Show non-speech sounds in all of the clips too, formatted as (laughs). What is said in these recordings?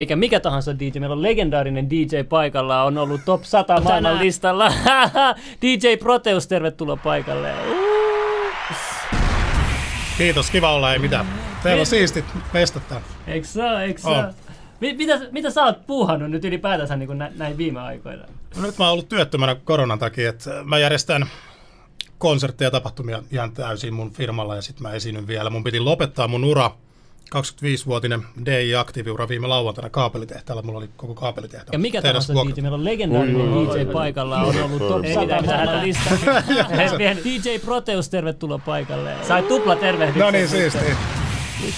eikä mikä tahansa DJ. Meillä on legendaarinen DJ paikalla, on ollut top 100 maailman listalla. (laughs) DJ Proteus, tervetuloa paikalle. Kiitos, kiva olla, ei mitään. Teillä on siistit mestat täällä. Eikö sä, eikö mitä, mitä sä oot puuhannut nyt ylipäätänsä niin kuin nä- näin viime aikoina? No nyt mä oon ollut työttömänä koronan takia, että mä järjestän konsertteja ja tapahtumia ihan täysin mun firmalla ja sitten mä esiinnyn vielä. Mun piti lopettaa mun ura 25-vuotinen DJ-aktiiviura viime lauantaina kaapelitehtaalla. Mulla oli koko kaapelitehtaalla. Ja mikä tahansa DJ, meillä on legendaarinen DJ paikalla, on ollut top 100 mitä listalla. DJ Proteus, tervetuloa paikalle. Sai tupla tervehdyksen. No niin, siisti.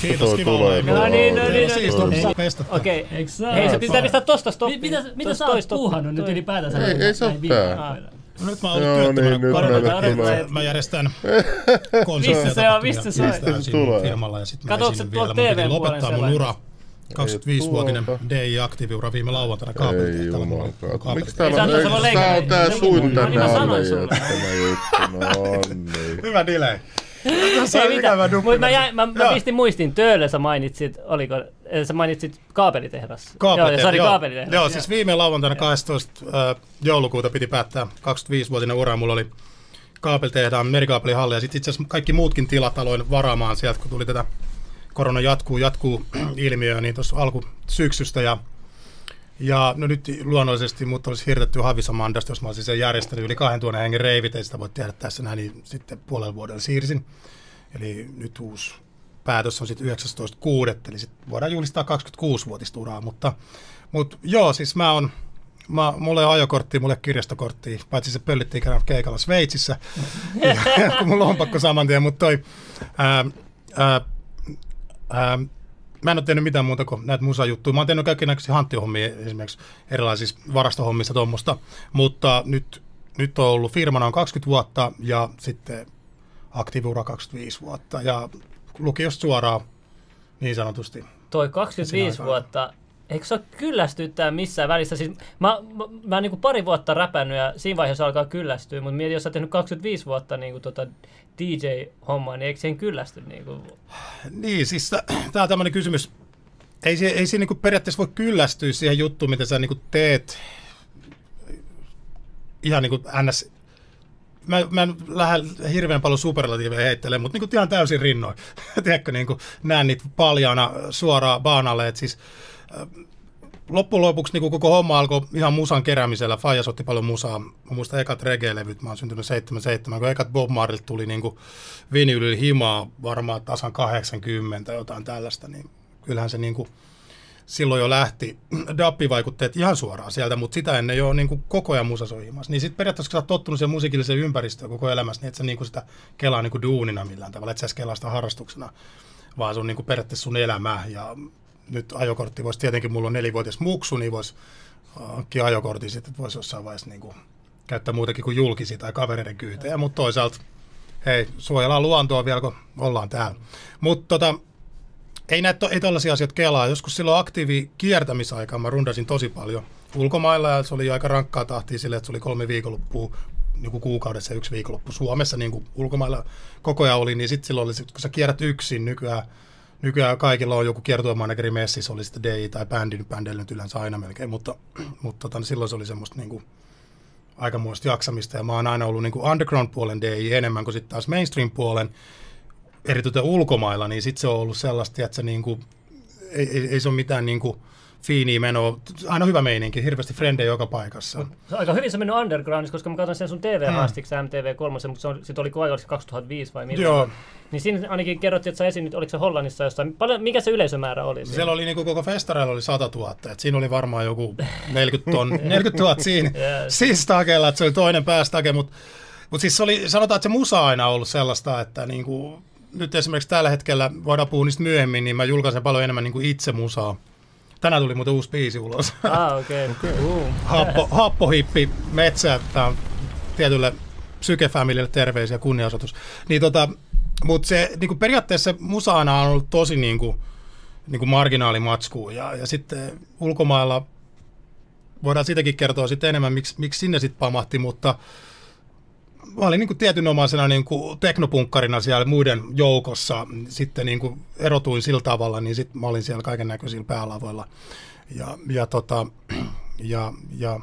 Kiitos, kiva olla. ei No niin, no niin, no niin. Okei, hei, se pitää pistää tosta stoppiin. Mitä, sä oot puuhannut nyt ylipäätänsä? Ei- ei se oo viime tää. No nyt mä oon Joo, ollut työttömänä niin, nyt tulee. että mä järjestän (laughs) konsertteja Missä ja se on? Mistä se on? täysin Tulee. firmalla ja sitten mä esiinnyn se vielä. Mun piti TV-puolen lopettaa mun ura. 25-vuotinen tuolta. DJ-aktiiviura viime lauantaina Ei kaapelitehtaalla. Mulla oli jumalauta. Miksi täällä Ei on, tää on tää sun tänne alle jättämä juttu? No niin. Hyvä delay. (laughs) Ei mitään, mutta mä, jäin, mä, mä pistin muistiin, Töölö sä mainitsit, oliko, eh, sä mainitsit kaapelitehdas. Kaapelitehdas, Joo, sori, joo. kaapelitehdas. Joo, siis viime lauantaina 12. äh, joulukuuta piti päättää 25-vuotinen ura. Mulla oli kaapelitehdaan merikaapelihalli ja sitten itse asiassa kaikki muutkin tilat aloin varaamaan sieltä, kun tuli tätä korona jatkuu, jatkuu (clears throat) ilmiöä, niin tuossa alkusyksystä ja ja no nyt luonnollisesti mut olisi hirtetty Havisamandasta, jos mä olisin sen järjestänyt yli 2000 hengen reivit, ei sitä voi tehdä tässä näin, niin sitten puolella vuodella siirsin. Eli nyt uusi päätös on sitten 19.6. Eli sitten voidaan juhlistaa 26-vuotista uraa, mutta, mutta joo, siis mä on, mä, mulle on ajokortti, mulle kirjastokortti, paitsi se pöllittiin kerran keikalla Sveitsissä, (laughs) ja, kun mulla on pakko saman tien, mutta toi, ää, ää, ää, Mä en ole tehnyt mitään muuta kuin näitä musajuttuja. Mä oon tehnyt kaikenlaisia hanttihommia esimerkiksi erilaisissa varastohommissa tuommoista, mutta nyt, nyt on ollut firmana on 20 vuotta ja sitten aktiiviura 25 vuotta ja lukiosta suoraan niin sanotusti. Toi Siinä 25 aikaan. vuotta, eikö se ole kyllästyttää missään välissä? Siis mä, mä, mä oon niin kuin pari vuotta räpännyt ja siinä vaiheessa alkaa kyllästyä, mutta mietin, jos sä oot tehnyt 25 vuotta niin kuin tota DJ-hommaa, niin eikö siihen kyllästy? Niin kuin? Niin, siis tämä on tämmöinen kysymys. Ei, se, ei siinä niinku periaatteessa voi kyllästyä siihen juttuun, mitä sä niinku teet ihan niin kuin ns. Mä, mä en lähde hirveän paljon superlatiiveja heittelemään, mutta niin kuin ihan täysin rinnoin. (laughs) Tiedätkö, niin kuin näen niitä paljaana suoraan baanalle. Et siis, äh, loppujen lopuksi niin koko homma alkoi ihan musan keräämisellä. Fajas otti paljon musaa. Mä muistan ekat reggae-levyt, mä oon syntynyt 77, kun ekat Bob Marley tuli niin vinyyli himaa varmaan tasan 80, jotain tällaista, niin kyllähän se niin kuin silloin jo lähti (clears throat) dappivaikutteet ihan suoraan sieltä, mutta sitä ennen jo niin kuin koko ajan musa soi himassa. Niin sitten periaatteessa, kun sä oot tottunut siihen musiikilliseen ympäristöön koko elämässä, niin et sä niin kuin sitä kelaa niin kuin duunina millään tavalla, et sä kelaa sitä harrastuksena, vaan se on niin kuin periaatteessa sun elämä. Ja nyt ajokortti voisi tietenkin, mulla on nelivuotias muksu, niin voisi hankkia ajokortin sitten, että voisi jossain vaiheessa niin kuin käyttää muutakin kuin julkisia tai kavereiden kyytejä, mutta toisaalta hei, suojellaan luontoa vielä, kun ollaan täällä. Mutta tota, ei näitä, ei tällaisia asioita kelaa. Joskus silloin aktiivi kiertämisaikaan mä rundasin tosi paljon ulkomailla ja se oli aika rankkaa tahtia sille, että se oli kolme viikonloppua niin kuin kuukaudessa yksi viikonloppu Suomessa niin kuin ulkomailla koko ajan oli, niin sitten silloin oli, kun sä kierrät yksin nykyään, nykyään kaikilla on joku kiertuemanageri messissä, oli sitten DJ tai bändi, nyt bändeillä nyt yleensä aina melkein, mutta, (clears throat) mutta tota, silloin se oli semmoista niin kuin, aikamoista jaksamista. Ja mä oon aina ollut niin kuin underground-puolen DJ enemmän kuin sitten taas mainstream-puolen, erityisesti ulkomailla, niin sitten se on ollut sellaista, että se niinku, ei, ei, ei se ole mitään niinku fiiniä menoa. Aina hyvä meininki, hirveästi frendejä joka paikassa. On aika hyvin se mennyt undergroundissa, koska mä katson sen sun TV-haastiksi MTV3, mutta se on, sit oli se 2005 vai milloin? Joo, Niin siinä ainakin kerrottiin, että sä esiinnyt, oliko se Hollannissa jossain. Paljon, mikä se yleisömäärä oli? siinä? siellä oli niinku koko festareilla oli 100 000, et siinä oli varmaan joku (laughs) 40, ton, 40 000 siinä, (laughs) Yes. siis takella, että se oli toinen päästake, mutta mut siis oli, sanotaan, että se musa aina ollut sellaista, että niinku, nyt esimerkiksi tällä hetkellä, voidaan puhua niistä myöhemmin, niin mä julkaisen paljon enemmän niinku itse musaa. Tänään tuli muuten uusi biisi ulos. Ah, okei. (laughs) Okay. Uh. Happo, happohippi metsä, tämä on tietylle psykefamilille terveisiä kunniaosoitus. Niin tota, mutta se niinku periaatteessa musaana on ollut tosi niinku, niinku marginaalimatskua ja, ja sitten ulkomailla voidaan sitäkin kertoa sitten enemmän, miksi, miksi sinne sitten pamahti, mutta mä olin niin tietynomaisena niin teknopunkkarina siellä muiden joukossa, sitten niin erotuin sillä tavalla, niin sitten mä olin siellä kaiken näköisillä päälavoilla. Ja, ja, tota, (clears throat) ja, ja,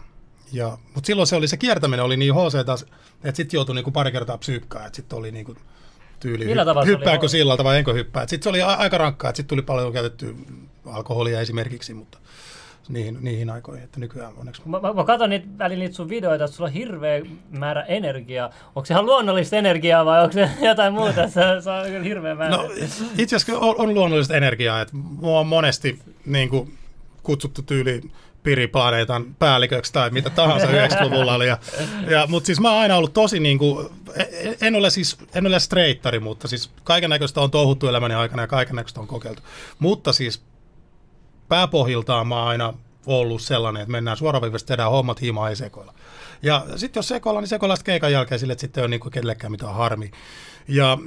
ja, mutta silloin se oli se kiertäminen oli niin HC taas, että sitten joutui niinku pari kertaa psyykkää, että sitten oli niinku tyyli, Millä se hyppääkö oli? sillalta vai enkö hyppää. Sitten se oli a- aika rankkaa, että sitten tuli paljon käytetty alkoholia esimerkiksi, mutta niihin, niihin aikoihin, että nykyään onneksi Mä, mä, mä katson niitä, välillä niitä sun videoita, että sulla on hirveä määrä energiaa. Onko se ihan luonnollista energiaa vai onko se (laughs) jotain muuta? Se, se on kyllä hirveä määrä. No itse asiassa on, on luonnollista energiaa, että mua on monesti niin kuin, kutsuttu tyyli piriplaneetan päälliköksi tai mitä tahansa 90-luvulla oli. Ja, ja, mutta siis mä oon aina ollut tosi, niin kuin, en ole siis en ole streittari, mutta siis kaiken näköistä on touhuttu elämäni aikana ja kaiken näköistä on kokeiltu. Mutta siis pääpohjiltaan mä oon aina ollut sellainen, että mennään suoraviivasti, tehdään hommat himaa ei sekoilla. Ja sitten jos sekoillaan, niin sekoillaan sitten keikan jälkeen sille, että sitten ei ole niinku kenellekään mitään harmi. Ja,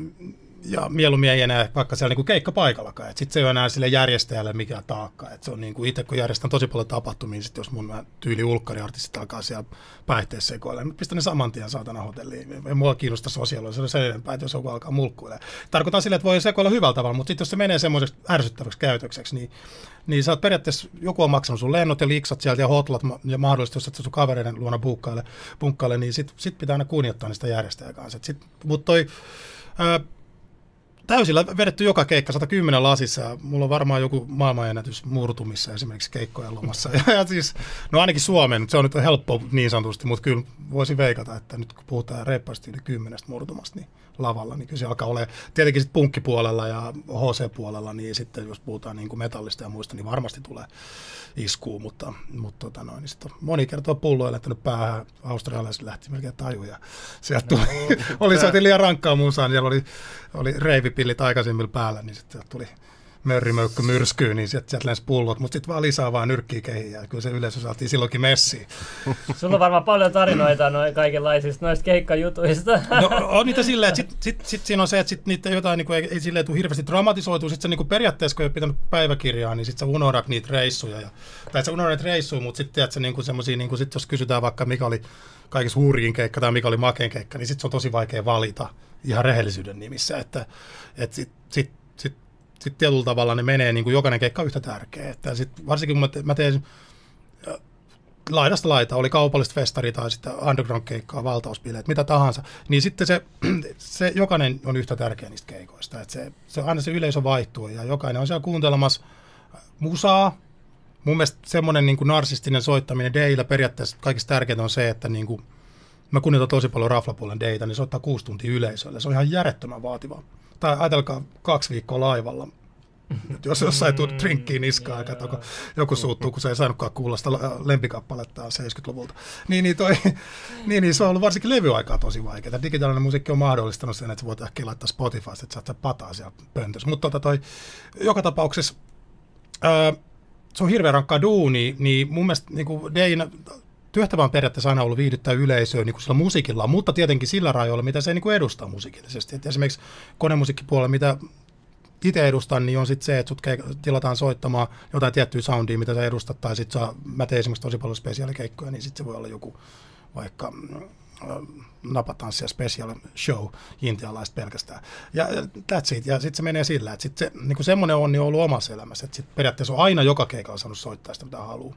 ja mieluummin ei enää vaikka siellä niinku keikka paikallakaan. Sitten se ei ole enää sille järjestäjälle mikään taakka. Et se on niinku itse, kun järjestän tosi paljon tapahtumia, sit jos mun tyyli ulkkariartistit alkaa siellä päihteessä sekoilla, niin pistän ne saman tien saatana hotelliin. Ei mua kiinnosta sosiaalisesti, se enempää, että jos joku alkaa mulkkuilla. Tarkoitan sille, että voi sekoilla hyvällä tavalla, mutta sitten jos se menee semmoiseksi ärsyttäväksi käytökseksi, niin niin sä oot periaatteessa, joku on maksanut sun lennot ja liksat sieltä ja hotlat ja mahdollisesti, jos et sun kavereiden luona bunkkaile, niin sit, sit pitää aina kunnioittaa niistä järjestäjä kanssa. Mutta toi, ää, täysillä vedetty joka keikka, 110 lasissa. Mulla on varmaan joku maailmanennätys murtumissa esimerkiksi keikkojen lomassa. Ja, (laughs) ja siis, no ainakin Suomen, se on nyt helppo niin sanotusti, mutta kyllä voisi veikata, että nyt kun puhutaan reippaasti yli kymmenestä murtumasta, niin lavalla, niin kyllä se alkaa olemaan. Tietenkin sitten punkkipuolella ja HC-puolella, niin sitten jos puhutaan niin kuin metallista ja muista, niin varmasti tulee iskuu, mutta, mutta tota noin, niin sitten on moni kertaa pullo lähtenyt päähän, australialaiset lähti melkein taju ja sieltä tuli, (laughs) oli soitin liian rankkaa musaa, niin siellä oli, oli reivipillit aikaisemmilla päällä, niin sitten tuli mörrimöykky myrskyyn, niin sieltä, sieltä lensi pullot, mutta sitten vaan lisää vaan nyrkkiä kehiin ja kyllä se yleisö saatiin silloinkin messiin. (laughs) Sulla on varmaan paljon tarinoita noin kaikenlaisista noista keikkajutuista. No (laughs) on niitä silleen, että sit, sit, sit siinä on se, että sit niitä jotain niin kuin, ei, ei silleen tule hirveästi dramatisoitua. Sitten sä niin kuin periaatteessa, kun ei ole pitänyt päiväkirjaa, niin sitten sä unohdat niitä reissuja. Ja, tai sä unohdat reissuja, mutta sitten tiedät, sä, niin kuin semmosia, niin kuin sit, jos kysytään vaikka mikä oli kaikissa hurjin keikka tai mikä oli makeen keikka, niin sitten se on tosi vaikea valita ihan rehellisyyden nimissä. Että et sitten sit, sit, sit tietyllä tavalla ne menee niin kuin jokainen keikka yhtä tärkeä. Että sit, varsinkin kun mä, te, mä teen laidasta laita, oli kaupallista festari tai sitten underground-keikkaa, valtausbileet, mitä tahansa, niin sitten se, (clears throat) se jokainen on yhtä tärkeä niistä keikoista. Että se, se, aina se yleisö vaihtuu ja jokainen on siellä kuuntelemassa musaa. Mun mielestä semmoinen niin kuin narsistinen soittaminen Deillä periaatteessa kaikista tärkeintä on se, että niin kuin, mä kunnioitan tosi paljon raflapuolen Deitä, niin soittaa kuusi tuntia yleisölle. Se on ihan järjettömän vaativaa. Tai ajatelkaa kaksi viikkoa laivalla. Nyt jos jossain tuu drinkkiin niskaan ja kato, kun joku suuttuu, kun se ei saanutkaan kuulla sitä lempikappaletta 70-luvulta. Niin, niin, toi, (laughs) niin, niin se on ollut varsinkin levyaikaa tosi vaikeaa. Digitaalinen musiikki on mahdollistanut sen, että sä voit ehkä laittaa Spotifysta, että sä oot pataa siellä pöntössä. Mutta tota toi, joka tapauksessa ää, se on hirveän rankkaa duuni, niin mun mielestä niin kuin Dein työhtävä on periaatteessa aina ollut viihdyttää yleisöä niin kuin sillä musiikilla, mutta tietenkin sillä rajoilla, mitä se niin kuin edustaa musiikillisesti. Et esimerkiksi konemusiikkipuolella, mitä itse edustan, niin on sitten se, että sut tilataan soittamaan jotain tiettyä soundia, mitä sä edustat, tai sitten mä teen esimerkiksi tosi paljon spesiaalikeikkoja, niin sitten se voi olla joku vaikka äh, napatanssi ja special show intialaista pelkästään. Ja that's it. Ja sitten se menee sillä, että sitten se, niin semmoinen on ollut omassa elämässä, että sit periaatteessa on aina joka keikalla saanut soittaa sitä, mitä haluaa.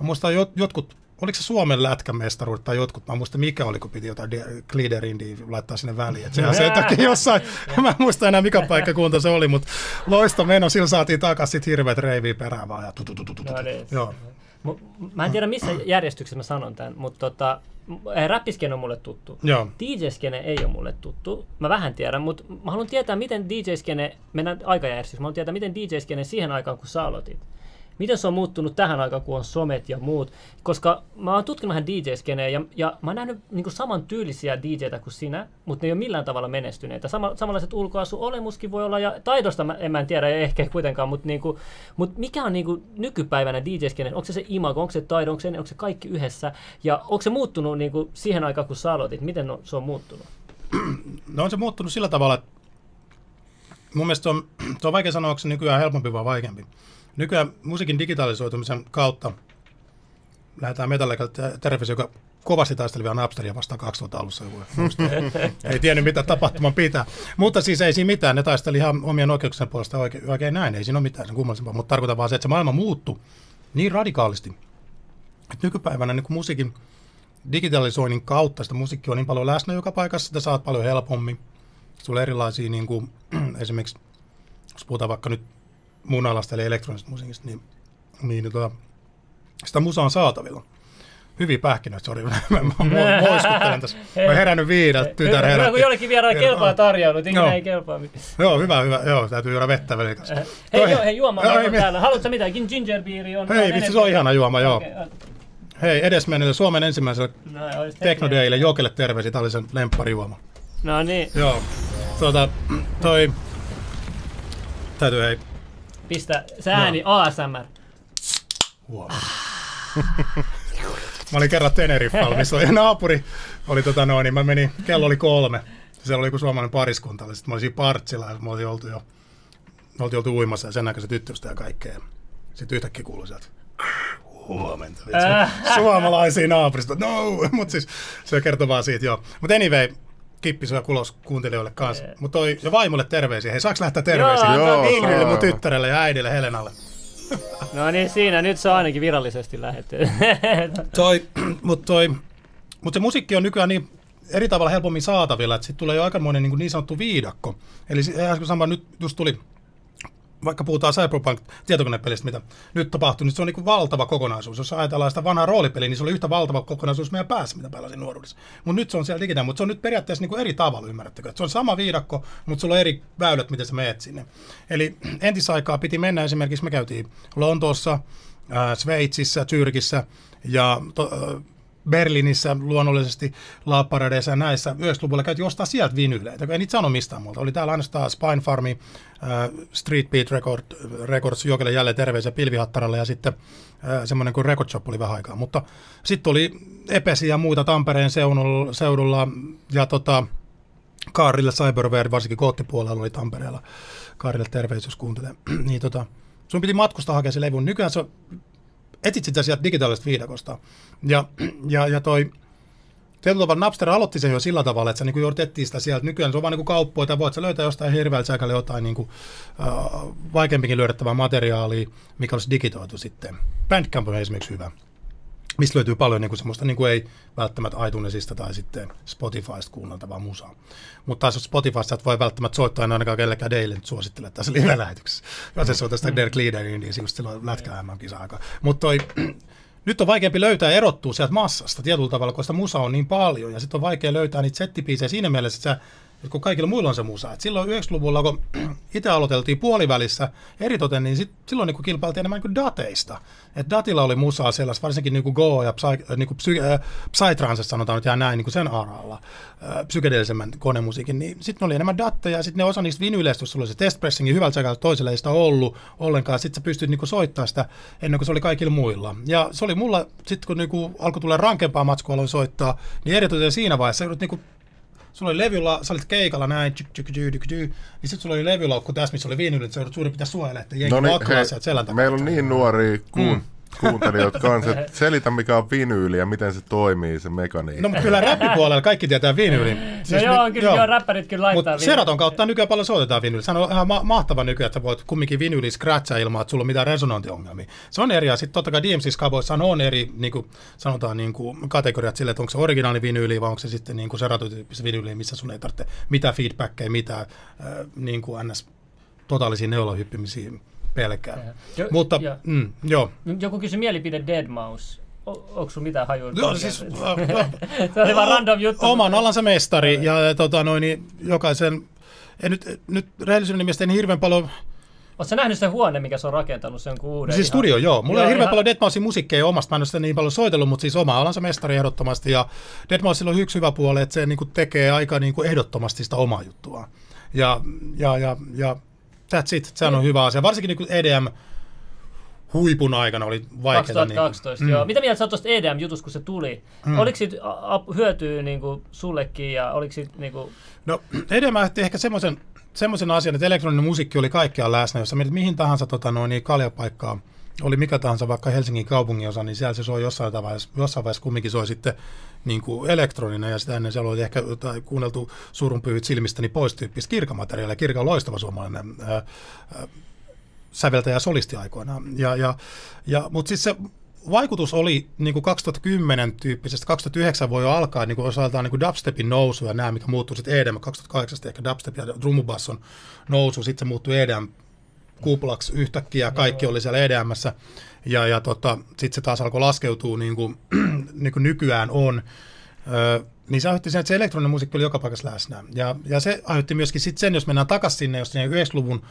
Mä muistan jot, jotkut, oliko se Suomen lätkämestaruudet tai jotkut, mä muistan mikä oli, kun piti jotain Gliederindia laittaa sinne väliin. Et sehän sen takia jossain, (laughs) mä en muista enää mikä paikkakunta se oli, mutta loista meno, sillä saatiin takaisin sit hirveät reiviä perään vaan. Ja. No niin. Joo. Mä en tiedä missä järjestyksessä mä sanon tämän, mutta tota, räppiskene on mulle tuttu. Joo. DJ-skene ei ole mulle tuttu. Mä vähän tiedän, mutta mä haluan tietää, miten DJ-skene, mennään aikajärjestyksessä, mä haluan tietää, miten DJ-skene siihen aikaan, kun sä aloitit. Miten se on muuttunut tähän aikaan, kun on somet ja muut? Koska mä oon tutkinut vähän DJ-skeneä ja, ja mä oon nähnyt niin saman tyylisiä DJtä kuin sinä, mutta ne ei ole millään tavalla menestyneitä. Sama, samanlaiset ulkoasu olemuskin voi olla, ja taidosta mä, en mä en tiedä, ehkä kuitenkaan, mutta, niin kuin, mutta mikä on niin kuin nykypäivänä DJ-skene? Onko se se imago, onko se taido, onko se, onko se kaikki yhdessä? Ja onko se muuttunut niin kuin siihen aikaan, kun sä aloitit? Miten no, se on muuttunut? (clears throat) No on se muuttunut sillä tavalla, että mun mielestä on, (clears throat) se on vaikea sanoa, onko se nykyään helpompi vai vaikeampi. Nykyään musiikin digitalisoitumisen kautta lähdetään Metallicalle terveys, joka kovasti taisteli vielä Napsteria vastaan 2000-alussa. Joku, muistaa. (laughs) ei tiennyt, mitä tapahtuman pitää. Mutta siis ei siinä mitään. Ne taisteli ihan omien oikeuksien puolesta oikein, oikein näin. Ei siinä ole mitään sen kummallisempaa. Mutta tarkoitan vaan se, että se maailma muuttui niin radikaalisti, että nykypäivänä niin musiikin digitalisoinnin kautta sitä musiikki on niin paljon läsnä joka paikassa, sitä saat paljon helpommin. Sulla on erilaisia, niin kuin, (clears throat) esimerkiksi jos puhutaan vaikka nyt mun alasta, eli elektronisesta musiikista, niin, niin, tota, sitä musaa on saatavilla. Hyviä pähkinöitä, sori, (laughs) mä, mä, mä moiskuttelen tässä. Mä oon herännyt viideltä, tytär Hyvä, herätti. kun jollekin vieraan kelpaa tarjounut, ikinä Joo. ei kelpaa mitään. Joo, hyvä, hyvä. Joo, täytyy juoda vettä välillä kanssa. Hei, joo, hei juoma Joo, on täällä. Haluatko mitään? Ginger beeri on. Hei, vitsi, se on ihana juoma, joo. Hei, edesmenneelle Suomen ensimmäiselle No, Teknodeille, Jokelle terveisiä, tämä oli sen lempparijuoma. No niin, Joo, tuota, toi, täytyy hei, pistä se ääni ASMR. Wow. (laughs) mä olin kerran Teneriffalla, missä oli naapuri, oli tota noin, niin mä menin, kello oli kolme. Siellä oli joku suomalainen pariskunta, sitten mä olin siinä partsilla ja me oltiin oltu jo, me oltiin oltu uimassa ja sen näköistä tyttöstä ja kaikkea. Sitten yhtäkkiä kuului sieltä, huomenta. vitsi. Äh. Suomalaisia naapurista, no, mutta siis se kertoo vaan siitä, joo. Mutta anyway, kippi ja kulos kuuntelijoille kanssa. Mutta toi, ja vaimolle terveisiä. Hei, saaks lähteä terveisiä? Joo, Joo, Ingridille, mun tyttärelle ja äidille Helenalle. (laughs) No niin, siinä nyt se on ainakin virallisesti lähetty. (laughs) Toi, mutta toi, mut se musiikki on nykyään niin eri tavalla helpommin saatavilla, että sitten tulee jo aikamoinen niin, niin sanottu viidakko. Eli äsken sama nyt just tuli, vaikka puhutaan Cyberpunk-tietokonepelistä, mitä nyt tapahtuu, niin se on niin kuin valtava kokonaisuus. Jos ajatellaan sitä vanhaa roolipeliä, niin se oli yhtä valtava kokonaisuus meidän päässä, mitä pelasin nuoruudessa. Mutta nyt se on siellä digitään, mutta se on nyt periaatteessa niin kuin eri tavalla, ymmärrättekö? Et se on sama viidakko, mutta sulla on eri väylät, miten sä meet sinne. Eli entisaikaa piti mennä esimerkiksi, me käytiin Lontoossa, ää, Sveitsissä, Tyrkissä ja to, ää, Berliinissä luonnollisesti, La Paradeissa ja näissä 90-luvulla käytiin ostaa sieltä vinyyleitä, kun ei niitä sano mistään muuta. Oli täällä ainoastaan Spine Farmi, äh, Street Beat Record, Records, Jokelle jälleen terveisiä Pilvihattaralle ja sitten äh, semmoinen kuin Record Shop oli vähän aikaa. Mutta sitten oli Epesi ja muita Tampereen seudulla, seudulla ja tota, Kaarille Cyberware, varsinkin koottipuolella oli Tampereella. Kaarille terveisiä, jos kuuntelee. (clears throat) niin tota, sun piti matkustaa hakea se levy. Nykyään se etsit sitä sieltä digitaalisesta viidakosta. Ja, ja, ja toi, tietyllä tavalla Napster aloitti sen jo sillä tavalla, että sä niin joudut etsiä sitä sieltä. Nykyään se on vaan niin kauppoja, tai voit sä löytää jostain hirveältä säkällä jotain niin kuin, äh, vaikeampikin löydettävää materiaalia, mikä olisi digitoitu sitten. Bandcamp on esimerkiksi hyvä mistä löytyy paljon niin kuin semmoista, niin kuin ei välttämättä iTunesista tai sitten Spotifysta kuunneltavaa musaa. Mutta taas Spotifysta et voi välttämättä soittaa en ainakaan kellekään Daily nyt suosittele tässä live-lähetyksessä. Jos se soittaa sitä Derek Leaderin, niin just silloin lätkää kisa aika Mutta toi, (clears throat) nyt on vaikeampi löytää ja erottua sieltä massasta tietyllä tavalla, koska musaa on niin paljon ja sitten on vaikea löytää niitä settipiisejä siinä mielessä, että sä kun kaikilla muilla on se musa. Et silloin 90-luvulla, kun (clears throat) itse aloiteltiin puolivälissä eritoten, niin sit, silloin niin kilpailtiin enemmän niin kuin dateista. Et datilla oli musaa sellaista, varsinkin niin kuin Go ja psy, niin kuin psy, äh, Psytrance, sanotaan nyt ja näin niin kuin sen aralla, äh, psykedeellisemmän konemusiikin, niin sitten oli enemmän datteja ja sitten ne osa niistä vinyyleistä, jos oli se testpressingi hyvältä säkältä, toiselle ei sitä ollut ollenkaan, sitten sä pystyt niin kuin soittaa sitä ennen kuin se oli kaikilla muilla. Ja se oli mulla, sitten kun niin kuin alkoi tulla rankempaa matskua, aloin soittaa, niin eritoten siinä vaiheessa joudut niin kuin sulla oli levyllä, sä olit keikalla näin, tsyk, tsyk, tsyk, tsyk, tsyk, niin sitten sulla oli levylaukku tässä, missä oli viinylit, että sä joudut suurin pitää suojella, että jengi No niin, hei, sieltä selän takaa. meillä on niin nuoria kuun, Mm. Kuuntelijoita kanssa, (laughs) että selitä mikä on vinyyli ja miten se toimii, se mekaniikka. No mutta kyllä räppipuolella kaikki tietää vinylin. no joo, on kyllä joo, räppärit kyllä laittaa. Mutta Seraton kautta nykyään paljon soitetaan vinyli. Se on ihan ma- mahtava nykyään, että voit kumminkin vinyli scratchaa ilman, että sulla on mitään resonantiongelmia. Se on eri asia. Sitten totta kai DMC-skavoissa on eri, niin kuin sanotaan, niin kuin kategoriat sille, että onko se originaali vinyyli vai onko se sitten niin kuin seratotyyppistä vinyyliä, missä sun ei tarvitse mitään feedbackkejä, mitään äh, niin kuin ns. totaalisia neulohyppimisiä pelkää. Jo- Mutta, joo. mm, joo. Joku kysyi mielipide Deadmau5. O- onko sulla mitään hajua? Joo, siis, äh, (laughs) äh, se oli vaan random juttu. Oman alansa mestari ja tota, noin, niin jokaisen, en nyt, nyt rehellisyyden nimestä en hirveän paljon Oletko nähnyt sen huone, mikä se on rakentanut, sen uuden? Siis ihan- studio, joo. Mulla Joo, on hirveän ihan- paljon Deadmausin musiikkeja omasta, mä en ole sitä niin paljon soitellut, mutta siis oma alansa mestari ehdottomasti. Ja Deadmausilla on yksi hyvä puoli, että se niin kuin tekee aika niin kuin ehdottomasti sitä omaa juttua. Ja, ja, ja, ja that's it, se on hyvä asia. Varsinkin niin EDM huipun aikana oli vaikeaa. 2012, niin kuin, joo. Mitä mieltä sä tuosta EDM-jutusta, kun se tuli? Mm. Oliko siitä hyötyä niin kuin sullekin ja oliko siitä niin kuin... No EDM ehti ehkä semmoisen, semmoisen asian, että elektroninen musiikki oli kaikkiaan läsnä. Jos sä mietit mihin tahansa tota, noin, niin kaljapaikkaa, oli mikä tahansa vaikka Helsingin kaupungin osa, niin siellä se soi jossain vaiheessa, jossain vaiheessa kumminkin soi sitten niin kuin elektroninen ja sitä ennen siellä oli ehkä jotain kuunneltu surunpyyhit silmistäni pois tyyppistä kirkamateriaalia. Kirka on loistava suomalainen ää, ää, säveltäjä solisti aikoinaan. Ja, ja, ja, mutta siis se vaikutus oli niin kuin 2010 tyyppisestä, 2009 voi jo alkaa niin kuin osaltaan niin kuin dubstepin nousu ja nämä, mikä muuttui sitten EDM, 2008 ehkä dubstep ja drumubasson nousu, sitten se muuttui EDM kuplaksi yhtäkkiä, kaikki oli siellä EDMssä ja, ja tota, sitten se taas alkoi laskeutua niin kuin, (clears throat) niin kuin nykyään on. Öö, niin se aiheutti sen, että se elektroninen musiikki oli joka paikassa läsnä. Ja, ja se aiheutti myöskin sit sen, jos mennään takaisin sinne, jos sinne 90-luvun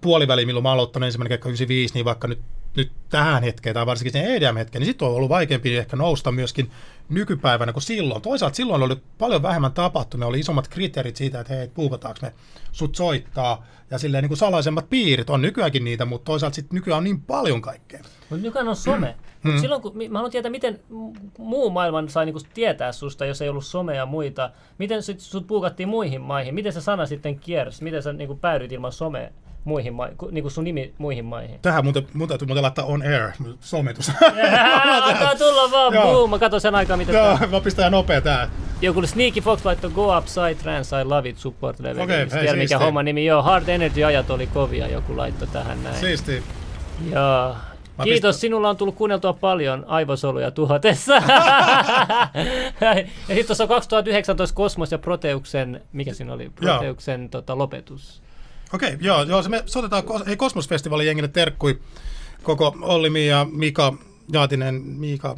puoliväliin, milloin mä aloittanut ensimmäinen keikka 95, niin vaikka nyt, nyt tähän hetkeen tai varsinkin sen EDM-hetkeen, niin sitten on ollut vaikeampi ehkä nousta myöskin nykypäivänä kuin silloin. Toisaalta silloin oli paljon vähemmän tapahtumia, oli isommat kriteerit siitä, että hei, puukataanko me sut soittaa, ja silleen niin kuin salaisemmat piirit on nykyäänkin niitä, mutta toisaalta sitten nykyään on niin paljon kaikkea. Mutta nykyään on some. Mm. Mut silloin, kun, mä haluan tietää, miten muu maailman sai niinku tietää susta, jos ei ollut somea ja muita. Miten sit, sut puukattiin muihin maihin? Miten se sana sitten kiersi? Miten sä niinku päädyit ilman somea? Muihin maihin, niin kuin sun nimi muihin maihin. Tähän muuten, mun täytyy muuten laittaa on air, sometus. (laughs) Antaa tulla vaan, boom, mä katson sen aikaa, mitä Joo, mä pistän nopea tää. Joku Sneaky Fox laittoi Go Upside Trans, I Love It support level. Okei, okay, hei, mikä homma nimi. Joo, Hard Energy ajat oli kovia, joku laittoi tähän näin. Siisti. Joo. Mä Kiitos, pistän... sinulla on tullut kuunneltua paljon aivosoluja tuhotessa. (laughs) ja sitten tuossa on 2019 Kosmos ja Proteuksen, mikä siinä oli, Proteuksen tota, lopetus. Okei, okay, joo, joo, me soitetaan hei, Kosmosfestivaalin jengille terkkui koko Olli, ja Mika, Jaatinen, Mika,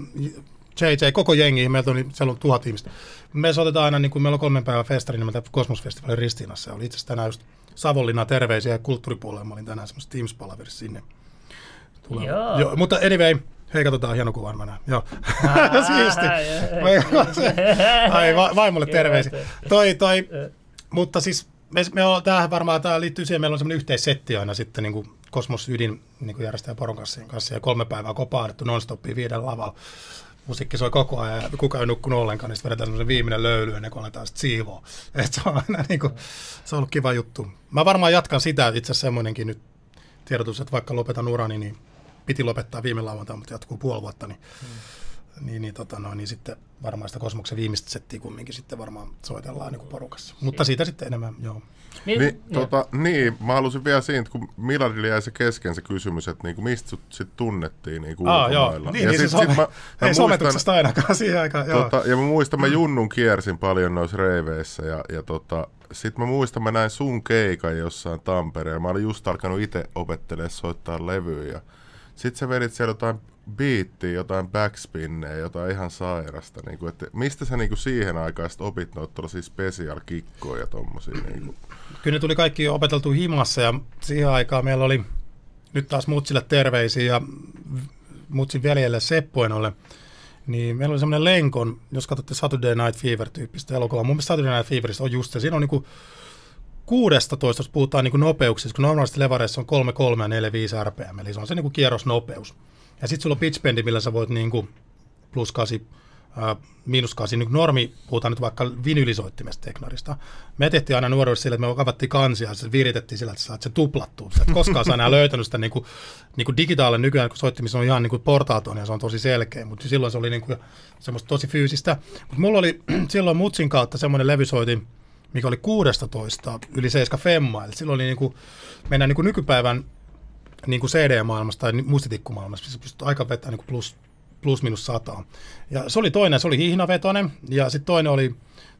JJ, koko jengi, meiltä oli, siellä on tuhat ihmistä. Me soitetaan aina, niin kuin meillä on kolmen päivän festari nimeltä Kosmosfestivaalin Ristiinassa. Oli itse asiassa tänään just Savonlinna terveisiä ja kulttuuripuolella. Mä olin tänään semmoista Teams-palaverissa sinne. Tulee. Joo. Joo. Mutta anyway, hei katsotaan hieno kuvan mä näen. Joo. (laughs) Siisti. Ai, va- vaimolle terveisiä. Toi, toi, mutta siis me, me on, tämähän varmaan tämä liittyy siihen, meillä on semmoinen yhteissetti aina sitten niin kuin Kosmos Ydin niin kuin järjestäjä poron kanssa ja kolme päivää kopaadettu non-stopia viiden lavalla. Musiikki soi koko ajan ja kukaan ei nukkunut ollenkaan, niin sitten vedetään viimeinen löyly ennen kuin aletaan sitten siivoa. (laughs) Et se on aina niin kuin, se on ollut kiva juttu. Mä varmaan jatkan sitä, itse asiassa semmoinenkin nyt tiedotus, että vaikka lopetan urani, niin piti lopettaa viime lauantaina, mutta jatkuu puoli vuotta, niin hmm niin, niin, tota, no, niin sitten varmaan sitä kosmoksen viimeistä settiä kumminkin sitten varmaan soitellaan niin kuin porukassa. Mutta siitä sitten enemmän, joo. Niin, niin, tota, niin, mä halusin vielä siitä, kun Miladille jäi se kesken se kysymys, että niinku, mistä sut sit tunnettiin niinku Aa, joo. Niin, ja niin, sit, some, sit mä, (laughs) mä ei sometuksesta ainakaan siihen aikaan. Joo. Tota, ja mä muistan, mä Junnun kiersin paljon noissa reiveissä ja, ja tota, sitten mä muistan, mä näin sun keikan jossain Tampereella. Mä olin just alkanut itse opettelemaan soittaa levyä ja sitten sä vedit siellä jotain biittiä, jotain backspinneja, jotain ihan sairasta. Niin kuin, että mistä sä niin kuin siihen aikaan opit noita tällaisia special kikkoja ja tommosia? Niin kuin? Kyllä ne tuli kaikki opeteltu himassa ja siihen aikaan meillä oli nyt taas Mutsille terveisiä ja Mutsin veljelle Seppoenolle. Niin meillä oli semmoinen lenkon, jos katsotte Saturday Night Fever-tyyppistä elokuvaa. Mun mielestä Saturday Night Feverista on just se. Siinä on niinku 16, jos puhutaan niinku nopeuksista, kun normaalisti levareissa on 3, 3 ja 4, 5 rpm, eli se on se niinku kierrosnopeus. Ja sitten sulla on pitchbendi, millä sä voit niin kuin plus 8, äh, miinus 8, niin normi, puhutaan nyt vaikka vinylisoittimesta teknarista. Me tehtiin aina nuoruudessa sillä, että me kavattiin kansia ja se viritettiin sillä, että sä se tuplattua. Sä et koskaan saa enää löytänyt sitä niin kuin, niin kuin digitaalinen nykyään, kun soittimissa on ihan niin kuin portaaton ja se on tosi selkeä, mutta silloin se oli niin kuin semmoista tosi fyysistä. Mutta mulla oli (clears throat) silloin Mutsin kautta semmoinen levysoitin, mikä oli 16 yli 7 femma, eli silloin oli niin kuin, mennään niin kuin nykypäivän niin kuin CD-maailmassa tai muistitikkumaailmassa, missä pystyt aika vetää niin kuin plus, plus minus sataa. Ja se oli toinen, se oli hihnavetonen, ja sitten toinen oli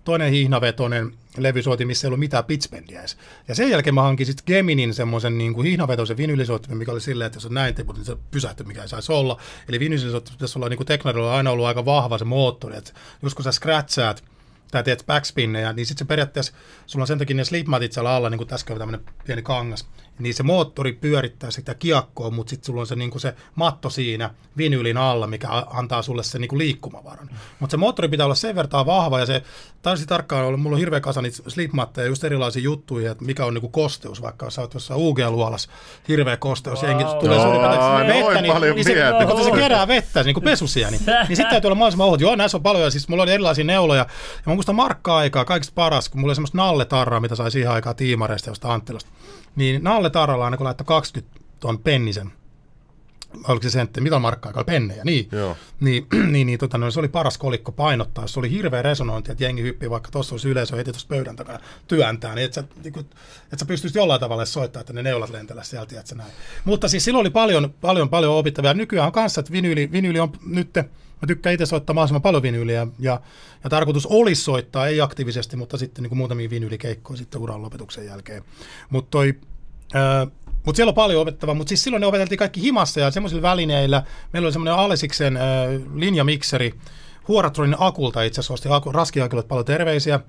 toinen hihnavetonen levysoitin, missä ei ollut mitään pitchbendiä edes. Ja sen jälkeen mä hankin sitten Geminin semmoisen niin kuin hihnavetoisen vinylisoittimen, mikä oli silleen, että jos on näin tiput, niin se pysähtyy, mikä ei saisi olla. Eli vinylisoittimessa pitäisi olla niin kuin teknarilla aina ollut aika vahva se moottori, että just kun sä scratchaat, tai teet backspinneja, niin sitten se periaatteessa, sulla on sen takia ne slipmatit siellä alla, niin kuin tässä on tämmöinen pieni kangas, niin se moottori pyörittää sitä kiekkoa, mutta sitten sulla on se, niin se matto siinä vinylin alla, mikä antaa sulle sen niin liikkumavaran. Mm. Mutta se moottori pitää olla sen verran vahva, ja se taisi tarkkaan olla, mulla on hirveä kasa niitä slipmatteja, just erilaisia juttuja, että mikä on niin kosteus, vaikka sä oot jossain UG-luolassa, hirveä kosteus, wow. jengi tulee suurin vettä, niin, niin, se, niin, kun se kerää vettä, niin kuin pesusia, niin, (laughs) niin sitten täytyy olla mahdollisimman ohut. Joo, näissä on paljon, ja siis mulla oli erilaisia neuloja, ja mä muistan markka-aikaa kaikista paras, kun mulla oli semmoista nalletarraa, mitä sai siihen aikaan tiimareista josta Anttilasta niin Nalle Tarralla aina kun laittoi 20 tuon pennisen oliko se sentti, mitä markkaa, oli pennejä, niin, Joo. (clears throat) niin, niin, niin tota, no, se oli paras kolikko painottaa, se oli hirveä resonointi, että jengi hyppii, vaikka tuossa olisi yleisö heti tuossa pöydän takana työntää, niin että sä, niin että sä pystyisit jollain tavalla soittaa, että ne neulat lentellä sieltä, että näin. Mutta siis silloin oli paljon, paljon, paljon opittavaa. Nykyään on kanssa, että vinyyli, vinyyli on nyt, mä tykkään itse soittaa mahdollisimman paljon vinyyliä, ja, ja tarkoitus olisi soittaa, ei aktiivisesti, mutta sitten niin kuin muutamia vinyylikeikkoja sitten uran lopetuksen jälkeen. Mutta toi, ää, mutta siellä on paljon opettavaa, mutta siis silloin ne opeteltiin kaikki himassa ja semmoisilla välineillä. Meillä oli semmoinen Alesiksen linjamikseri, Huoratronin Akulta itse asiassa osti Aku, Raskiakille paljon terveisiä.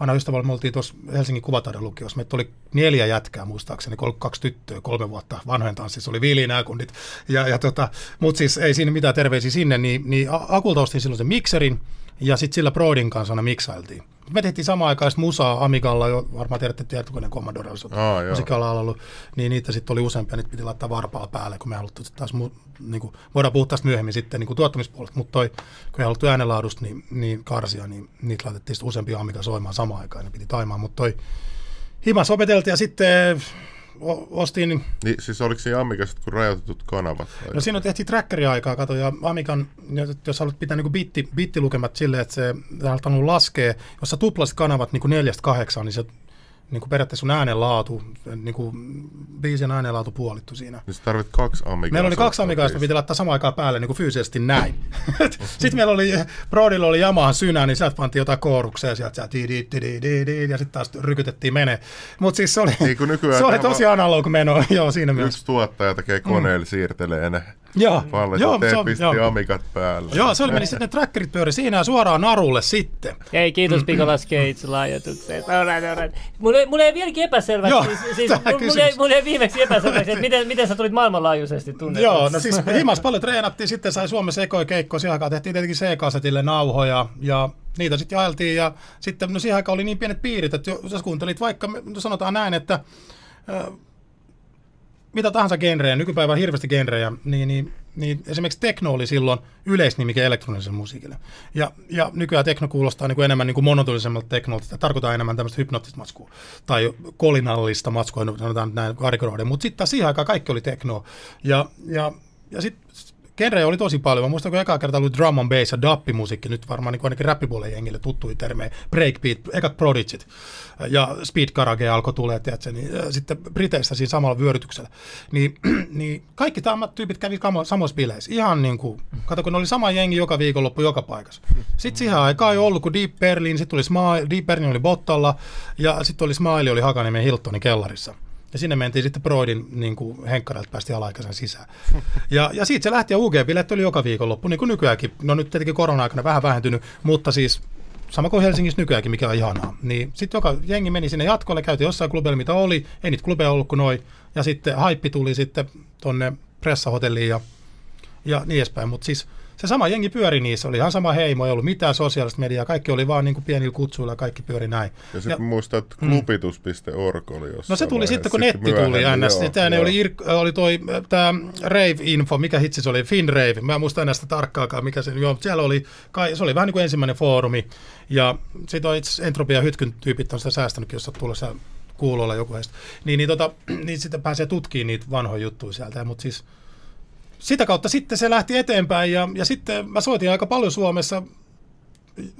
Vanha ystävä, me oltiin tuossa Helsingin kuvataiden lukiossa. Meitä oli neljä jätkää muistaakseni, kaksi tyttöä, kolme vuotta vanhojen tanssissa oli Viili nämä kundit. Ja, ja tota, mutta siis ei siinä mitään terveisiä sinne, niin, niin Akulta ostin silloin sen mikserin ja sitten sillä Broidin kanssa aina miksailtiin. Me tehtiin samaan aikaan musaa Amigalla, jo varmaan tiedätte tietokoneen Commodore, joo. musiikkialalla ollut, niin niitä sitten oli useampia, niitä piti laittaa varpaalla päälle, kun me haluttiin taas, mu, niin kuin, voidaan puhua tästä myöhemmin sitten niin kuin tuottamispuolesta, mutta toi, kun ei haluttu äänenlaadusta niin, niin karsia, niin niitä laitettiin sitten useampia Amiga soimaan samaan aikaan, ne piti taimaa, mutta toi himas opeteltiin ja sitten ostin, Niin, siis oliko siinä Amigassa kuin rajoitetut kanavat? vai? no siinä tehtiin trackeria-aikaa, kato, ja Amigan, jos haluat pitää niin bitti, bittilukemat silleen, että se alkanut laskee, jos sä tuplasit kanavat niin kuin neljästä kahdeksaan, niin se niin kuin periaatteessa sun äänenlaatu, niin kuin biisin äänenlaatu puolittu siinä. Niin sä tarvit kaksi Amigaa. Meillä oli kaksi biisiä. piti laittaa samaan aikaan päälle niin kuin fyysisesti näin. (laughs) sitten meillä oli, Brodilla oli Yamahan synä, niin sieltä pantiin jotain kooruksia, sieltä sieltä di, di, di, di, di, ja sitten taas rykytettiin menee. Mutta siis se oli, Niin nykyään se oli tosi analog meno, (laughs) joo siinä mielessä. Yksi tuottaja tekee koneella, siirtelee ne Joo, joo, se pisti joo. Amigat päälle. Joo, se oli meni sitten ne trackerit pyöri siinä ja suoraan narulle sitten. Hei, kiitos lahjoitukseen. Alright, alright. Mulle, mulle ei vieläkin epäselväksi, Joo, siis, siis mulle, mulle, ei viimeksi epäselväksi, että miten, miten sä tulit maailmanlaajuisesti tunnetuksi. Joo, no siis himas paljon treenattiin, sitten sai Suomessa ekoja keikkoja, siihen aikaan tehtiin tietenkin C-kasetille nauhoja ja niitä sitten jaeltiin ja sitten no siihen aikaan oli niin pienet piirit, että jos kuuntelit vaikka, no sanotaan näin, että mitä tahansa genrejä, nykypäivän hirveästi genrejä, niin, niin, niin esimerkiksi tekno oli silloin yleisnimike elektroniselle musiikille. Ja, ja nykyään tekno kuulostaa niin kuin enemmän niin kuin monotonisemmalta teknolta, sitä tarkoittaa enemmän tämmöistä hypnoottista matskua tai kolinallista matskua, no sanotaan näin karikoroiden, mutta sitten taas siihen aikaan kaikki oli teknoa. Ja, ja, ja sitten genrejä oli tosi paljon. Mä muistan, kun eka kerta oli drum and bass ja dappimusiikki, nyt varmaan niin ainakin rappipuolen jengille tuttuja termejä, breakbeat, ekat prodigit ja speed garage alkoi tulee, tiedätkö, niin, äh, sitten Briteistä siinä samalla vyörytyksellä. Niin, (clears throat) niin kaikki tämä tyypit kävi samoissa bileissä. Ihan niin kuin, kato kun ne oli sama jengi joka viikonloppu joka paikassa. Sitten siihen aikaan ei ollut, kun Deep Berlin, sitten tuli Smile, Deep Berlin oli Bottalla ja sitten oli Smile, oli Hakaniemen Hiltonin kellarissa. Ja sinne mentiin sitten Broidin niin kuin henkkareilta päästiin alaikäisen sisään. (laughs) Ja, ja siitä se lähti ja UG-bileet oli joka viikonloppu, niin kuin nykyäänkin. No nyt tietenkin korona-aikana vähän vähentynyt, mutta siis sama kuin Helsingissä nykyäänkin, mikä on ihanaa. Niin sitten joka jengi meni sinne jatkolle, käytiin jossain klubeilla, mitä oli, ei niitä klubeja ollut kuin noin. Ja sitten haippi tuli sitten tonne pressahotelliin ja, ja niin edespäin. Mutta siis se sama jengi pyöri niissä, oli ihan sama heimo, ei ollut mitään sosiaalista mediaa, kaikki oli vaan niin kuin pienillä kutsuilla ja kaikki pyöri näin. Ja sitten muistan, että klubitus.org oli jossain No se tuli sitten, kun netti tuli ns. Sitten ne joo. oli, oli toi tämä Rave-info, mikä hitsi se oli, FinRave, mä en muista enää sitä tarkkaakaan, mikä se, joo, mutta siellä oli, kai, se oli vähän niin kuin ensimmäinen foorumi, ja sitten on itse Entropia Hytkyn tyypit on sitä säästänytkin, jos on se kuulolla joku heistä, niin, niin, tota, (clears throat) niin sitten pääsee tutkimaan niitä vanhoja juttuja sieltä, mutta siis sitä kautta sitten se lähti eteenpäin, ja, ja sitten mä soitin aika paljon Suomessa,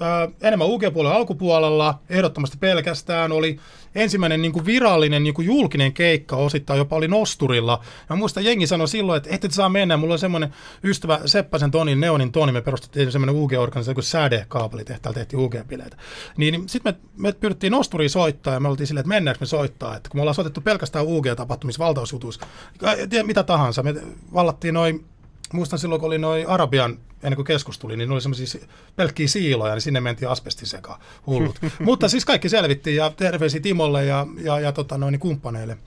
ää, enemmän UG-puolen alkupuolella, ehdottomasti pelkästään, oli ensimmäinen niin kuin virallinen niin kuin julkinen keikka osittain, jopa oli Nosturilla. Ja muistan, jengi sanoi silloin, että ette te saa mennä, mulla on semmoinen ystävä Seppäsen Tonin, Neonin Toni, me perustettiin semmoinen UG-organisaatio kuin Säde, kaapelitehtaalla tehtiin UG-bileitä. Niin, niin sitten me, me pyrittiin Nosturiin soittaa, ja me oltiin silleen, että mennäänkö me soittaa, että kun me ollaan soitettu pelkästään UG-tapahtumissa, valtausjutuissa, mitä tahansa, me vallattiin noin muistan silloin, kun oli noin Arabian, ennen kuin keskus tuli, niin ne oli semmoisia pelkkiä siiloja, niin sinne mentiin asbestin sekaan, hullut. (laughs) Mutta siis kaikki selvittiin ja terveisiä Timolle ja, ja, ja tota, noin, kumppaneille.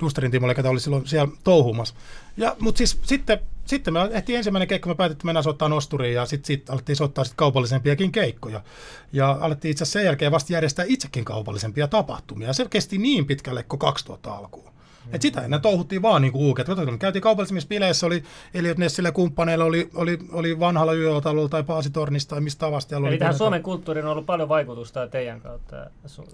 Dusterin Timolle, joka oli silloin siellä touhumassa. Ja, mutta siis sitten, sitten me ehtiin ensimmäinen keikka, me päätettiin mennä soittaa nosturiin ja sitten sit alettiin soittaa sit kaupallisempiakin keikkoja. Ja alettiin itse asiassa sen jälkeen vasta järjestää itsekin kaupallisempia tapahtumia. Ja se kesti niin pitkälle kuin 2000 alkuun. Mm. Et sitä ennen touhuttiin vaan niin uuket. Kun käytiin kaupallisemmissa bileissä, oli Eliot Nessillä kumppaneilla, oli, oli, oli vanhalla yöotalolla tai Paasitornista tai mistä tavasta. Eli oli tähän Suomen kulttuuriin on ollut paljon vaikutusta teidän kautta.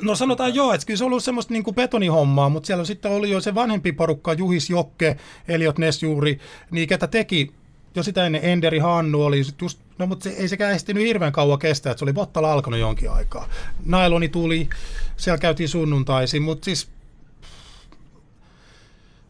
No sanotaan joo, että kyllä se on ollut semmoista niin betonihommaa, mutta siellä sitten oli jo se vanhempi porukka, Juhis Jokke, Eliot Ness juuri, niin ketä teki jo sitä ennen Enderi Hannu oli just, no mutta se, ei sekään ehtinyt hirveän kauan kestää, että se oli Bottala alkanut jonkin aikaa. Nailoni tuli, siellä käytiin sunnuntaisin, mutta siis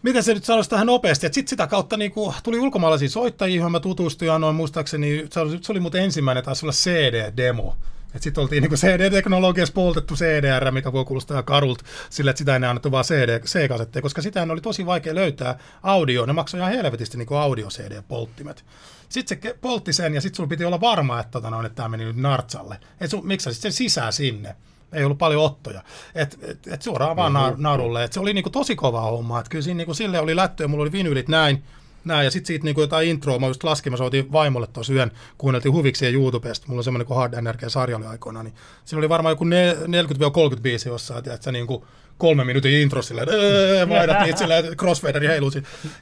miten se nyt sanoisi tähän nopeasti, sitten sitä kautta niin kuin, tuli ulkomaalaisia soittajia, joihin mä tutustuin, annoin muistaakseni, se oli, se oli muuten ensimmäinen, taisi olla CD-demo, sitten oltiin niin CD-teknologiassa poltettu CDR, mikä voi kuulostaa ihan karulta sillä, että sitä ei annettu vaan CD, C-kasetteja, koska sitä oli tosi vaikea löytää audio. Ne maksoi ihan helvetisti niin audio-CD-polttimet. Sitten se poltti sen ja sitten sulla piti olla varma, että, tota, että tämä meni nyt nartsalle. Et sun, miksi sä sitten sisään sinne? Ei ollut paljon ottoja. Et, et, et suoraan vaan mm-hmm. narulle. Et se oli niinku tosi kova homma. Et kyllä siinä niinku sille oli lättö ja mulla oli vinylit näin näin. Ja sitten siitä niin kuin jotain introa, mä just laskin, mä soitin vaimolle tuossa yön, kuunneltiin huvikseen YouTubesta, mulla on semmoinen kuin Hard Energia-sarja oli aikoina, niin siinä oli varmaan joku 40-30 biisi jossain, että se niin kuin kolme minuutin intro silleen, vaihdat niitä silleen, crossfaderi heiluu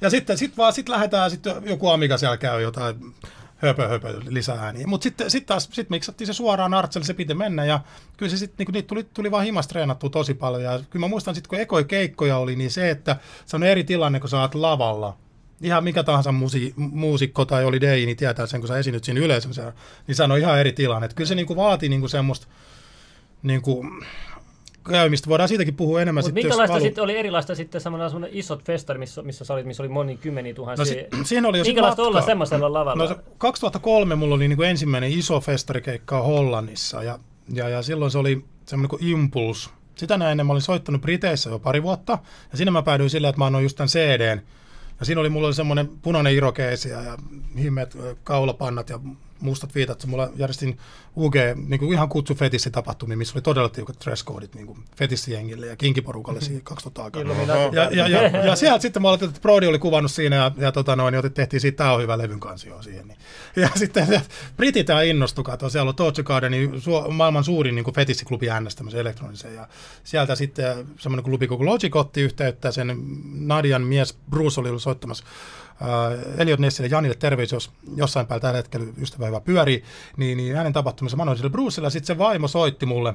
Ja sitten sit vaan, sit lähdetään, sitten joku Amiga siellä käy jotain höpö, höpö lisää ääniä. Mutta sitten sit taas sit miksattiin se suoraan Artselle, se piti mennä ja kyllä se sitten, niinku, niitä tuli, tuli vaan himasta treenattua tosi paljon. Ja kyllä mä muistan sitten, kun ekoi keikkoja oli, niin se, että se on eri tilanne, kun sä oot lavalla ihan mikä tahansa musi, muusikko tai oli DJ, niin tietää sen, kun sä esinyt siinä yleisössä, niin se on ihan eri tilanne. Että kyllä se niin kuin vaatii niin kuin semmoista niin kuin, käymistä. Voidaan siitäkin puhua enemmän. Mutta minkälaista sitten oli erilaista sitten semmoinen isot festari, missä, missä sä olit, missä oli moni kymmeniä tuhansia. No, si- siinä oli jo minkälaista olla semmoisella lavalla? No, 2003 mulla oli niin kuin ensimmäinen iso festarikeikka Hollannissa ja, ja, ja silloin se oli semmoinen kuin Impulse. Sitä näin mä olin soittanut Briteissä jo pari vuotta ja sinne mä päädyin silleen, että mä annoin just tämän CDn ja siinä oli mulla oli semmoinen punainen irokeesia ja himmeet kaulapannat ja mustat viitat. Mulla järjestin UG niin kuin ihan kutsu tapahtumia, missä oli todella tiukat dress codeit niin kuin fetissijengille ja kinkiporukalle mm-hmm. 2000 aikaa. Ja, ja, ja, ja, ja, sieltä sitten mä aloitin, että Brody oli kuvannut siinä ja, ja tota noin, niin tehtiin siitä, tämä on hyvä levyn kansio siihen. Niin. (laughs) Ja sitten ja, Britit tämä innostukaa, että siellä on Torture Gardenin su, maailman suurin niin kuin fetissiklubi äänessä tämmöisen elektronisen. Ja sieltä sitten semmoinen klubi kuin Logic otti yhteyttä, sen Nadian mies Bruce oli ollut soittamassa Eliot Nessille, Janille terveys, jos jossain päällä tällä hetkellä ystävä hyvä pyörii, niin, niin hänen tapahtumassa sille Brucella, sitten se vaimo soitti mulle,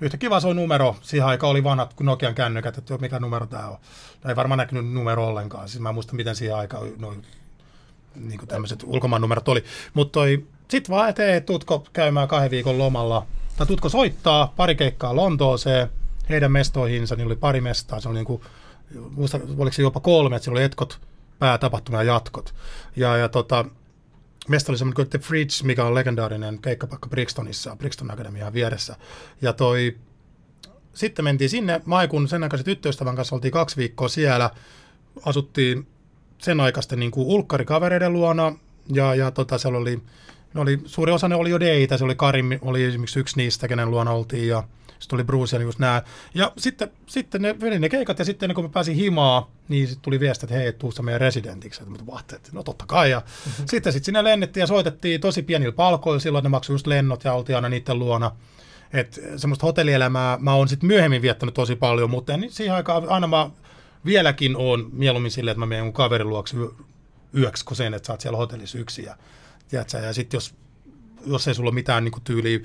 yhtä kiva se on numero, siihen aikaan oli vanhat Nokian kännykät, että mikä numero tämä on. Ei varmaan näkynyt numero ollenkaan, siis mä muistan miten siihen aikaan noin niin tämmöiset ulkomaan numerot oli. Mutta sitten vaan eteen, tutko käymään kahden viikon lomalla, tai tutko soittaa pari keikkaa Lontooseen, heidän mestoihinsa, niin oli pari mestaa, se oli niin kuin, muista, oliko se jopa kolme, että siinä oli etkot, päätapahtuma ja jatkot. Ja, ja tota, Mestä oli semmoinen kuin The Fridge, mikä on legendaarinen keikkapaikka Brixtonissa, Brixton Akademian vieressä. Ja toi, sitten mentiin sinne, Maikun sen aikaisen tyttöystävän kanssa oltiin kaksi viikkoa siellä, asuttiin sen aikaisten niin kuin ulkkarikavereiden luona, ja, ja tota, siellä oli, ne oli, suuri osa ne oli jo deitä, se oli Karim, oli esimerkiksi yksi niistä, kenen luona oltiin, ja sitten tuli Bruce ja just nää. Ja sitten, sitten ne veli ne keikat ja sitten kun mä pääsin himaa, niin sitten tuli viesti, että hei, tuu meidän residentiksi. Että vahti, että no totta kai. Ja mm-hmm. sitten sit sinne lennettiin ja soitettiin tosi pienillä palkoilla. Silloin ne maksoi just lennot ja oltiin aina niiden luona. Että semmoista hotellielämää mä oon sitten myöhemmin viettänyt tosi paljon, mutta niin siihen aikaan aina mä vieläkin on mieluummin silleen, että mä menen mun kaverin luokse yöksi, kun sen, että sä oot siellä hotellissa yksin. Ja, ja sitten jos, jos ei sulla ole mitään niin tyyliä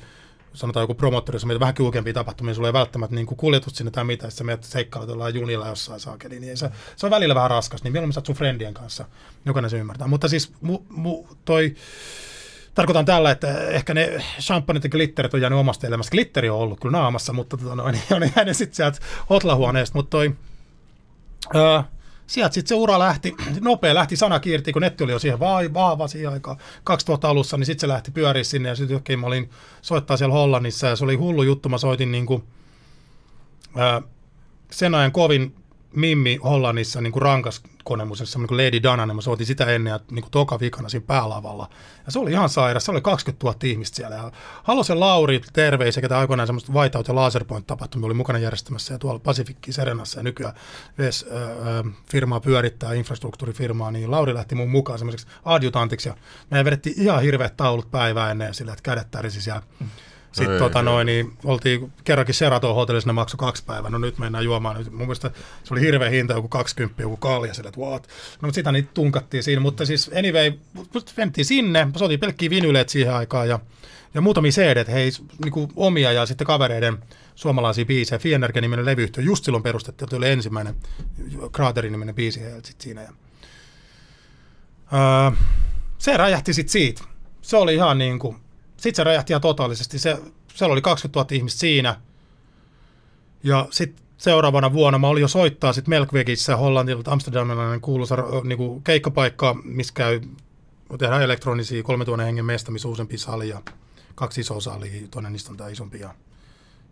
sanotaan joku promottori, jos on vähän kiukempia tapahtumia, sulla ei välttämättä niin kuljetut sinne tai mitä, sä menet seikkailut jollain junilla jossain saakeli, niin se, se, on välillä vähän raskas, niin mieluummin sä sun friendien kanssa, jokainen se ymmärtää. Mutta siis mu, mu, toi, tarkoitan tällä, että ehkä ne champagneit ja glitterit on jäänyt omasta elämästä. Glitteri on ollut kyllä naamassa, mutta tota noin, (laughs) niin on jäänyt sitten sieltä hotlahuoneesta, mutta toi, öö, sieltä sitten se ura lähti, (clears throat) nopea lähti sanakirti, kun netti oli jo siihen vai, vahva siihen aikaan 2000 alussa, niin sitten se lähti pyöriä sinne ja sitten mä olin soittaa siellä Hollannissa ja se oli hullu juttu, mä soitin niin kuin, ää, sen ajan kovin Mimmi Hollannissa niin kuin rankas konemusessa, kuin Lady Dana, niin mä soitin sitä ennen ja niin kuin toka vikana siinä päälavalla. Ja se oli ihan sairas, se oli 20 000 ihmistä siellä. Ja Halosen Lauri, terveisiä, ketä aikoinaan semmoista Whiteout ja Laserpoint tapahtumia oli mukana järjestämässä ja tuolla Pacific Serenassa ja nykyään VES firmaa pyörittää, infrastruktuurifirmaa, niin Lauri lähti mun mukaan semmoiseksi adjutantiksi ja me vedettiin ihan hirveät taulut päivää ennen sillä, että kädet tärisi siellä mm Sitten Ei, tota ei. noin, niin oltiin kerrankin Seraton hotellissa, ne maksoi kaksi päivää. No nyt mennään juomaan. Nyt, mun mielestä se oli hirveä hinta, joku 20, joku kalja sille, että what? No mutta sitä niitä tunkattiin siinä. Mutta siis anyway, mentiin sinne, soitiin pelkkiä vinyleet siihen aikaan ja, ja muutamia CD, hei, niinku omia ja sitten kavereiden suomalaisia biisejä. Fienergen-niminen levyyhtiö just silloin perustettiin, oli ensimmäinen Kraterin-niminen biisi heiltä sit siinä. Ja, öö, se räjähti sitten siitä. Se oli ihan niin kuin, sitten se räjähti ihan totaalisesti. Se, siellä oli 20 000 ihmistä siinä. Ja sitten seuraavana vuonna mä olin jo soittaa sitten Melkvegissä, Hollantilta, Amsterdamilainen kuuluisa niin kuin keikkapaikka, missä käy, tehdään elektronisia 3000 hengen mesta, missä on useampi sali ja kaksi isoa salia, toinen niistä on tämä isompi ja,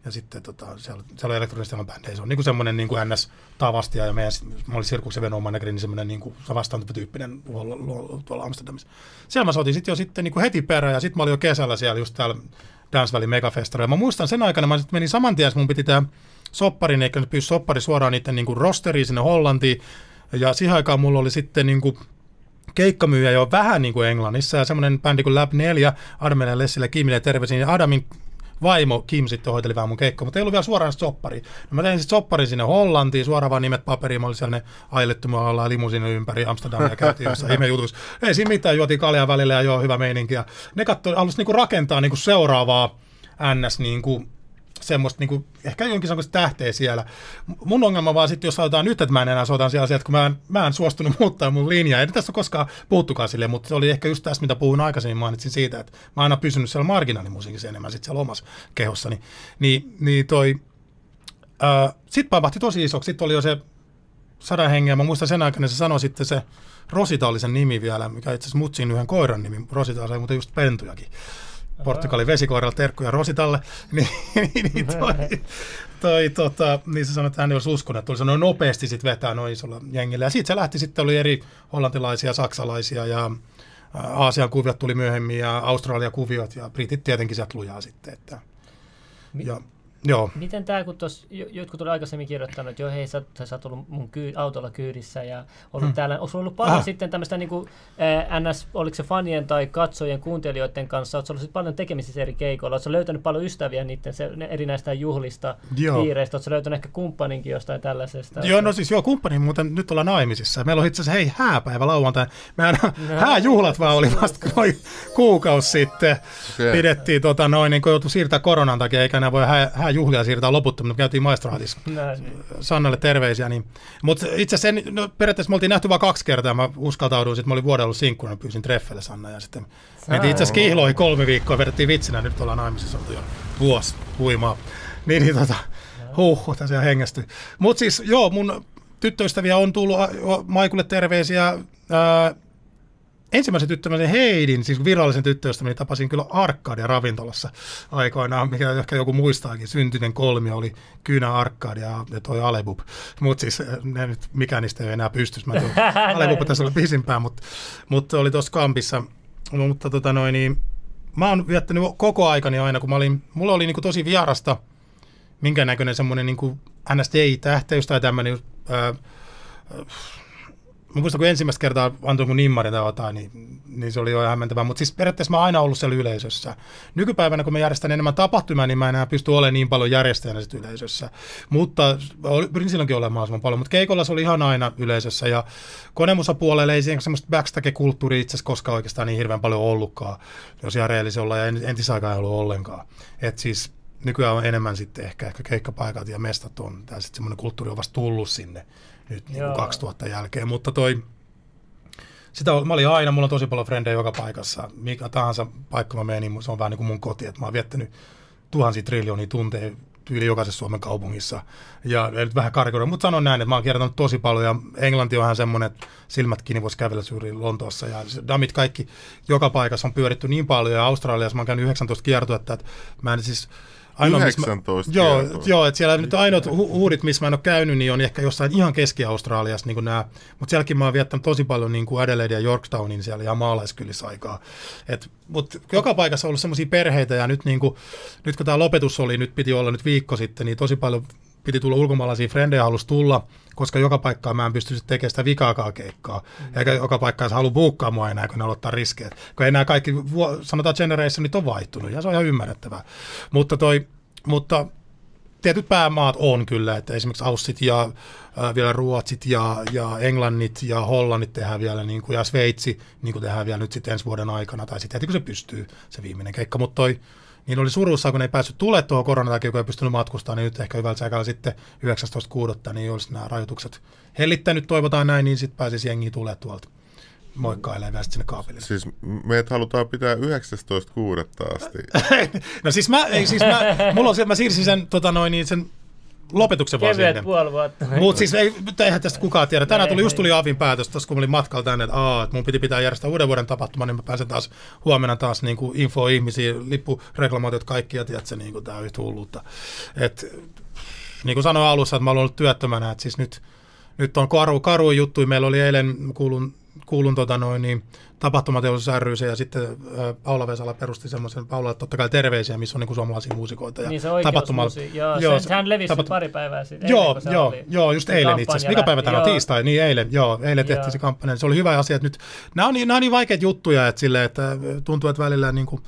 ja sitten tota, siellä, siellä on elektronista bändejä. Se on niin kuin semmoinen niin kuin NS Tavastia ja meidän, mä olin Sirkuksen Venom Manager, niin semmoinen niin kuin tyyppinen tuolla, Amsterdamissa. Siellä mä soitin sitten jo sitten niin kuin heti perään ja sitten mä olin jo kesällä siellä just täällä Dance Valley Megafestarilla. Mä muistan sen aikana, mä sit menin saman tien, mun piti tämä sopparin, eikä nyt pyysi soppari suoraan niiden niin kuin rosteriin sinne Hollantiin. Ja siihen aikaan mulla oli sitten niin kuin keikkamyyjä jo vähän niin kuin Englannissa ja semmoinen bändi kuin Lab 4, Adamille ja Lessille Kimille terveisiin. Ja Adamin vaimo Kim sitten hoiteli vähän mun keikkoa, mutta ei ollut vielä suoraan soppari. No mä tein sitten sopparin sinne Hollantiin, suoraan vaan nimet paperiin, mä olin siellä ne ailettu mua ollaan limusiinin ympäri Amsterdamia käytiin jossain (laughs) ihmejutuissa. Ei siinä mitään, juotiin kaljaa välillä ja joo, hyvä meininki. Ja ne katsoi, halusi niinku rakentaa niinku seuraavaa NS niinku semmoista niinku, ehkä jonkin semmoista tähteä siellä. Mun ongelma vaan sitten, jos sanotaan nyt, että mä en enää soitan siellä asiat, kun mä en, mä en suostunut (laughs) muuttaa mun linjaa. Ei tässä ole koskaan puhuttukaan sille, mutta se oli ehkä just tässä, mitä puhuin aikaisemmin, mainitsin siitä, että mä oon aina pysynyt siellä marginaalimusiikissa enemmän sitten siellä omassa kehossani. Niin, niin toi, sitten paipahti tosi isoksi, sitten oli jo se sadan hengen, mä muistan sen aikana, se sanoi sitten se Rosita oli sen nimi vielä, mikä itse asiassa mutsin yhden koiran nimi, Rosita sai muuten just pentujakin. Portugalin vesikoiralla terkkuja Rositalle, (laughs) niin, niin, niin toi, toi, tota, niin se sanoi, että hän ei olisi uskonut, että tuli noin nopeasti sit vetää noin isolla jengillä. Ja siitä se lähti sitten, oli eri hollantilaisia, saksalaisia ja Aasian kuviot tuli myöhemmin ja Australia kuviot ja britit tietenkin sieltä lujaa sitten. Että, ja, Joo. Miten tämä, kun tuossa jotkut oli aikaisemmin kirjoittanut, että joo hei, sä, sä, sä oot ollut mun kyy, autolla kyydissä ja ollut hmm. täällä, onko ollut paljon ah. sitten tämmöistä niin kuin, äh, NS, oliko se fanien tai katsojien, kuuntelijoiden kanssa, ootko ollut paljon tekemisissä eri keikoilla, ootko löytänyt paljon ystäviä niiden se, ne, eri näistä juhlista, joo. piireistä, ootko löytänyt ehkä kumppaninkin jostain tällaisesta? Joo, no siis joo, kumppani, muuten nyt ollaan naimisissa. Meillä on itse asiassa, hei, hääpäivä lauantai. Meidän (laughs) no. hääjuhlat vaan oli vasta (laughs) noin kuukausi sitten. Okay. Pidettiin tota, noin, niin kun joutui siirtää koronan takia, eikä enää voi hää, hää juhlia siirtää loputtomasti, mutta käytiin maistraatissa. Sannalle terveisiä. Niin. Mutta itse asiassa no, periaatteessa me oltiin nähty vain kaksi kertaa. Mä uskaltauduin, sitten mä olin vuoden ollut sinkkuna, pyysin treffelle Sanna. Ja sitten mentiin itse asiassa kihloihin kolme viikkoa, vedettiin vitsinä, nyt ollaan naimisissa oltu jo vuosi huimaa. Niin, niin tota, huh, tässä hengästyi. Mutta siis joo, mun tyttöystäviä on tullut Maikulle terveisiä. Ää, ensimmäisen tyttöystäväni Heidin, siis virallisen tyttöystäväni, tapasin kyllä Arkadia ravintolassa aikoinaan, mikä ehkä joku muistaakin. Syntinen kolmio oli Kyynä Arkadia ja toi Alebub. Mutta siis ne nyt, mikään niistä ei enää pystyisi. Mä (laughs) Alebub tässä oli pisimpään, mutta, mutta oli tuossa kampissa. Mutta tota noin, niin, mä oon viettänyt koko aikani aina, kun mä olin, mulla oli niin kuin tosi vierasta, minkä näköinen semmoinen niin NSD-tähteys tai tämmöinen Mä muistan, kun ensimmäistä kertaa antoi mun nimmari tai jotain, niin, niin se oli jo hämmentävää. Mutta siis periaatteessa mä oon aina ollut siellä yleisössä. Nykypäivänä, kun mä järjestän enemmän tapahtumia, niin mä enää pysty olemaan niin paljon järjestäjänä sit yleisössä. Mutta pyrin silloinkin olemaan mahdollisimman paljon. Mutta keikolla se oli ihan aina yleisössä. Ja konemusapuolella ei siihen semmoista backstage-kulttuuria itse asiassa koskaan oikeastaan niin hirveän paljon ollutkaan, jos rehellisesti olla. Ja entisaikaan ei ollut ollenkaan. Et siis nykyään on enemmän sitten ehkä, ehkä keikkapaikat ja mestat on. Tai sitten semmoinen kulttuuri on vasta tullut sinne nyt niin kuin 2000 jälkeen, mutta toi, sitä mä olin aina, mulla on tosi paljon frendejä joka paikassa, mikä tahansa paikka mä menen, niin se on vähän niin kuin mun koti, että mä oon viettänyt tuhansia triljoonia tunteja tyyli jokaisessa Suomen kaupungissa. Ja nyt vähän karikoida, mutta sanon näin, että mä oon kiertänyt tosi paljon ja Englanti on ihan semmoinen, että silmät kiinni voisi kävellä suuri Lontoossa. Ja damit kaikki joka paikassa on pyöritty niin paljon ja Australiassa mä oon käynyt 19 kiertuetta, että mä en siis Ainoa, 19 mä, joo, joo, että siellä nyt ainoat hu- huudit, missä mä en ole käynyt, niin on ehkä jossain ihan Keski-Australiassa, niin nämä, mutta sielläkin mä oon viettänyt tosi paljon niin kuin Adelaide ja Yorktownin siellä ihan maalaiskylissä aikaa. Et, mutta joka paikassa on ollut semmoisia perheitä, ja nyt, niin kuin, nyt kun tämä lopetus oli, nyt piti olla nyt viikko sitten, niin tosi paljon piti tulla ulkomaalaisia frendejä, halusi tulla, koska joka paikkaa mä en pystyisi tekemään sitä vikaakaan keikkaa. Mm. Eikä joka paikkaa se halua buukkaa mua enää, kun ne aloittaa riskejä. Kun enää kaikki, sanotaan generationit on vaihtunut, ja se on ihan ymmärrettävää. Mutta, toi, mutta tietyt päämaat on kyllä, että esimerkiksi Aussit ja äh, vielä Ruotsit ja, ja Englannit ja Hollannit tehdään vielä, niin kuin, ja Sveitsi niin kuin tehdään vielä nyt sitten ensi vuoden aikana, tai sitten heti kun se pystyy, se viimeinen keikka, mutta toi, niin oli surussa, kun ei päässyt tule tuohon koronan takia, kun ei pystynyt matkustamaan, niin nyt ehkä hyvällä säkällä sitten 19.6. niin olisi nämä rajoitukset hellittänyt, toivotaan näin, niin sitten pääsisi jengi tulee tuolta moikkailee vielä sinne kaapelille. Siis meitä halutaan pitää 19.6. asti. (laughs) no siis mä, ei, siis mä, mulla on se, mä siirsin sen, tota noin, niin sen lopetuksen vaan sinne. Mutta siis ei, eihän tästä kukaan tiedä. Tänään tuli, just tuli Avin päätös, tossa, kun olin matkalla tänne, että, aa, että mun piti pitää järjestää uuden vuoden tapahtuma, niin mä pääsen taas huomenna taas niin kuin info ihmisiä, lippureklamaatiot kaikki, ja tiedätkö, niin kuin tää on yhtä hulluutta. Et, niin kuin sanoin alussa, että mä olen ollut työttömänä, että siis nyt, nyt on karu, karu juttu. Meillä oli eilen, kuulun kuulun tota noin, niin, tapahtumateollisuus ry ja sitten Paula Vesala perusti semmoisen, Paula totta kai terveisiä, missä on niin kuin suomalaisia muusikoita. Ja niin se tapahtumalla. Joo, joo, se, sehän levisi tapaht- pari päivää sitten. Joo, joo, joo, just eilen itse asiassa. Mikä päivä tämä on? Tiistai, niin eilen, joo, eilen tehtiin se kampanja. Se oli hyvä asia, että nyt, nämä on niin, nämä on niin vaikeita juttuja, että, sille, että tuntuu, että välillä niin kuin,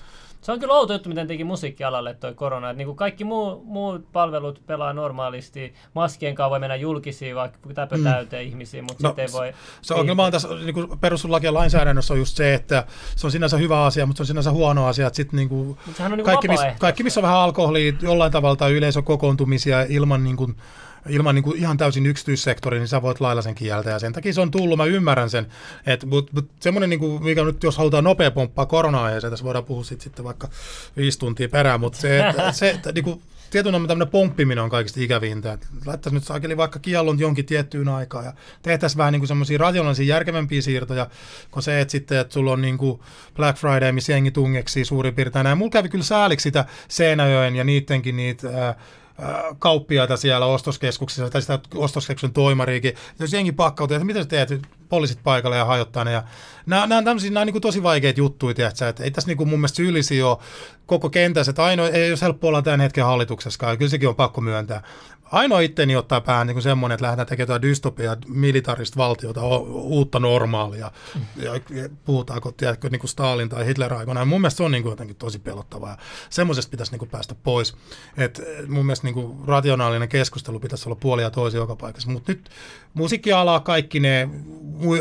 se on kyllä outo juttu, miten teki musiikkialalle toi korona. Että niin kuin kaikki muu, muut palvelut pelaa normaalisti. Maskien kanssa voi mennä julkisiin, vaikka täpö mm. täyteen ihmisiä, mutta no, sitten ei voi... Se ongelma on tässä niin kuin perustuslaki ja lainsäädännössä on just se, että se on sinänsä hyvä asia, mutta se on sinänsä huono asia. Että sit niin kuin on niin kuin kaikki, missä, kaikki, missä on vähän alkoholia, jollain tavalla tai yleisökokoontumisia ilman niin kuin, ilman niin kuin ihan täysin yksityissektori, niin sä voit lailla sen kieltä ja sen takia se on tullut, mä ymmärrän sen, mutta mut semmoinen, niin kuin, mikä nyt jos halutaan nopea pomppaa koronaa ja tässä voidaan puhua sit, sitten vaikka viisi tuntia perään, mutta se, että, se, että niin kuin, tietyn tämmöinen pomppiminen on kaikista ikävintä. Laittaisi nyt saakeli vaikka kiellon jonkin tiettyyn aikaan ja tehtäisiin vähän niin semmoisia rationaalisia järkevämpiä siirtoja, kun se, että sitten, että sulla on niin kuin Black Friday, missä jengi tungeksi suurin piirtein. Ja mulla kävi kyllä sääliksi sitä Seinäjoen ja niidenkin niitä kauppiaita siellä ostoskeskuksissa tai sitä ostoskeskuksen toimariikin. Jos jengi pakkautuu, että mitä sä teet, poliisit paikalle ja hajottaa ne. Ja nämä, nämä, tämmöisiä, nämä on niin tosi vaikeita juttuja, tiedätkö? että ei tässä niin kuin mun mielestä syyllisiä ole koko kentässä, että ainoa, ei ole helppo olla tämän hetken hallituksessa, kyllä sekin on pakko myöntää ainoa itteni ottaa päähän niin semmoinen, että lähdetään tekemään jotain dystopia, militarista valtiota, uutta normaalia, mm. ja, ja puhutaanko, tiedätkö, niin kuin Stalin tai Hitler aikana. Mun mielestä se on niin kuin jotenkin tosi pelottavaa, semmoisesta pitäisi niin kuin päästä pois. Et mun mielestä niin kuin rationaalinen keskustelu pitäisi olla puolia toisia joka paikassa, mutta nyt musiikkiala, kaikki ne,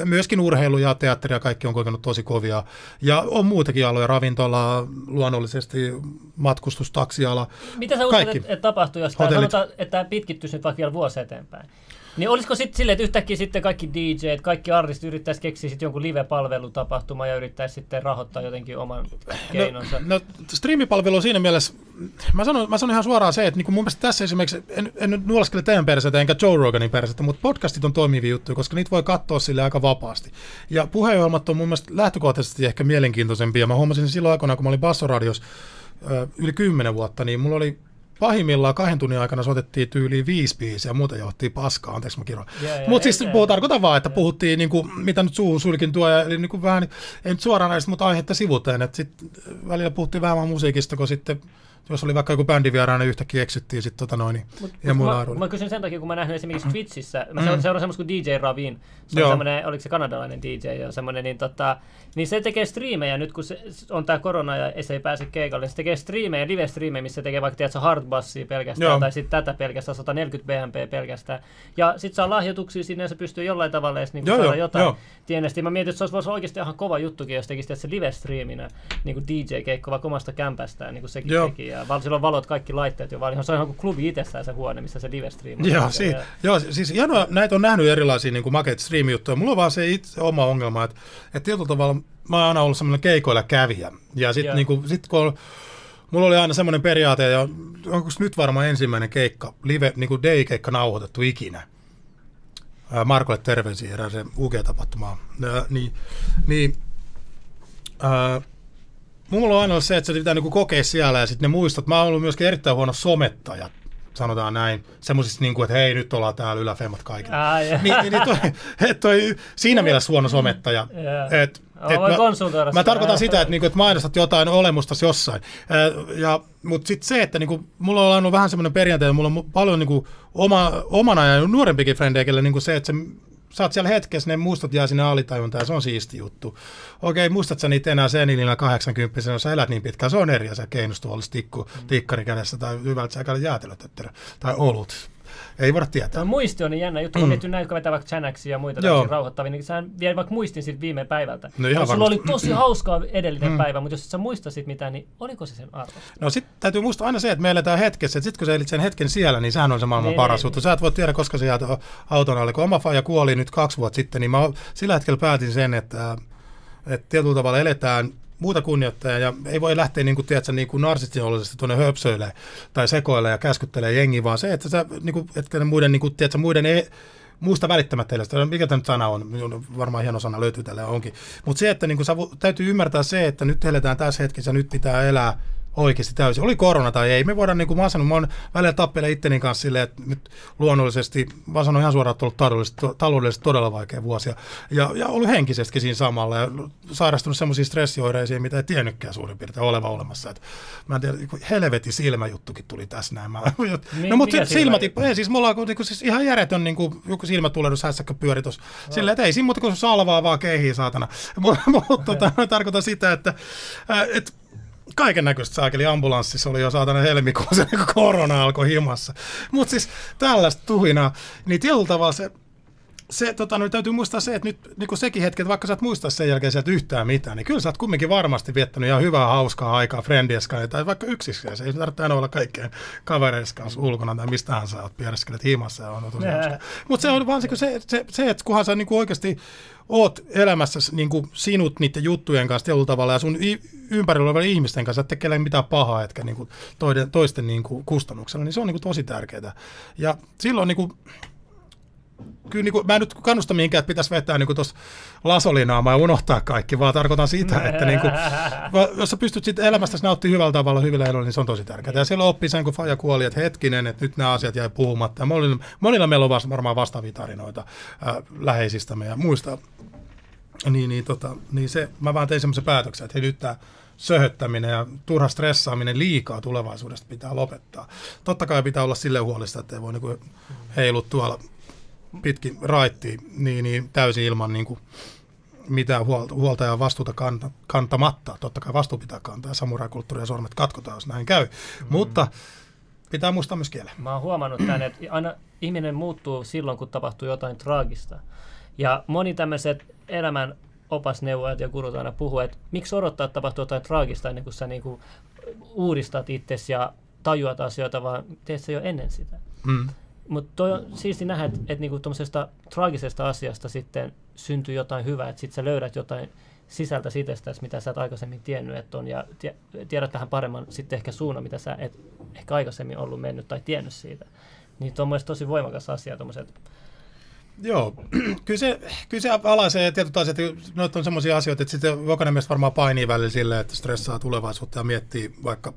myöskin urheilu ja teatteri ja kaikki on kokenut tosi kovia, ja on muitakin aloja, ravintola, luonnollisesti matkustus, taksiala, Mitä sä uskot, että et tapahtuu, jos sanotaan, että pitkittyisi nyt vaikka vielä vuosi eteenpäin. Niin olisiko sitten silleen, että yhtäkkiä sitten kaikki DJt, kaikki artistit yrittäisi keksiä sitten jonkun live-palvelutapahtuma ja yrittäisi sitten rahoittaa jotenkin oman keinonsa? No, no striimipalvelu on siinä mielessä, mä sanon, mä sanon ihan suoraan se, että niin mun mielestä tässä esimerkiksi, en, en nyt nuoleskele teidän persettä enkä Joe Roganin persettä, mutta podcastit on toimivia juttuja, koska niitä voi katsoa sille aika vapaasti. Ja puheenohjelmat on mun mielestä lähtökohtaisesti ehkä mielenkiintoisempia. Mä huomasin silloin aikoina, kun mä olin Bassoradios yli kymmenen vuotta, niin mulla oli pahimmillaan kahden tunnin aikana soitettiin tyyliin viisi biisiä ja muuta johtii paskaa, anteeksi mä kirjoin. Mutta siis puhuu, tarkoitan vaan, että puhuttiin, niin kuin, mitä nyt suuhun sulkin tuo, ja, eli niin kuin vähän, ei nyt suoraan näistä, mutta aihetta sivuteen, että sitten välillä puhuttiin vähän musiikista, kun sitten jos oli vaikka joku bändivieraana, niin yhtäkkiä eksyttiin sitten tota noin. Mut, ja mut mä, mä, kysyn sen takia, kun mä nähnyt esimerkiksi Twitchissä, mä mm. seuraan semmoista kuin DJ Ravin, se on semmoinen, oliko se kanadalainen DJ ja semmoinen, niin, tota, niin se tekee striimejä nyt, kun se on tämä korona ja se ei pääse keikalle, niin se tekee striimejä, live-striimejä, missä tekee vaikka tiedätkö, hardbassia pelkästään Joo. tai sitten tätä pelkästään, 140 BMP pelkästään. Ja sitten saa lahjoituksia sinne ja se pystyy jollain tavalla edes niin saada jotain jo. tienesti. Mä mietin, että se olisi voisi oikeasti ihan kova juttukin, jos tekisi se live-striiminä niin DJ-keikko vaikka omasta kämpästään, niin kuin sekin Joo. teki. Ja val, silloin valot kaikki laitteet jo, vaan se on ihan kuin klubi itsessään se huone, missä se live stream Joo, si- ja... joo, siis hienoa, näitä on nähnyt erilaisia niin makeita stream-juttuja. Mulla on vaan se itse oma ongelma, että, että tietyllä tavalla mä oon aina ollut semmoinen keikoilla kävijä. Ja sitten niin sit kun mulla oli aina semmoinen periaate, ja onko nyt varmaan ensimmäinen keikka, live, niin kuin day-keikka nauhoitettu ikinä. Markolle terveisiä erääseen UG-tapahtumaan. Niin, niin ää, mulla on aina se, että se pitää niinku kokea siellä ja sitten ne muistot. Mä oon ollut myöskin erittäin huono somettaja sanotaan näin, semmoisista, niin kuin, että hei, nyt ollaan täällä yläfemmat kaikille. Aa, ja- Niin, niin toi, (laughs) et toi, siinä mielessä huono somettaja. (laughs) Joo. Et, konsultoida mä sitä. tarkoitan sitä, että, niinku, että mainostat jotain olemusta jossain. Ja, mutta sitten se, että niinku, mulla on ollut vähän semmoinen perinteinen, mulla on paljon niinku, oma, omana ja nuorempikin frendejä, niinku se, että se, sä oot siellä hetkessä, ne muistot jää sinne alitajuntaan ja se on siisti juttu. Okei, muistat sä niitä enää senilillä 80 jos sä elät niin pitkään, se on eri asia keinustuolissa tikku, tikkari kädessä tai hyvältä sä käydä jäätelötötterä tai olut. Ei voida tietää. Tämä muisti on niin jännä juttu, kun miettii näitä, jotka vetää vaikka Xanaxia ja muita Mm. Joo. tällaisia rauhoittavia, niin sä vie vaikka muistin siitä viime päivältä. No ihan sulla oli tosi hauskaa edellinen mm. päivä, mutta jos et sä muista siitä mitään, niin oliko se sen arvo? No sitten täytyy muistaa aina se, että me eletään hetkessä, että sitten kun sä elit sen hetken siellä, niin sehän on se maailman Niin, paras niin, juttu. Sä et voi tiedä, koska se jäät auton alle. Kun oma faija kuoli nyt kaksi vuotta sitten, niin mä sillä hetkellä päätin sen, että, että tietyllä tavalla eletään muuta kunnioittaa ja ei voi lähteä niin kuin, tiedätkö, niin kuin narsistisesti tuonne höpsöille tai sekoille ja käskyttelee jengi, vaan se, että sä niin kuin, etkä ne muiden, niin kuin, tiedätkö, muiden ei, muusta välittämättä edes. Mikä tämä sana on? Varmaan hieno sana löytyy tälle onkin. Mutta se, että niin kuin, sä, täytyy ymmärtää se, että nyt eletään tässä hetkessä, nyt pitää elää oikeasti täysin. Oli korona tai ei. Me voidaan, niin kuin mä oon sanonut, mä oon välillä tappelee itteni kanssa silleen, että nyt luonnollisesti, mä sanon ihan suoraan, että on ollut taloudellisesti, taloudellisesti todella vaikea vuosia. Ja, ja ollut henkisestikin siinä samalla ja sairastunut semmoisiin stressioireisiin, mitä ei tiennytkään suurin piirtein oleva olemassa. Et, mä en tiedä, joku helvetin silmäjuttukin tuli tässä näin. Mä, (laughs) Mi- no mutta silmätippu, ei siis mulla on niin siis ihan järjetön niin kuin, joku silmätulehdus hässäkkä pyöri tuossa. Silleen, että ei siinä muuta kuin salvaa vaan keihii saatana. (laughs) Mutta tota, tarkoitan sitä, että ää, et, kaiken näköistä saakeli ambulanssissa oli jo saatana helmikuussa, (laughs) kun korona alkoi himassa. Mutta siis tällaista tuhinaa, niin tietyllä tavalla se, se tota, no, täytyy muistaa se, että nyt niin kuin sekin hetki, että vaikka sä et muista sen jälkeen sieltä yhtään mitään, niin kyllä sä oot kumminkin varmasti viettänyt ihan hyvää, hauskaa aikaa friendies kanssa, tai vaikka yksissä. Se ei tarvitse aina olla kaikkeen kavereissa kanssa ulkona, tai mistähän sä oot piereskelet himassa ja on tosi. Mutta se on vaan se, se, se, se, että kunhan sä niin kuin oikeasti oot elämässä niin kuin sinut niiden juttujen kanssa tietyllä tavalla ja sun ympärillä olevien ihmisten kanssa, et tekee mitään pahaa, etkä niin kuin toiden, toisten niin kuin kustannuksella, niin se on niin kuin tosi tärkeää. Ja silloin niin kuin, kyllä niin kuin, mä en nyt kannusta mihinkään, että pitäisi vetää niin tuossa lasolinaamaa ja unohtaa kaikki, vaan tarkoitan sitä, että (laughs) niin kuin, jos sä pystyt sitten elämästäsi nauttimaan hyvällä tavalla, hyvillä ehdoilla, niin se on tosi tärkeää. Ja silloin oppii sen, kun Faja kuoli, että hetkinen, että nyt nämä asiat jäi puhumatta. Ja monilla, monilla meillä on varmaan vastaavia tarinoita ää, läheisistämme ja muista. Niin, niin, tota, niin se, mä vaan tein semmoisen päätöksen, että hei, nyt tämä söhöttäminen ja turha stressaaminen liikaa tulevaisuudesta pitää lopettaa. Totta kai pitää olla sille huolista, että ei voi niinku heilut tuolla pitkin raittiin niin, niin täysin ilman niin kuin mitään huolta, huolta ja vastuuta kanta, kantamatta. Totta kai vastuu pitää kantaa ja samuraikulttuuri ja sormet katkotaan, jos näin käy. Mm. Mutta pitää muistaa myös kielen. Mä oon huomannut tämän, että aina ihminen muuttuu silloin, kun tapahtuu jotain traagista. Ja moni tämmöiset elämän opasneuvojat ja gurut aina puhuu, että miksi odottaa, että tapahtuu jotain traagista ennen kuin sä niinku uudistat itsesi ja tajuat asioita, vaan teet se jo ennen sitä. Mm. Mutta toi on siisti nähdä, että et niinku traagisesta asiasta sitten syntyy jotain hyvää, että sitten sä löydät jotain sisältä itsestäsi, mitä sä et aikaisemmin tiennyt, että on, ja tie, tiedät vähän paremman sitten ehkä suunnan, mitä sä et ehkä aikaisemmin ollut mennyt tai tiennyt siitä. Niin tuo on tosi voimakas asia, tuommoiset Joo, (clears throat) kyllä se, kyllä se tietyt asiat, noita on semmoisia asioita, että sitten jokainen meistä varmaan painii välillä silleen, että stressaa tulevaisuutta ja miettii vaikka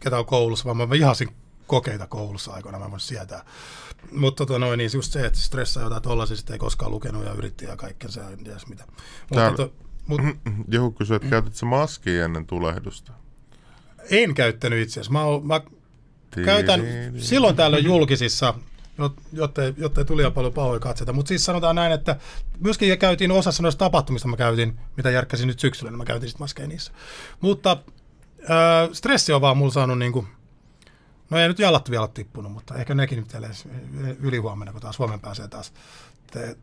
ketä on koulussa, vaan mä vihasin kokeita koulussa aikoina, mä voin sietää. Mutta tota noin, niin just se, että stressaa jotain tollaisia, sitten ei koskaan lukenut ja yritti ja kaikkensa ja en tiedä mitä. Mutta Täällä- to, mut, Joku kysyy, että käytit sä maskia ennen tulehdusta? en käyttänyt itse asiassa. Mä, oon- mä käytän silloin tällöin julkisissa, jot- jotta, jotta ei tuli paljon pahoja katseita. Mutta siis sanotaan näin, että myöskin käytiin osassa noista tapahtumista, mä käytin, mitä järkkäsin nyt syksyllä, niin mä käytin sitten maskeja niissä. Mutta äh, stressi on vaan mulla saanut niinku, no ei nyt jalat vielä ole tippunut, mutta ehkä nekin nyt vielä edes ylihuomenna, kun taas Suomen pääsee taas te-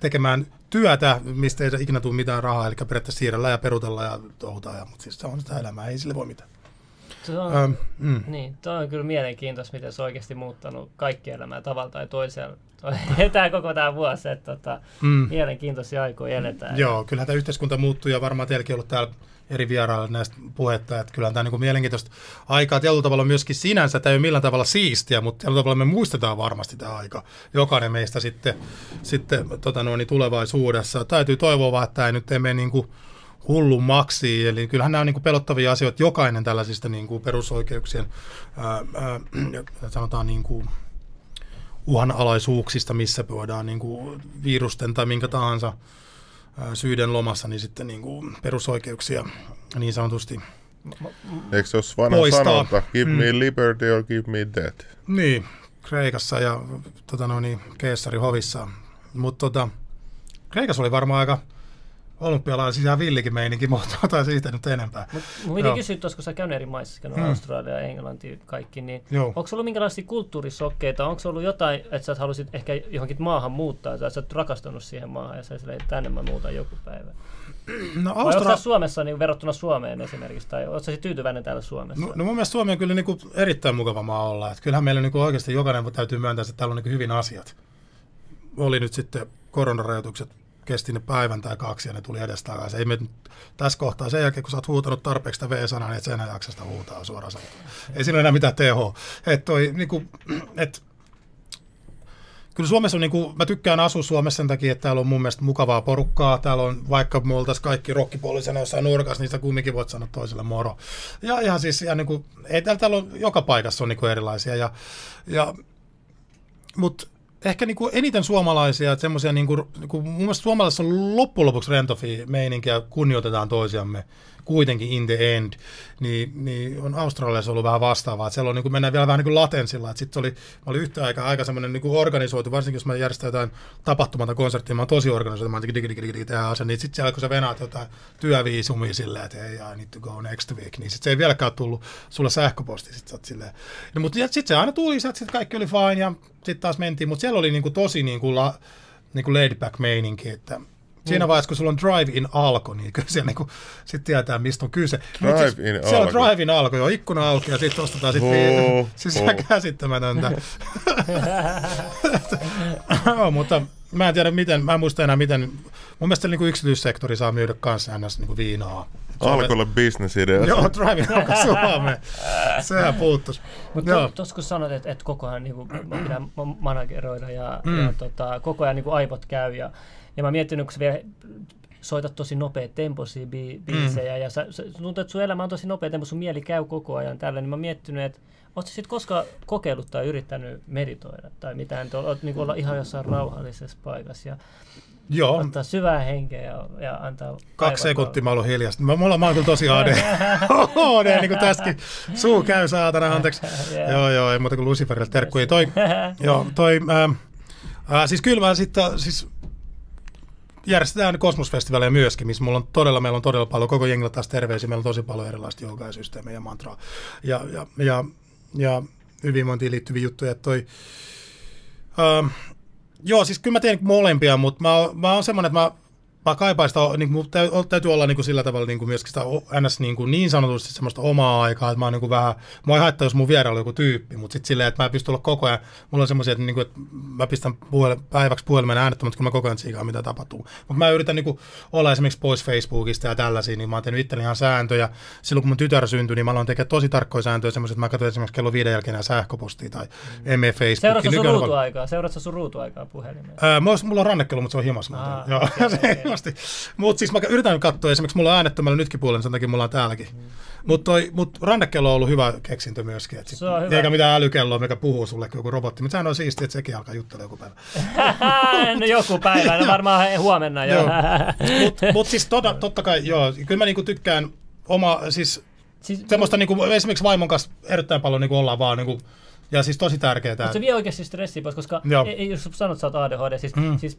tekemään työtä, mistä ei ikinä tule mitään rahaa, eli periaatteessa siirrellä ja perutella ja touhutaan, ja, mutta siis se on sitä elämää, ei sille voi mitään. Se on, Ähm, mm. Niin, toi on kyllä mielenkiintoista, miten se on oikeasti muuttanut kaikki elämää tavalla tai toisella. (laughs) Tämä koko tämä vuosi, että tota, Mm. mielenkiintoisia aikoja eletään. Joo, kyllähän tämä yhteiskunta muuttuu ja varmaan teilläkin on ollut täällä eri vierailla näistä puhetta, että kyllähän tämä niin kuin mielenkiintoista aikaa tietyllä tavalla myöskin sinänsä, tämä ei ole millään tavalla siistiä, mutta tietyllä tavalla me muistetaan varmasti tämä aika. Jokainen meistä sitten, sitten tota noin, niin tulevaisuudessa. Täytyy toivoa vaan, että tämä ei nyt ei mene niin kuin hullummaksi. Eli kyllähän nämä on niin pelottavia asioita. Jokainen tällaisista niin kuin perusoikeuksien, ää, ää, sanotaan niin kuin uhanalaisuuksista, missä voidaan niin kuin virusten tai minkä tahansa ää, syiden lomassa, niin sitten niin kuin perusoikeuksia niin sanotusti Eikö se ole vanha Poistaa. sanonta, give Mm. me liberty or give me death? Niin, Kreikassa ja tota, no niin, Keessarin hovissa. Mutta tota, Kreikassa oli varmaan aika olympialaisia ihan villikin meininki, (laughs) mutta tai siitä nyt enempää. Mut mun piti kysyä tuossa, kun sä käynyt eri maissa, käynyt Mm. Australia, Englanti, kaikki, niin Joo. onko ollut minkälaisia kulttuurisokkeita? Onko ollut jotain, että sä halusit ehkä johonkin maahan muuttaa, tai sä oot rakastunut siihen maahan ja sä silleen, että tänne mä muutan joku päivä? (clears throat) No, Vai onko Austra- sä Suomessa niin verrattuna Suomeen esimerkiksi, tai ootko sä tyytyväinen täällä Suomessa? No, no mun mielestä Suomi on kyllä niinku erittäin mukava maa olla. Et kyllähän meillä niinku oikeasti jokainen täytyy myöntää, että täällä on niinku hyvin asiat. Oli nyt sitten koronarajoitukset, kesti ne päivän tai kaksi ja ne tuli edestakaisin. Ei me tässä kohtaa sen jälkeen, kun sä oot huutanut tarpeeksi sitä V-sanaa, niin et sä enää jaksa sitä huutaa suoraan sanottuna. Ei siinä enää mitään tehoa. Et toi, niinku, et, Kyllä Suomessa on, niin kuin, mä tykkään asua Suomessa sen takia, että täällä on mun mielestä mukavaa porukkaa. Täällä on, vaikka me oltaisiin kaikki rokkipuolisena jossain nurkassa, niin sä kumminkin voit sanoa toiselle moro. Ja ihan siis, ja niin kuin, ei täällä, täällä on, joka paikassa on niin kuin erilaisia. Ja, ja, Mutta ehkä niin kuin eniten suomalaisia, että semmoisia, niin kuin, niin kuin, mun mielestä suomalaisissa on loppujen lopuksi rentofi meininki ja kunnioitetaan toisiamme kuitenkin in the end, niin, niin on Australiassa ollut vähän vastaavaa. Että siellä on, niin kuin, mennään vielä vähän niin kuin latenssilla. Että sitten oli, mä olin yhtä aikaa aika semmoinen niin kuin organisoitu, varsinkin jos mä järjestän jotain tapahtumaa tai konserttia, mä oon tosi organisoitu, mä oon digi, digi, digi, digi, tehdään asia, niin sitten siellä kun sä venaat jotain työviisumia silleen, että hei, I need to go next week, niin sitten se ei vieläkään tullut sulle sähköposti, sitten sä. No, mutta sitten se aina tuli, että sitten kaikki oli fine ja sitten taas mentiin, mutta siellä oli niin kuin tosi niin kuin la, niin kuin laid back meininki, että Siinä vaiheessa, kun sulla on drive-in alko, niin kyllä siellä niin sitten tietää, mistä on kyse. Siis, Drive-in Siellä on alko. drive-in alko, jo ikkuna auki ja sitten ostetaan sitten Oh, oh, siis ihan oh. käsittämätöntä. (laughs) Joo, mutta mä en tiedä miten, mä en muista enää miten, mun mielestä niin kuin yksityissektori saa myydä kanssa ns. Niin kuin viinaa. Alkolle business-idea. Joo, drive-in alko Suomeen. Sehän puuttuisi. Mutta Joo. tuossa kun sanoit, että, että koko ajan niin pitää ma- manageroida ja, mm. ja tota, koko ajan niin aivot käy ja, ja mä oon miettinyt, kun vielä soitat tosi nopeat temposia bi- biisejä mm. ja sä, sä, tuntuu, että sun elämä on tosi nopea tempo, sun mieli käy koko ajan tällä, niin mä oon miettinyt, että Oletko sitten koskaan kokeillut tai yrittänyt meditoida tai mitään, että olet niin olla ihan jossain rauhallisessa paikassa ja Joo, ottaa syvää henkeä ja, ja antaa... kaksi sekuntia mä ollut hiljasta. Mä, mulla, mä oon kyllä tosi AD. AD, (laughs) niin kuin tästäkin. Suu käy saatana, anteeksi. (laughs) Joo. Joo, joo, ei muuta kuin Luciferille terkkuja. Toi, joo, toi, ää, ää, siis kyllä mä sitten, siis järjestetään kosmosfestivaaleja myöskin, missä mulla on todella, meillä on todella paljon, koko jengillä taas terveisiä, meillä on tosi paljon erilaista joogaa ja mantraa ja, ja, ja, ja hyvinvointiin liittyviä juttuja. että Toi, ähm, joo, siis kyllä mä teen molempia, mutta mä, mä oon semmoinen, että mä, mä kaipaan sitä, niin kuin, täytyy, olla niin kuin sillä tavalla niin kuin myöskin sitä ns. Niin, kuin, niin sanotusti semmoista omaa aikaa, että mä oon niin kuin vähän, mua ei haittaa, jos mun vierailla on joku tyyppi, mutta sitten silleen, että mä en pysty olla koko ajan, mulla on semmoisia, että, niin kuin, että mä pistän puhel, päiväksi puhelimen äänettömät, kyllä mä koko ajan tsiikaan, mitä tapahtuu. Mutta mä yritän niin kuin, olla esimerkiksi pois Facebookista ja tällaisia, niin mä oon tehnyt itselleni ihan sääntöjä. Silloin kun mun tytär syntyi, niin mä aloin tekemään tosi tarkkoja sääntöjä, semmoisia, että mä katsoin esimerkiksi kello viiden jälkeen enää sähköpostia tai emme Facebookia. Seuraatko sun ruutuaikaa? Sun ruutuaikaa puhelimeen? Ää, mulla, on rannekello, mutta se on himassa. Aa, muuten. Joo, (laughs) (laughs) himasti. Mutta siis mä yritän katsoa, esimerkiksi mulla on äänettömällä nytkin puolella, sen takia mulla on täälläkin. Mutta mut rannekello on ollut hyvä keksintö myöskin. Et sit, Se on hyvä. eikä mitään älykelloa, mikä puhuu sulle joku robotti. Mutta sehän on siistiä, että sekin alkaa juttelemaan joku päivä. (laughs) no joku päivä, no (laughs) varmaan huomenna jo. (laughs) Mutta mut siis tota, totta kai, joo, kyllä mä niinku tykkään oma, siis siis, semmoista niinku, esimerkiksi vaimon kanssa erittäin paljon niinku ollaan vaan niinku, ja siis tosi tärkeää. Mutta se vie oikeasti stressiä pois, koska ei, ei, jos sanot, että sä oot ADHD, siis, Mm. siis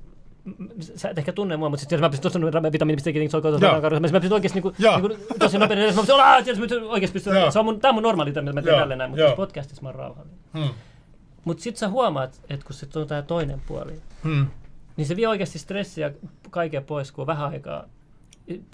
sä et ehkä tunne mua, mutta sitten jos mä pystyn tuossa vitamiinipisteekin soikoon Joo. tuossa mä pystyn oikeasti niinku, niinku, tosi nopeasti, jos mä pystyn, aah, tietysti mä pystyn oikeasti pystyn, se on mun, tää on mun normaali, mitä mä teen tälleen näin, mutta podcastissa mä oon rauhallinen. Hmm. Mutta sitten sä huomaat, että kun se on tää toinen puoli, Hmm. niin se vie oikeasti stressiä kaiken pois, kun on vähän aikaa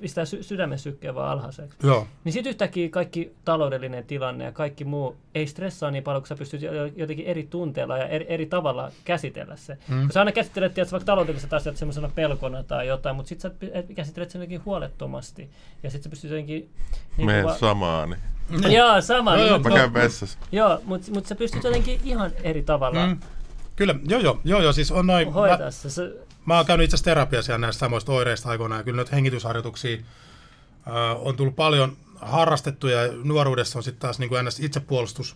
pistää sy- sydämen sykkeen vaan alhaiseksi. Joo. Niin sitten yhtäkkiä kaikki taloudellinen tilanne ja kaikki muu ei stressaa niin paljon, kun sä pystyt jo- jotenkin eri tunteella ja eri, eri tavalla käsitellä se. Mm. Kun sä aina käsittelet tiedätkö, vaikka taloudelliset asiat semmoisena pelkona tai jotain, mutta sitten sä käsittelet sen jotenkin huolettomasti. Ja sitten sä pystyt jotenkin... Niin Meen va- samaani. (laughs) Joo, sama. Joo, niin, Mä käyn vessassa. joo, mutta mut sä pystyt jotenkin ihan eri tavalla Mm. Kyllä, joo joo, joo joo, siis on noin, mä, hoitaa se. se Mä oon käynyt itse asiassa terapiassa näistä samoista oireista aikoinaan, ja kyllä nyt hengitysharjoituksia on tullut paljon harrastettuja ja nuoruudessa on sitten taas niin kuin itsepuolustus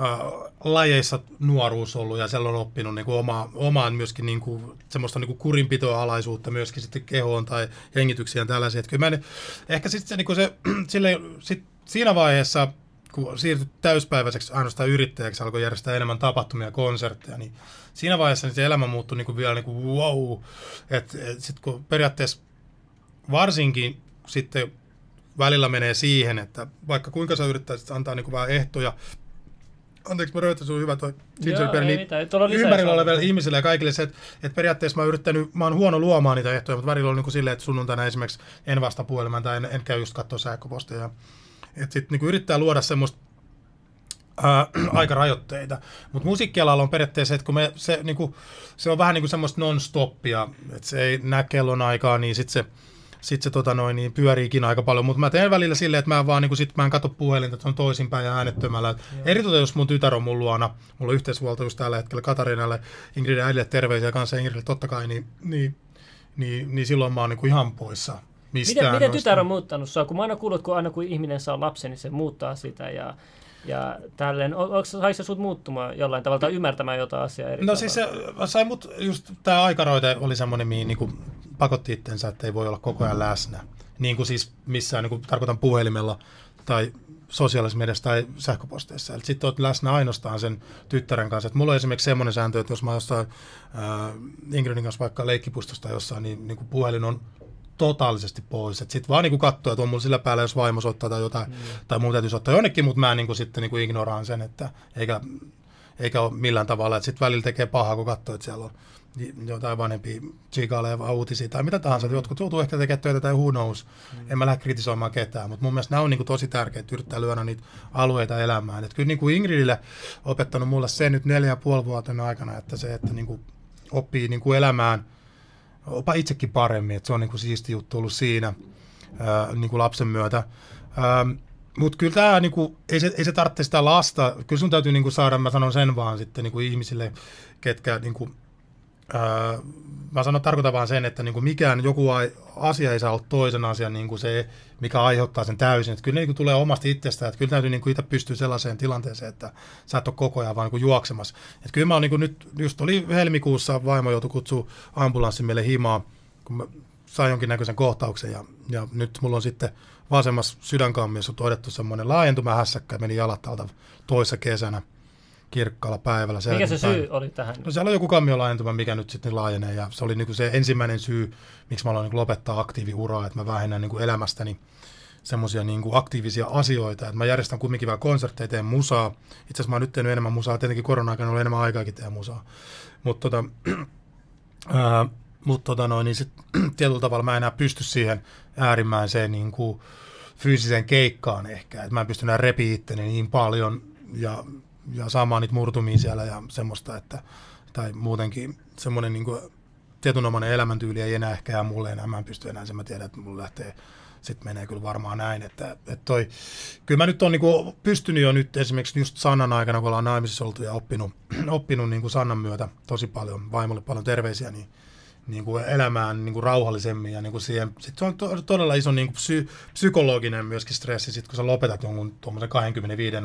äh, lajeissa nuoruus ollut ja siellä on oppinut niin kuin oma, omaan myöskin niin kuin, semmoista niin kuin kurinpitoa alaisuutta myöskin sitten kehoon tai hengityksiä ja tällaisia. Että kyllä mä, ehkä sitten se, niin kuin se (clears throat) sille, sit siinä vaiheessa, kun siirtyi täyspäiväiseksi ainoastaan yrittäjäksi, alkoi järjestää enemmän tapahtumia ja konsertteja, niin siinä vaiheessa niin se elämä muuttui niin kuin vielä niin kuin wow. Että et sitten kun periaatteessa varsinkin sitten välillä menee siihen, että vaikka kuinka sä yrittäisit antaa niin kuin vähän ehtoja anteeksi mä röytä, sun hyvä toi gingerbread, niin ympärillä oleville ihmisille ja kaikille se, että, että periaatteessa mä oon yrittänyt, mä oon huono luomaan niitä ehtoja, mutta välillä on niin silleen, että sunnuntaina esimerkiksi en vasta puhelimen tai en, en käy just katsoa sähköposteja. Että sitten niin yrittää luoda semmoista ää, (clears throat) aikarajoitteita. Mutta musiikkialalla on periaatteessa, että kun me, se, niin kuin, se on vähän niin kuin semmoista non-stoppia, että se ei näe kellon aikaa, niin sitten se sitten se tota noin, niin pyöriikin aika paljon, mutta mä teen välillä silleen, että mä vaan niin sit mä en katso puhelinta, että se on toisinpäin ja äänettömällä. Eritoten jos mun tytär on mun luona, mulla on yhteishuolto just tällä hetkellä Katarinalle, Ingridin äidille terveisiä kanssa Ingridille totta kai, niin, niin, niin, niin silloin mä oon niin kuin ihan poissa. Miten, miten tytär on muuttanut sua? Kun mä aina kuullut, kun aina kun ihminen saa lapsen, niin se muuttaa sitä ja ja tälleen, onko saiko sut muuttumaan jollain tavalla tai ymmärtämään jotain asiaa eri No tavalla? siis se sai mut, just tämä aikaroite oli semmoinen, mihin niin pakotti itsensä, että ei voi olla koko ajan läsnä. Niin kuin siis missään, niin kuin tarkoitan puhelimella tai sosiaalisessa mediassa tai sähköposteissa. Eli sitten olet läsnä ainoastaan sen tyttären kanssa. Et mulla on esimerkiksi semmoinen sääntö, että jos mä jossain äh, Ingridin kanssa vaikka leikkipustosta jossain, niin, niin kuin puhelin on totaalisesti pois. Sitten vaan niinku katsoo, että on mulla sillä päällä, jos vaimo soittaa tai jotain, mm. tai mun täytyisi ottaa jonnekin, mutta mä niinku sitten niinku ignoraan sen, että eikä, eikä ole millään tavalla. Sitten välillä tekee pahaa, kun katsoo, että siellä on jotain vanhempia chikaleja uutisia tai mitä tahansa. Mm. Jotkut joutuu ehkä tekemään töitä tai who knows. Mm. En mä lähde kritisoimaan ketään, mutta mun mielestä nämä on niin kuin tosi tärkeitä, yrittää lyödä niitä alueita elämään. Et kyllä niin kuin Ingridille opettanut mulle se nyt neljä ja puoli vuoten aikana, että se, että niin kuin oppii niin kuin elämään – opa itsekin paremmin, että se on niin kuin siisti juttu ollut siinä ää, niin kuin lapsen myötä. Mutta kyllä tämä, niinku, ei, se, ei se tarvitse sitä lasta, kyllä sun täytyy niinku saada, mä sanon sen vaan sitten niinku ihmisille, ketkä niinku, mä sanon, tarkoitan vaan sen, että niinku mikään joku asia ei saa olla toisen asian niinku se, mikä aiheuttaa sen täysin. Että kyllä ne niinku tulee omasta itsestään, että kyllä täytyy niinku itse pystyä sellaiseen tilanteeseen, että sä et ole koko ajan vaan niinku juoksemassa. Että kyllä mä oon niinku nyt, just oli helmikuussa, vaimo joutui kutsua ambulanssin meille himaa, kun mä sain jonkinnäköisen kohtauksen ja, ja nyt mulla on sitten vasemmassa sydänkammiossa todettu semmoinen laajentumahässäkkä, meni jalat alta toissa kesänä – kirkkaalla päivällä. Mikä se syy oli tähän? No siellä on joku kammiolaajentuma, mikä nyt sitten laajenee, ja se oli niin kuin se ensimmäinen syy, miksi mä aloin niin lopettaa aktiiviuraa, että mä vähennän niin kuin elämästäni semmoisia niin aktiivisia asioita, että mä järjestän kumminkin vähän konsertteja, teen musaa. Itse asiassa mä oon nyt tehnyt enemmän musaa, tietenkin korona-aikana oli enemmän aikaakin tehdä musaa. Mutta tota, (clears throat) ää, mut tota noin, niin sit, (clears throat) tietyllä tavalla mä en enää pysty siihen äärimmäiseen niin kuin fyysiseen keikkaan ehkä, että mä en pysty enää repi itteni niin paljon ja ja saamaan niitä murtumia siellä ja semmoista, että, tai muutenkin semmoinen niin kuin, tietynomainen elämäntyyli ei enää ehkä jää mulle enää, mä en pysty enää sen, mä tiedän, että mulle lähtee sitten menee kyllä varmaan näin, että, että toi, kyllä mä nyt on niin pystynyt jo nyt esimerkiksi just Sannan aikana, kun ollaan naimisissa oltu ja oppinut, oppinut niin kuin Sannan myötä tosi paljon, vaimolle paljon terveisiä, niin, niin kuin elämään niin kuin rauhallisemmin ja niin kuin siihen, sit se on to, todella iso niin kuin psy, psykologinen myöskin stressi, sit kun sä lopetat jonkun tuommoisen 25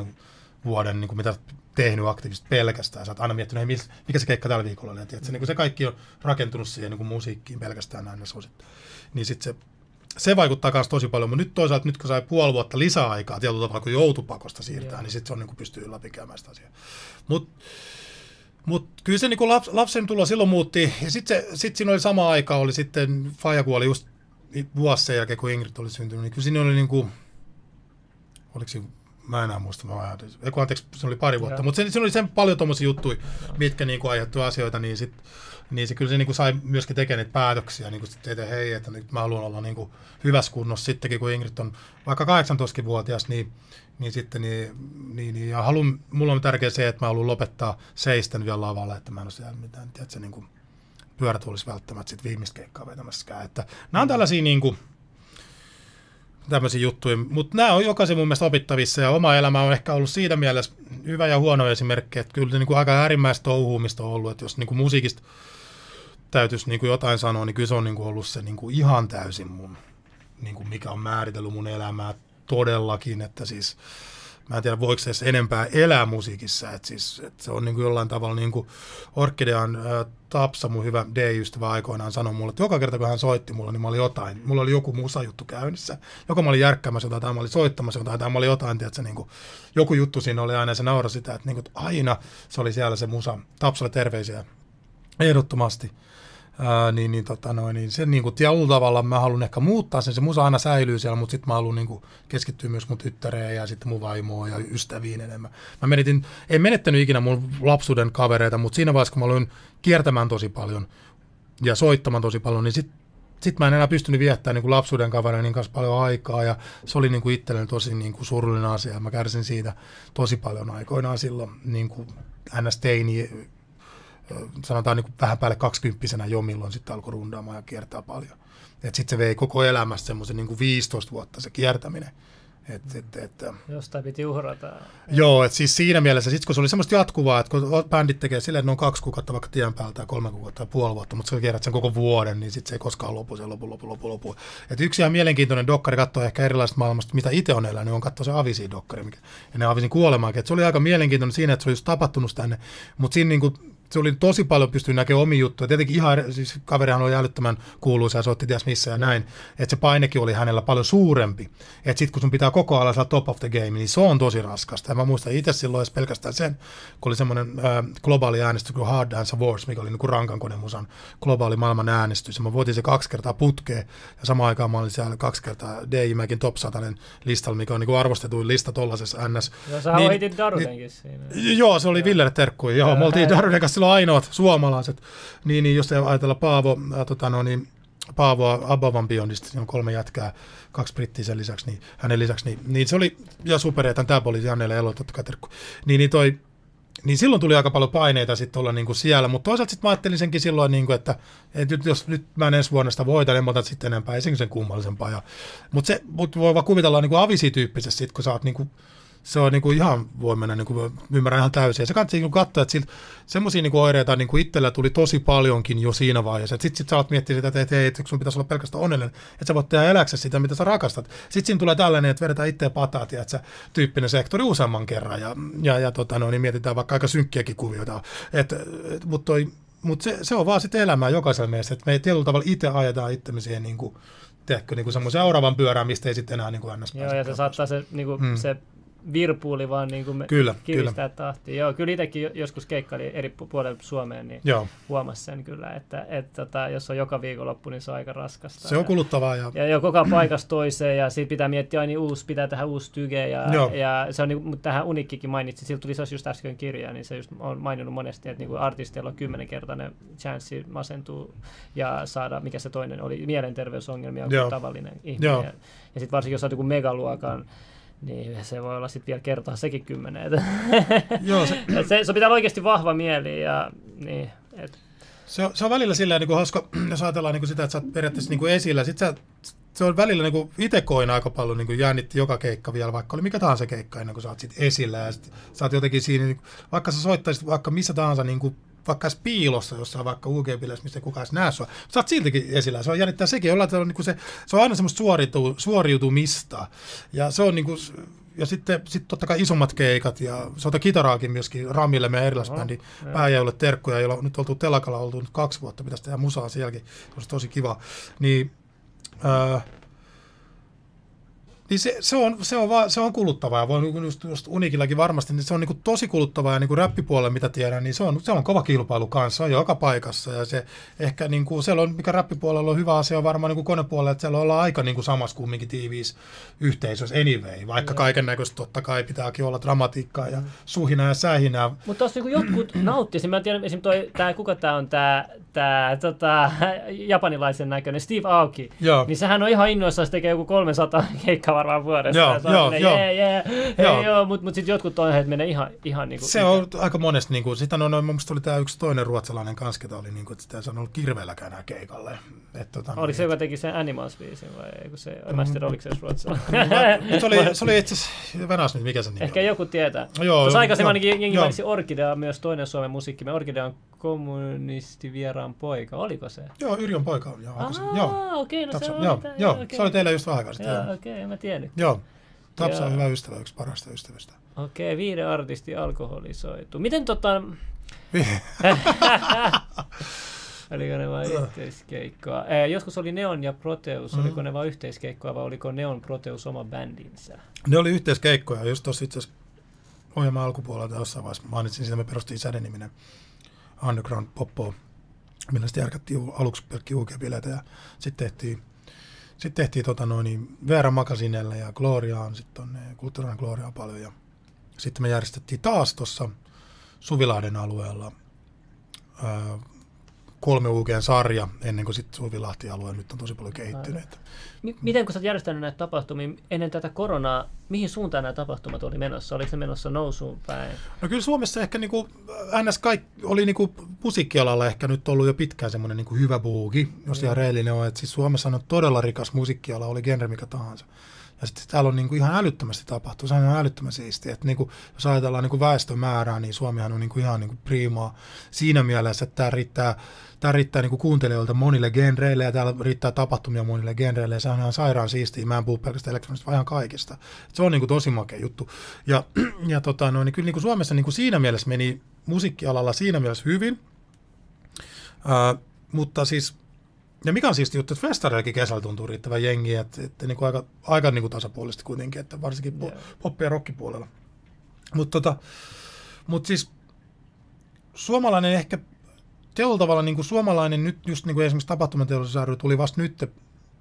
vuoden, niin kuin mitä tehnyt aktiivisesti pelkästään. Sä oot aina miettinyt, hei, mikä se keikka tällä viikolla oli. Se, niin kuin se kaikki on rakentunut siihen niin kuin musiikkiin pelkästään näin. Suosit. Niin sit se, se vaikuttaa myös tosi paljon, mutta nyt toisaalta, nyt kun sai puoli vuotta lisäaikaa tietyllä tavalla, kun joutupakosta siirtää, yeah. niin sitten se on niin kuin pystyy läpikäymään sitä asiaa. Mutta mut kyllä se niin laps, lapsen tulo silloin muutti, ja sitten sit siinä oli sama aika, oli sitten, Faja kuoli just vuosi sen jälkeen, kun Ingrid oli syntynyt, niin kyllä siinä oli niin kuin, oliko siinä mä enää muista, mä. Eiku, anteeksi, se oli pari vuotta, mutta se, se, oli sen paljon tuommoisia juttuja, mitkä niin kuin aiheuttui asioita, niin, sit, niin se kyllä se niin kuin sai myöskin tekemään niitä päätöksiä, niin kuin sitten, että hei, että nyt mä haluan olla niin kuin hyvässä kunnossa sittenkin, kun Ingrid on vaikka 18-vuotias, niin, niin sitten niin, niin, niin ja haluan, mulla on tärkeää se, että mä haluan lopettaa seisten vielä lavalla, että mä en ole siellä mitään, tiedätkö, niin kuin pyörätuolissa välttämättä sitten viimeistä keikkaa vetämässäkään, että nämä on tällaisia niin kuin, tämmöisiä juttuja. Mutta nämä on jokaisen mun mielestä opittavissa ja oma elämä on ehkä ollut siitä mielessä hyvä ja huono esimerkki, että kyllä niin kuin aika äärimmäistä touhuumista on ollut, että jos niin kuin musiikista täytyisi niin kuin jotain sanoa, niin kyllä se on niin kuin ollut se niin kuin ihan täysin mun niin kuin mikä on määritellyt mun elämää todellakin, että siis mä en tiedä voiko se edes enempää elää musiikissa, että siis, että se on niin kuin jollain tavalla niin kuin Orkidean äh, Tapsa, mun hyvä D-ystävä aikoinaan sanoi mulle, että joka kerta kun hän soitti mulle, niin mä olin jotain, mulla oli joku musajuttu käynnissä, joko mä olin järkkäämässä jotain, tai mä olin soittamassa jotain, tai mä olin jotain, tiedätkö, niin kuin, joku juttu siinä oli aina, se naura sitä, että, niin kuin, että aina se oli siellä se musa, Tapsalle terveisiä, ehdottomasti. Ää, niin, niin, tota noin, niin sen niin kuin, tietyllä tavalla mä haluan ehkä muuttaa sen, se musa aina säilyy siellä, mutta sitten mä haluan niin kuin, keskittyä myös mun tyttäreen ja sitten mun vaimoon ja ystäviin enemmän. Mä menetin, en menettänyt ikinä mun lapsuuden kavereita, mutta siinä vaiheessa, kun mä aloin kiertämään tosi paljon ja soittamaan tosi paljon, niin sitten sit mä en enää pystynyt viettämään niin kuin lapsuuden kavereiden kanssa paljon aikaa ja se oli niin kuin itselleni tosi niin kuin surullinen asia. Mä kärsin siitä tosi paljon aikoinaan silloin niin kuin NS-teini sanotaan niin kuin vähän päälle kaksikymppisenä jo, milloin sitten alkoi rundaamaan ja kiertää paljon. Sitten se vei koko elämästä semmoisen niin 15 vuotta se kiertäminen. Et, et, et, Jostain piti uhrata. Joo, että siis siinä mielessä, sit kun se oli semmoista jatkuvaa, että kun bändit tekee silleen, että ne on kaksi kuukautta vaikka tien päältä tai kolme kuukautta tai puoli vuotta, mutta sä kierrät sen koko vuoden, niin sitten se ei koskaan lopu, se lopu, lopu, lopu, lopu. Et yksi ihan mielenkiintoinen dokkari katsoa ehkä erilaisesta maailmasta, mitä itse on elänyt, on katsoa se Avisi-dokkari, mikä, ennen Avisin kuolemaakin. Et se oli aika mielenkiintoinen siinä, että se oli just tapahtunut tänne, mutta siinä niinku se oli tosi paljon pystyi näkemään omia juttuja. Tietenkin ihan, siis kaverihan oli älyttömän kuuluisa ja soitti ties missä ja näin. Että se painekin oli hänellä paljon suurempi. Että sitten kun sun pitää koko ajan saada top of the game, niin se on tosi raskasta. Ja mä muistan itse silloin edes pelkästään sen, kun oli semmoinen äh, globaali äänestys kuin Hard Dance Awards, mikä oli niin kuin rankan konemusan globaali maailman äänestys. Ja mä voitin se kaksi kertaa putkeen. Ja samaan aikaan mä olin siellä kaksi kertaa DJ Mäkin top 100 listalla, mikä on niin kuin arvostetuin lista tollaisessa NS. Sä niin, hoitit Darudenkin niin, siinä. Joo, se oli Villelle terkkuja. Joo, me oltiin Daruden kanssa silloin ainoat suomalaiset. Niin, niin jos ei ajatella Paavo, ää, tota, no, niin, Paavoa Abavan Beyondista, siinä on kolme jätkää, kaksi brittiä sen lisäksi, niin hänen lisäksi, niin, niin se oli, ja supereetan, tämä oli Jannelle Elo, totta terkku. Niin, niin toi, niin silloin tuli aika paljon paineita sitten olla niin kuin siellä, mutta toisaalta sitten mä ajattelin senkin silloin, niin kuin, että, että nyt, jos nyt mä en ensi vuonna sitä voitan, niin mä otan sitten enempää, ei sen kummallisempaa. Mutta se mut voi vaan kuvitella niin kuin avisityyppisesti, sit, kun sä oot niin kuin, se on niin kuin ihan, voi mennä, niin kuin, ymmärrän ihan täysin. Ja se kannattaa niin katsoa, että semmoisia niin oireita niin kuin itsellä tuli tosi paljonkin jo siinä vaiheessa. Sitten sit sä oot miettiä sitä, että hei, että sun pitäisi olla pelkästään onnellinen, että sä voit tehdä eläksesi sitä, mitä sä rakastat. Sitten siinä tulee tällainen, että vedetään itseä että sä tyyppinen sektori useamman kerran. Ja, ja, ja tota, no, niin mietitään vaikka aika synkkiäkin kuvioita. Et, et, mutta toi, mutta se, se, on vaan sitten elämää jokaisella meistä, että me ei tietyllä tavalla itse ajetaan itsemme siihen niin kuin, tehdä niin kuin semmoisen seuraavan pyörään, mistä ei sitten enää niin kuin Joo, ja se saattaa se, niin kuin, hmm. se virpuuli vaan niin kuin kyllä, kiristää kyllä. tahtia. Joo, kyllä itsekin joskus keikkaili eri puolella Suomeen, niin Joo. huomasi sen kyllä, että et, tota, jos on joka viikonloppu, niin se on aika raskasta. Se on kuluttavaa. Ja, ja, ja koko paikasta toiseen, ja siitä pitää miettiä aina uusi, pitää tehdä uusi tyge, ja, ja se on niin mutta tähän Unikkikin mainitsi, siltä tuli se just äsken kirja, niin se just on maininnut monesti, että niin kuin artisteilla on kymmenenkertainen chanssi masentuu ja saada, mikä se toinen oli, mielenterveysongelmia kuin tavallinen ihminen. Joo. Ja, ja sitten varsinkin jos on joku megaluokan niin se voi olla sitten vielä kertaa sekin kymmenen. (laughs) Joo, se... (laughs) se, se pitää olla oikeasti vahva mieli. Ja, niin, et. Se, on, se on välillä silleen niin kuin hauska, (clears throat) jos ajatellaan niin kuin sitä, että sä oot periaatteessa niin kuin esillä. Sit sä, se on välillä niin kuin itse koin aika paljon niin kuin jännitti joka keikka vielä, vaikka oli mikä tahansa keikka ennen kuin sä oot sit esillä. Ja sit, sä oot jotenkin siinä, niin, vaikka sä soittaisit vaikka missä tahansa niin kuin vaikka piilossa jossain vaikka ug mistä kukaan edes näe sua. Sä oot siltikin esillä. Se on jännittää sekin. Olla, on, niin se, se on aina semmoista suoriutu, suoriutumista. Ja se on niin kuin, ja sitten sit totta kai isommat keikat ja soita kitaraakin myöskin Ramille meidän erilaisbändi no, pääjäylle terkkuja, jolla on nyt oltu telakalla oltu nyt kaksi vuotta, pitäisi tehdä musaa sielläkin, se olisi tosi kiva. Niin, äh, niin se, se, on, se, on va, se on kuluttavaa. Voi just, just Unikillakin varmasti, niin se on niin kuin tosi kuluttavaa ja niin kuin räppipuolella, mitä tiedän, niin se on, se on kova kilpailu kanssa, se on joka paikassa. Ja se ehkä niin kuin, siellä on, mikä räppipuolella on hyvä asia on varmaan niin kuin konepuolella, että siellä ollaan aika niin kuin samassa kumminkin tiiviissä yhteisössä anyway, vaikka kaiken näköistä totta kai pitääkin olla dramatiikkaa ja suhina ja sähinää. Mutta tuossa niin jotkut (clears throat) nauttisi, mä tiedän esimerkiksi toi, tää, kuka tämä on tämä tää, tota, japanilaisen näköinen Steve Aoki, Joo. niin sehän on ihan innoissaan, se tekee joku 300 (laughs) keikkaa varmaan vuodessa. Joo, ja joo, joo. Yeah, yeah, joo. joo mutta mut sitten jotkut on, että menee ihan, ihan niin kuin... Se on aika monesti, niin kuin, sitä on, mun mielestä oli tämä yksi toinen ruotsalainen kanssa, ketä oli, niin kuin, että sitä ei saanut kirveelläkään enää keikalle. Et, tota, Oliko se, joka teki sen Animals-biisin vai kun se, mm. mä sitten oliko se ruotsalainen? (laughs) se oli, (laughs) se oli itse asiassa, Venäs nyt, mikä se nimi Ehkä joku tietää. Joo, Tuossa aikaisemmin ainakin jengi mainitsi Orkidea, myös toinen Suomen musiikki. Me Orkidea on kommunistivieraan poika, oliko se? Joo, Yrjön poika on. Joo, Aa, joo. okei, no se Tapsa, on. joo, joo, okei. se oli teillä just vähän aikaa sitten. Joo, okei, en mä tiennyt. joo. Tapsa on Joo. hyvä ystävä, yksi parasta ystävistä. Okei, viiden artisti alkoholisoitu. Miten tota... (laughs) Oliko ne vain yhteiskeikkoa? Eh, joskus oli Neon ja Proteus, Mm. oliko ne vain yhteiskeikkoa vai oliko Neon Proteus oma bändinsä? Ne oli yhteiskeikkoja, just tuossa itse asiassa ohjelman alkupuolella jossain vaiheessa mainitsin sitä, me perustiin Säde-niminen underground poppo, millä sitten järkättiin aluksi pelkkiä bileitä ja sitten tehtiin, sitten tehtiin tota noin, niin Veera Magasinelle ja Gloriaan, sitten tonne Kulttuurinen Gloriaan paljon ja sitten me järjestettiin taas tuossa Suvilahden alueella ää, kolme UGn sarja ennen kuin sitten Suvilahti-alue nyt on tosi paljon kehittynyt. M- miten kun sä oot järjestänyt näitä tapahtumia ennen tätä koronaa, mihin suuntaan nämä tapahtumat oli menossa? Oliko ne menossa nousuun päin? No kyllä Suomessa ehkä niinku, NS kaik, oli niinku musiikkialalla ehkä nyt ollut jo pitkään semmoinen niinku hyvä buugi, jos ihan reellinen on. Et siis Suomessa on todella rikas musiikkiala, oli genre mikä tahansa. Ja sitten täällä on niinku ihan älyttömästi tapahtuu, se on ihan älyttömän siistiä. Et niinku, jos ajatellaan niinku väestömäärää, niin Suomihan on niinku ihan niinku priimaa siinä mielessä, että tämä riittää, tää riittää niinku kuuntelijoilta monille genreille ja täällä riittää tapahtumia monille genreille ja se on ihan sairaan siistiä. Mä en puhu pelkästään elektronista, vaan ihan kaikesta. Et se on niinku tosi makea juttu. Ja, (clears throat) ja tota, no, niin kyllä niinku Suomessa niinku siinä mielessä meni musiikkialalla siinä mielessä hyvin. Ää, mutta siis, ja mikä on siisti juttu, että festareillakin kesällä tuntuu riittävän jengiä, että, että niinku aika, aika niinku tasapuolisesti kuitenkin, että varsinkin po, Joo. poppi- ja rockipuolella. Mutta tota, mut siis suomalainen ehkä tietyllä tavalla niin kuin suomalainen nyt just niin kuin esimerkiksi tapahtumateollisuus ry tuli vasta nyt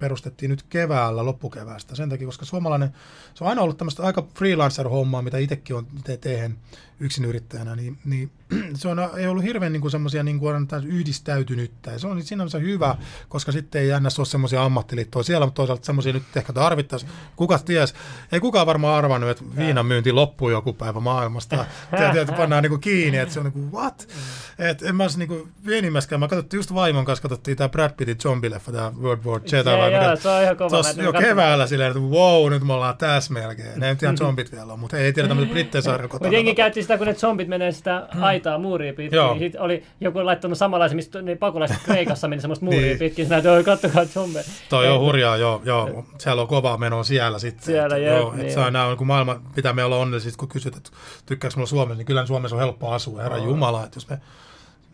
perustettiin nyt keväällä, loppukeväästä. Sen takia, koska suomalainen, se on aina ollut tämmöistä aika freelancer-hommaa, mitä itsekin on te- teen yksin yrittäjänä, niin, niin (clears throat) se on, ei ollut hirveän niin semmoisia niin kuin yhdistäytynyttä. Ja se on sinänsä hyvä, koska sitten ei ns. ole semmoisia ammattiliittoja siellä, mutta toisaalta semmoisia nyt ehkä tarvittaisiin. Kuka ties, ei kukaan varmaan arvannut, että viinan myynti loppuu joku päivä maailmasta. (laughs) Tiedätkö, pannaan niin kuin kiinni, että se on niin kuin, what? Et en mä olisi niin kuin pienimmäskään. Mä katsottiin just vaimon kanssa, katsottiin tämä Brad Pittin zombileffa, tämä World War Z. Vai joo, se on ihan kova. Mä jo keväällä silleen, että wow, nyt me ollaan tässä melkein. Ne ei nyt ihan zombit vielä ole, mutta ei tiedä tämmöisen Brittein sarjan kotona. Mutta jengi käytti sitä, kun ne zombit menee sitä aitaa muuria pitkin. Joo. Sit oli joku laittanut samanlaisen, mistä ne pakolaiset (laughs) Kreikassa meni semmoista muuria Niin. pitkin. Sitten näytti, oi kattokaa zombeja. Toi on hurjaa, joo, joo. Siellä on kovaa menoa siellä sitten. Siellä, että, jep, joo, niin että saa nää, kun maailma pitää me olla onnellisia, kun kysyt, että tykkääkö mulla Suomessa, niin kyllä Suomessa on helppo asua, herra On. Jumala, että jos me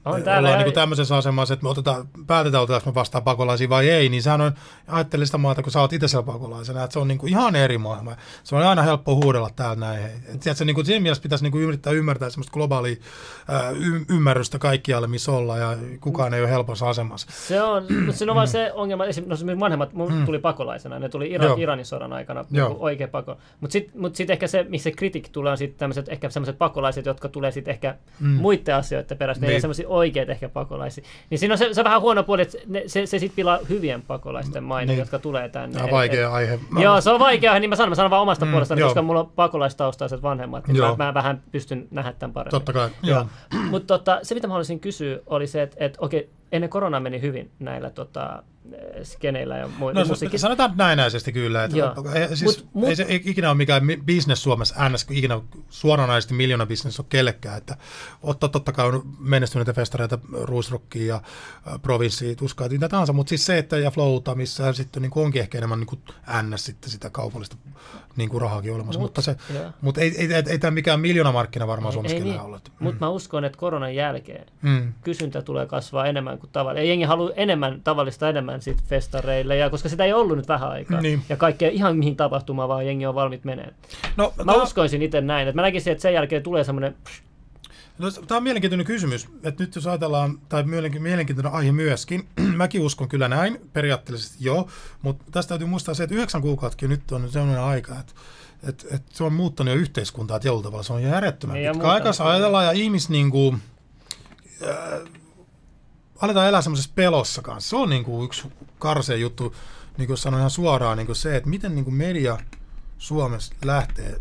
On ollaan täällä niin ihan- kuin tämmöisessä asemassa, että me otetaan, päätetään, otetaanko me vastaan pakolaisia vai ei, niin sehän on, ajattele sitä maata, kun sä oot itse siellä pakolaisena, että se on niin kuin ihan eri maailma. Se on aina helppo huudella täällä näin. Et, tiedätkö, niin kuin siinä mielessä pitäisi niin kuin yrittää ymmärtää semmoista globaalia ää, y- ymmärrystä kaikkialle, missä ollaan, ja kukaan ei ole helpossa asemassa. Se on, (clears throat) mutta siinä on vaan se ongelma, esim- no esimerkiksi vanhemmat mun tuli pakolaisena, ne tuli Iran, Mm. Joo. Iranin sodan aikana Joo. oikea pako. Mutta sitten mut sit ehkä se, missä se kritiikki tulee, on sitten tämmöiset ehkä semmoiset pakolaiset, jotka tulee sitten ehkä Mm. mm. muiden asioiden perästä, niin. Niin. ei semmoisia oikeita ehkä pakolaisia. Niin siinä on se, se vähän huono puoli, että ne, se, se sitten pilaa hyvien pakolaisten maine, Niin. jotka tulee tänne. Tämä on Et- vaikea aihe. Mä- Joo, se on vaikea, niin mä sanon, mä sanon vaan omasta Mm, mm, puolestani, joo. koska mulla on pakolaistaustaiset vanhemmat, niin Joo. mä, mä, vähän pystyn nähdä tämän paremmin. Totta kai, joo. Mutta tota, se, mitä mä haluaisin kysyä, oli se, että et, okei, ennen koronaa meni hyvin näillä tota, skeneillä ja muilla No musiikissa. sanotaan näinäisesti kyllä, että Joo. ei, siis, Mut- mut- ei se ei ikinä ole mikään mi- business Suomessa ns. kun ikinä suoranaisesti miljoona business on kellekään, että ottaa totta kai on menestyneitä festareita, Ruisrockia ja äh, Provinssia, tuskaa, mitä tahansa, mutta siis se, että ja Flowta, missä sitten niin onkin ehkä enemmän niin kuin ns. sitten sitä kaupallista niin kuin rahaakin olemassa, Mut- mutta, se, mutta ei, ei, ei, ei tämä mikään miljoonamarkkina varmaan Suomessa ei niin, ole. mutta mä uskon, että koronan jälkeen Mm. kysyntä tulee kasvaa enemmän kuin tavallista. Ei jengi halua enemmän tavallista enemmän sit festareille, ja koska sitä ei ollut nyt vähän aikaa. Niin. Ja kaikkea ihan mihin tapahtumaan vaan jengi on valmiit menee. No, Mä tää- uskoisin itse näin, että mä näkisin, että sen jälkeen tulee semmoinen, No, tämä on mielenkiintoinen kysymys, että nyt jos ajatellaan, tai mielenki- mielenkiintoinen aihe myöskin, (clears throat) mäkin uskon kyllä näin, periaatteellisesti joo, mutta tästä täytyy muistaa se, että yhdeksän kuukauttakin nyt on sellainen aika, että et, et se on muuttanut jo yhteiskuntaa tietyllä tavalla, se on järjettömän pitkä aika, ajatellaan, ja ihmis niin kuin, äh, aletaan elää semmoisessa pelossa kanssa, se on niin kuin yksi karsea juttu, niin kuin sanoin ihan suoraan, niin kuin se, että miten niin kuin media Suomessa lähtee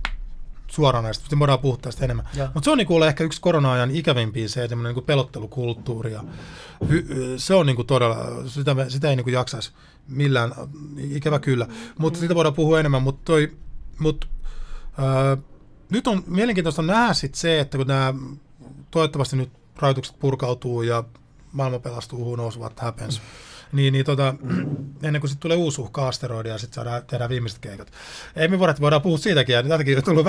suoranaisesti, sitten voidaan puhua tästä enemmän. Mutta se on niinku ehkä yksi korona-ajan ikävimpiä se semmoinen niinku pelottelukulttuuri. Ja hy, se on niinku todella, sitä, sitä ei niinku jaksaisi millään, ikävä kyllä. Mutta siitä voidaan puhua enemmän, mutta toi, mut, ää, nyt on mielenkiintoista nähdä sit se, että kun nämä toivottavasti nyt rajoitukset purkautuu ja maailma pelastuu, who knows what happens. Niin, niin tota, ennen kuin sitten tulee uusi uhka asteroidia ja sitten saadaan tehdä viimeiset keikat. Ei me voida, voidaan puhua siitäkin, ja tätäkin on tullut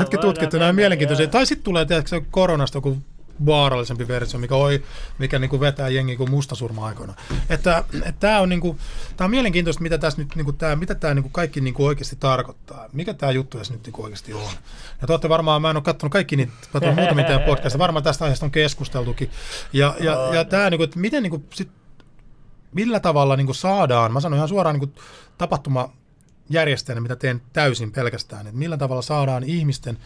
hetki voidaan tutkittu mennä, mielenkiintoisia. Tai sitten tulee tiedätkö, koronasta joku vaarallisempi versio, mikä, oi, mikä niin kuin vetää jengi kuin mustasurma aikoina. Että, että tämä on, niin kuin, tää on mielenkiintoista, mitä tässä nyt, niin kuin tää, mitä tämä niin kuin kaikki niin kuin oikeasti tarkoittaa. Mikä tämä juttu edes nyt niin kuin oikeasti on. Ja te varmaan, mä en ole katsonut kaikki niitä, mä muutamia teidän podcastia, varmaan tästä aiheesta on keskusteltukin. Ja, ja, ja tämä, niin kuin, että miten niin kuin, sit, millä tavalla niin kuin saadaan, mä sanon ihan suoraan niin kuin tapahtumajärjestäjänä, mitä teen täysin pelkästään, että millä tavalla saadaan ihmisten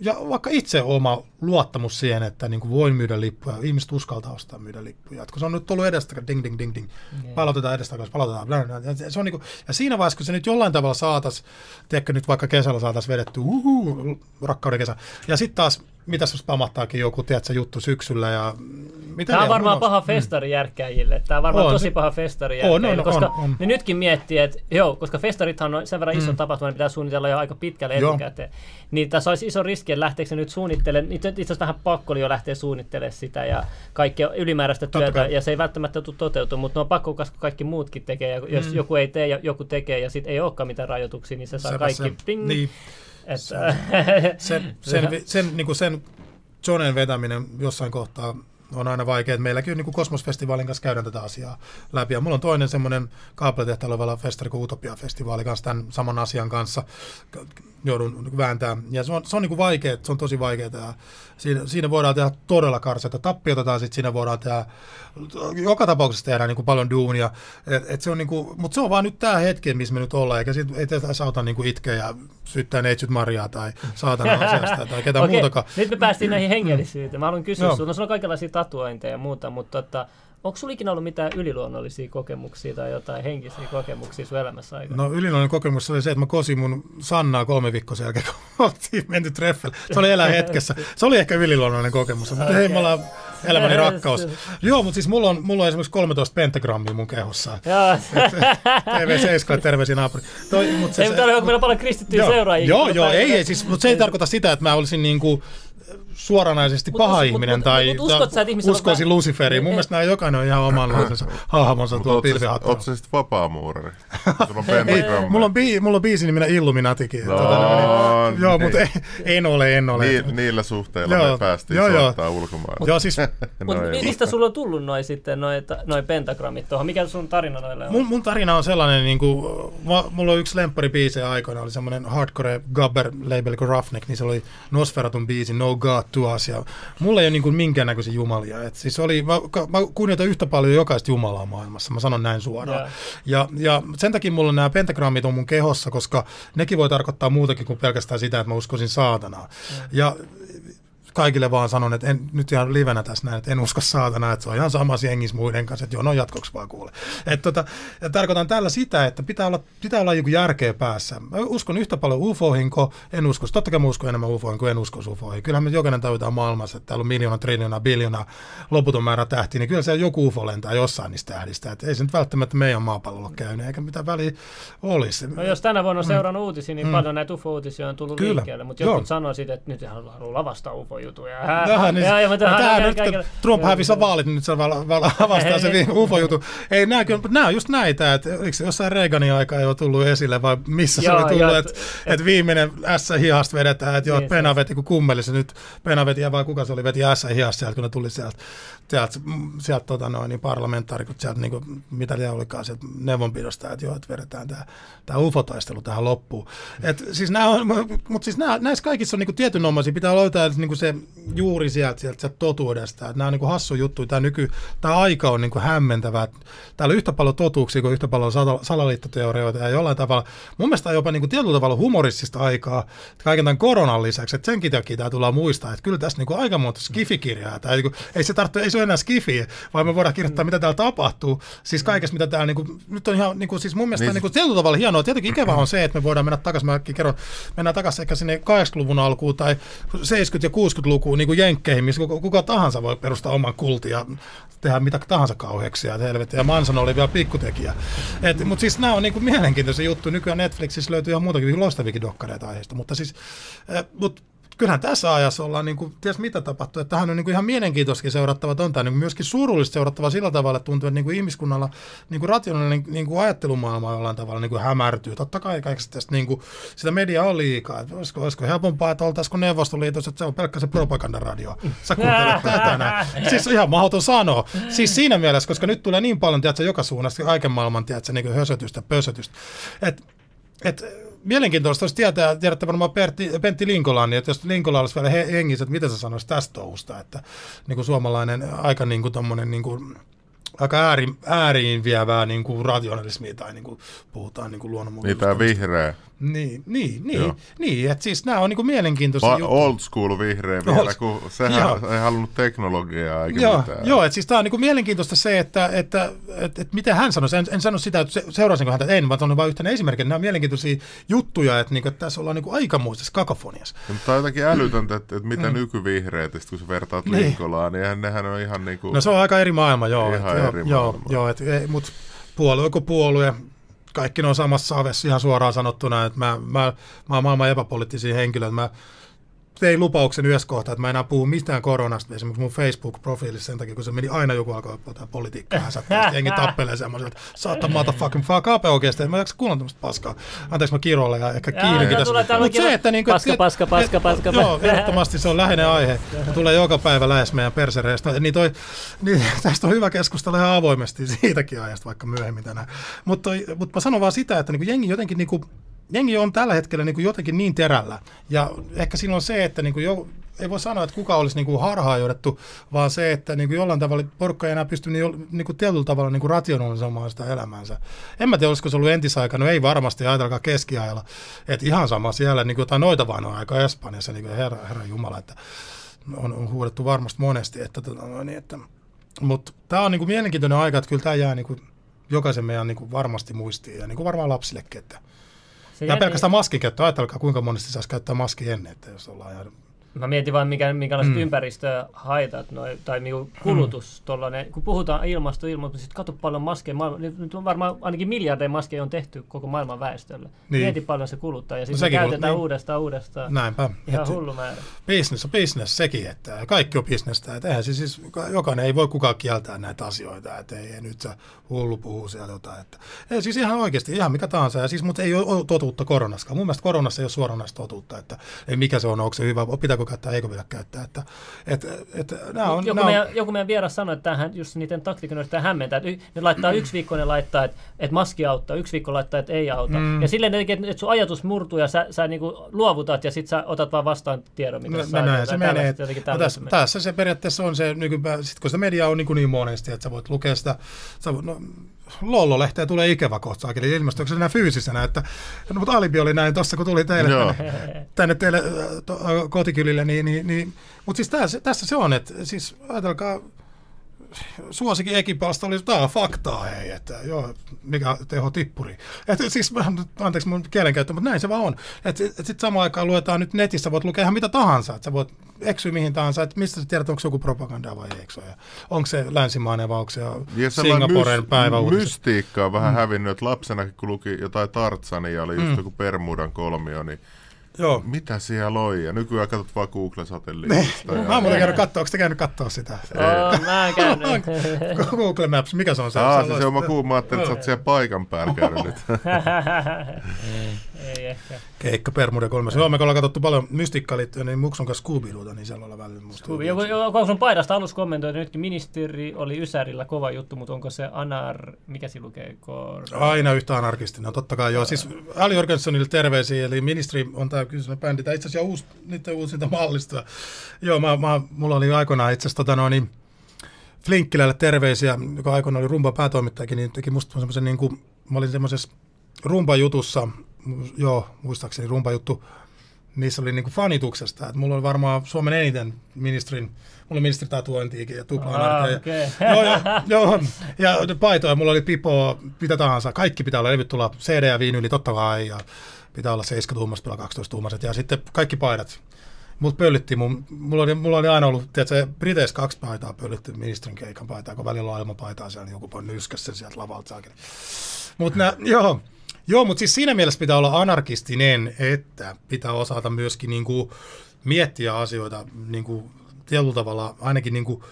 ja vaikka itse oma luottamus siihen, että niin kuin voin myydä lippuja, ihmiset uskaltaa ostaa myydä lippuja. Et kun se on nyt tullut edestä, ding, ding, ding, ding, palautetaan edestä, palautetaan. Ja se on niin kuin, ja siinä vaiheessa, kun se nyt jollain tavalla saatas, tiedätkö nyt vaikka kesällä saatas vedetty, uhu, rakkauden kesä, ja sitten taas, mitä jos pamahtaakin joku, tiedätkö, juttu syksyllä, ja mitä Tämä on varmaan paha festari järkkäjille. Tämä on varmaan On. tosi paha festari On, on, järkkäjille, on, koska on. ne nytkin miettii, että joo, koska festarithan on sen verran iso tapahtuma, ne pitää suunnitella jo aika pitkälle Joo. etukäteen. Niin tässä olisi iso riski, että lähteekö se nyt suunnittelemaan, itse itse asiassa vähän pakko oli jo lähteä suunnittelemaan sitä ja kaikkea ylimääräistä Totta työtä, kai. ja se ei välttämättä tule toteutumaan, mutta ne on pakko, koska kaikki muutkin tekee, ja jos Mm. joku ei tee ja joku tekee, ja sitten ei olekaan mitään rajoituksia, niin se saa Sepä kaikki se, ding, niin, että, sen, sen, (laughs) vi- sen, niin kuin sen Johnen vetäminen jossain kohtaa on aina vaikea. että Meilläkin niin Kosmosfestivaalin kanssa käydään tätä asiaa läpi. Ja mulla on toinen semmoinen kaapelitehtaalla oleva festari kuin Utopia-festivaali kanssa tämän saman asian kanssa joudun vääntämään. Ja se on, se on niin kuin vaikea, se on tosi vaikeaa. Siinä, siinä voidaan tehdä todella karseita tappiota tai sitten siinä voidaan tehdä, joka tapauksessa tehdään niin kuin paljon duunia. Et, et se on niin kuin, mutta se on vaan nyt tämä hetki, missä me nyt ollaan, eikä sit, ei tätä sauta niin kuin itkeä ja syyttää neitsyt Mariaa tai saatana asiasta tai ketään Okei, muutakaan. Nyt me päästiin näihin hengellisyyteen. Mä haluan kysyä Joo. sinulta, no sulla on kaikenlaisia tatuointeja ja muuta, mutta tota, onko sulla ikinä ollut mitään yliluonnollisia kokemuksia tai jotain henkisiä kokemuksia sun elämässä aikana? No yliluonnollinen kokemus oli se, että mä kosin mun Sannaa kolme viikkoa sen jälkeen, (laughs) kun oltiin menty treffelle. Se oli elää hetkessä. Se oli ehkä yliluonnollinen kokemus, mutta hei, me ollaan elämäni rakkaus. Joo, mutta siis mulla on, mulla on esimerkiksi 13 pentagrammia mun kehossa. Joo, TV7, terveisiä naapuri. Toi, mut ei, mutta meillä paljon kristittyjä seuraajia? Joo, joo, ei, ei siis, mutta se ei tarkoita sitä, että mä olisin niinku suoranaisesti Mut paha mut- ihminen mut- tai, mut uskot sä, että ihmisellä on uskoisin vä- Luciferiin. Mun mielestä nämä jokainen on ihan omanlaisensa hahmonsa Mutta tuolla oot sä, sitten vapaamuurari? (laughs) Ei, mulla on, bii, mulla on biisi niminen Illuminatikin. No, niin, joo, niin. mutta ei, en ole, en ole. Ni, niillä suhteilla Joo, me päästiin joo, joo. ulkomaille. Joo, siis (laughs) No ei. mistä sulla on tullut noin sitten, noin, noi pentagrammit tuohon? Mikä sun tarina noille on? mun, mun tarina on sellainen, niin kuin, mulla on yksi lempparibiisejä aikoina, oli semmoinen hardcore gabber label kuin Roughneck, niin se oli Nosferatun biisi No God Us, ja mulla ei ole niin kuin minkäännäköisiä jumalia. Et siis oli, mä, mä kunnioitan yhtä paljon jokaista jumalaa maailmassa, mä sanon näin suoraan. Joo. Ja, ja sen takia mulla nämä pentagrammit on mun kehossa, koska nekin voi tarkoittaa muutakin kuin pelkästään sitä, että mä uskoisin saatanaa. Ja kaikille vaan sanon, että en, nyt ihan livenä tässä näin, että en usko saatana, että se on ihan samassa jengissä muiden kanssa, että joo, no jatkoksi vaan kuule. Et tota, ja tarkoitan tällä sitä, että pitää olla, pitää olla joku järkeä päässä. Mä uskon yhtä paljon ufoihin kuin en usko. Totta kai mä uskon enemmän ufoihin kuin en usko ufoihin. Kyllähän me jokainen tajutaan maailmassa, että täällä on miljoona, triljoona, biljoona, loputon määrä tähtiä, niin kyllä se joku ufo lentää jossain niistä tähdistä. Et ei se nyt välttämättä meidän maapallolla käynyt, eikä mitään väliä olisi. No jos tänä vuonna on seurannut uutisia, niin paljon näitä UFO-uutisia on tullut Mm. Kyllä. liikkeelle, mutta jotkut sanoo siitä, että nyt ihan haluaa lavastaa UFO-jutuja. Tähän, niin, ja, ja, mutta no, hän- nyt, kaikilla- Trump hävisi vaalit, niin nyt se avastaa se UFO-jutu. Ei, nämä, kyllä, nämä on just näitä, että oliko se jossain Reaganin aikaa jo tullut esille, vai missä se Joo, oli tullut, että et, viimeinen S hihasta vedetään, että joo, Niin, Pena veti kun kummelisi, nyt Pena veti, ja vai kuka se oli, veti S hihasta sieltä, kun ne tuli sieltä, sieltä, sieltä tota noin, niin parlamentaarikot sieltä, niin kuin, mitä ne olikaan sieltä neuvonpidosta, että joo, että vedetään tämä, tämä UFO-taistelu tähän loppuun. Et, siis nämä on, mutta siis nämä, näissä kaikissa on niin tietynomaisia, pitää löytää niin kuin se juuri sieltä, sieltä, sieltä totuudesta. Että nämä on niin kuin hassu juttu, tämä, nyky, tämä aika on niin kuin hämmentävää. Täällä on yhtä paljon totuuksia kuin yhtä paljon sal- salaliittoteorioita ja jollain tavalla, mun mielestä on jopa niin kuin tietyllä tavalla humoristista aikaa kaiken tämän koronan lisäksi, että senkin takia tämä tullaan muistaa, että kyllä tässä niin kuin aika monta skifikirjaa, tai niin kuin, ei se tarvitse, ei se ole enää skifi, vaan me voidaan kirjoittaa, mitä täällä tapahtuu, siis kaikessa, mitä täällä, niin kuin, nyt on ihan, niin kuin, siis mun mielestä Niin. niin kuin, tietyllä tavalla hienoa, tietenkin ikävä on se, että me voidaan mennä takaisin, mä kerron, mennään takaisin ehkä sinne 80-luvun alkuun tai 70- ja 60-lukuun niin kuin jenkkeihin, missä kuka, kuka tahansa voi perustaa oman kultin ja tehdä mitä tahansa kauheuksia, että helvetti, ja Manson oli vielä pikkutekijä. Mutta siis nämä on niin kuin mielenkiintoisia juttu, nykyään Netflixissä löytyy ihan muutakin loistavikin dokkareita aiheesta, mutta siis, eh, mut kyllähän tässä ajassa ollaan, niin kuin, ties mitä tapahtuu, että tähän on niin kuin ihan mielenkiintoisesti seurattava, on tämä niin myöskin surullisesti seurattava sillä tavalla, että tuntuu, että niin kuin ihmiskunnalla niin kuin rationaalinen niin kuin ajattelumaailma jollain tavalla niin kuin hämärtyy. Totta kai kaikesta tästä niin kuin, sitä media on liikaa. Että olisiko, olisiko helpompaa, että oltaisiko Neuvostoliitossa, että se on pelkkä se propagandaradio. Sä kuuntelet tätä näin. Siis ihan mahdoton sanoa. Siis siinä mielessä, koska nyt tulee niin paljon, tiedätkö, joka suunnasta kaiken maailman, tiedätkö, niin kuin hösötystä, pösötystä. Et, et, mielenkiintoista olisi tietää, tiedätte varmaan Pertti, Pentti Linkolan, niin että jos Linkola olisi vielä hengissä, että mitä sä sanoisi tästä touhusta, että niin kuin suomalainen aika niin kuin tommonen, niin kuin, aika ääri, ääriin vievää niin kuin rationalismia tai niin kuin puhutaan niin kuin Niin tämä vihreä. Niin, niin, niin, niin että siis nämä on niin kuin mielenkiintoisia Va- Old school vihreä vielä, old... kun sehän joo. ei halunnut teknologiaa eikä joo, mitään. Joo, että siis tämä on niin kuin mielenkiintoista se, että, että, että, että, että miten hän sanoi. En, en sano sitä, että seurasinko häntä, en, vaan sanon vain yhtenä esimerkkinä. Nämä on mielenkiintoisia juttuja, että, niin kuin, että tässä ollaan niin kuin aikamuisessa kakofoniassa. Ja, mutta tämä on jotenkin älytöntä, että, että mitä mm. nykyvihreät, kun sä vertaat niin. Linkolaan, niin nehän on ihan niin kuin... No se on aika eri maailma, joo. Ihan et, eri joo, maailma. Joo, et, mutta puolue kuin puolue, kaikki ne on samassa savessa ihan suoraan sanottuna, että mä, mä, mä oon maailman epäpoliittisia henkilöitä. Mä tein lupauksen yhdessä kohtaa, että mä enää puhu mistään koronasta, esimerkiksi mun Facebook-profiilissa sen takia, kun se meni aina joku alkoi ottaa politiikkaa häsättää, (laughs) jengi tappelee semmoisen, että saattaa motherfucking fuck up oikeasti, mä jaksa kuulla tämmöistä paskaa. Anteeksi mä kiroilla ja ehkä kiinnikin tässä. Mutta se, että niin kuin, paska, paska, paska, paska, Joo, ehdottomasti se on läheinen aihe. Ja tulee joka päivä lähes meidän persereistä. Niin, toi, niin tästä on hyvä keskustella ihan avoimesti siitäkin ajasta, vaikka myöhemmin tänään. Mutta, mutta mä sanon vaan sitä, että niin jengi jotenkin niin kuin, jengi on tällä hetkellä niin kuin jotenkin niin terällä. Ja ehkä siinä on se, että niin kuin jo, ei voi sanoa, että kuka olisi niin kuin harhaa johdettu, vaan se, että niin kuin jollain tavalla porukka ei enää pysty niin, niin kuin tietyllä tavalla niin kuin rationalisoimaan sitä elämäänsä. En mä tiedä, olisiko se ollut entisaika, no ei varmasti, ajatelkaa keskiajalla. Että ihan sama siellä, niin kuin jotain noita vain on aika Espanjassa, niin kuin herra, herra Jumala, että on, on huudettu varmasti monesti. Että, tota, niin, että, mutta tämä on niin kuin mielenkiintoinen aika, että kyllä tämä jää niin kuin jokaisen meidän niin kuin varmasti muistiin ja niin kuin varmaan lapsillekin, että se ja pelkästään maskin käyttö. Ajatelkaa, kuinka monesti saisi käyttää maski ennen, että jos ollaan ihan Mä mietin vaan, mikä, minkälaiset mm. ympäristöhaitat noi, tai niinku kulutus. Mm. Tollanen, kun puhutaan ilmasto, ilmasto, mutta sitten katso paljon maskeja. Maailma, nyt on varmaan ainakin miljardeja maskeja on tehty koko maailman väestölle. Niin. Mieti paljon se kuluttaa ja sitten no käytetään niin. uudestaan uudestaan. Näinpä. Ihan et, hullu määrä. Business on business sekin, että kaikki on bisnestä. Eihän siis, jokainen ei voi kukaan kieltää näitä asioita, että ei, ei nyt se hullu puhuu siellä jotain. Että, ei siis ihan oikeasti, ihan mikä tahansa. Ja siis, mutta ei ole totuutta koronassa. Mun mielestä koronassa ei ole suoranaista totuutta, että ei mikä se on, onko se hyvä, pitääkö käyttää, eikö pidä käyttää. Että, et, et, nämä on, joku, nämä meidän, on... joku meidän vieras sanoi, että tämähän just niiden taktiikan yrittää hämmentää, että ne laittaa yksi viikko, ne laittaa, että, että maski auttaa, yksi viikko laittaa, että ei auta. Mm. Ja silleen, että, että sun ajatus murtuu ja sä, sä niin luovutat ja sitten sä otat vaan vastaan tiedon, mitä no, sä näin, se menee. No, tässä, tässä, se periaatteessa on se, nykypä, sit kun sitä media on niin, kuin niin monesti, että sä voit lukea sitä, sä, no, Lollo-lehteä tulee ikävä kohta, se enää fyysisenä, että, no, mutta alibi oli näin tuossa, kun tuli teille tänne, tänne teille to, kotikylille, niin, niin, niin mutta siis tässä, tässä se on, että siis ajatelkaa, suosikin ekipalsta oli, tämä on faktaa hei, että joo, mikä teho tippuri. Että siis, anteeksi mun kielenkäyttö, mutta näin se vaan on. Että et, et sitten samaan aikaan luetaan nyt netissä, voit lukea ihan mitä tahansa, että sä voit eksyä mihin tahansa, että mistä sä tiedät, onko se joku propaganda vai eikö se Onko se länsimainen vai onko se Singaporen päivä Mystiikka on vähän mm. hävinnyt, että lapsenakin kun luki jotain Tartsania, oli just mm. joku Permudan kolmio, niin Joo. Mitä siellä on? Ja nykyään katsot vaan Google-satelliitista. ja... Mä oon käynyt katsoa, onko te käynyt katsoa sitä? Oh, mä käynyt. (laughs) Google Maps, mikä se on se? Aa, se, se on, mä ajattelin, että sä oot siellä paikan päällä käynyt nyt. (laughs) (laughs) Ei ehkä. Keikka Permuda kolmas. Joo, me ollaan katsottu paljon mystikkaa liittyen, niin Muksun kanssa scooby niin siellä ollaan välillä musta. Scooby. Joku, joku sun paidasta alus kommentoi, että nytkin ministeri oli Ysärillä kova juttu, mutta onko se anar, mikä siinä lukee? Kor... Aina yhtä anarkistinen, no, totta kai joo. Siis Ali Jorgensonille terveisiä, eli ministeri on tämä kyseinen bändi, tai itse asiassa uusi, niiden uusinta mallista. Joo, mä, mä, mulla oli aikoinaan itse asiassa tota noin, niin Flinkkilälle terveisiä, joka aikoinaan oli rumba päätoimittajakin, niin teki musta semmoisen, niin kuin, mä olin semmoisessa rumba-jutussa, joo, muistaakseni rumpa-juttu, niissä oli niinku fanituksesta. Et mulla oli varmaan Suomen eniten ministerin, mulla oli ministeritatuointiikin ja tupla ah, okay. joo, joo, joo, ja paitoja, mulla oli pipo, mitä tahansa, kaikki pitää olla levyt tulla, CD ja viinyli totta kai, ja pitää olla 7-tuumaiset, 12-tuumaiset, ja sitten kaikki paidat. Mut pöllyttiin, mun, mulla, oli, mulla oli aina ollut, tiedätkö, Briteissä kaksi paitaa pöllytty ministerin keikan paitaa, kun välillä on ilmapaitaa siellä, niin joku voi nyskässä sieltä lavalta. Mutta joo, Joo, mutta siis siinä mielessä pitää olla anarkistinen, että pitää osata myöskin niin kuin miettiä asioita niin kuin tietyllä tavalla ainakin niin kuin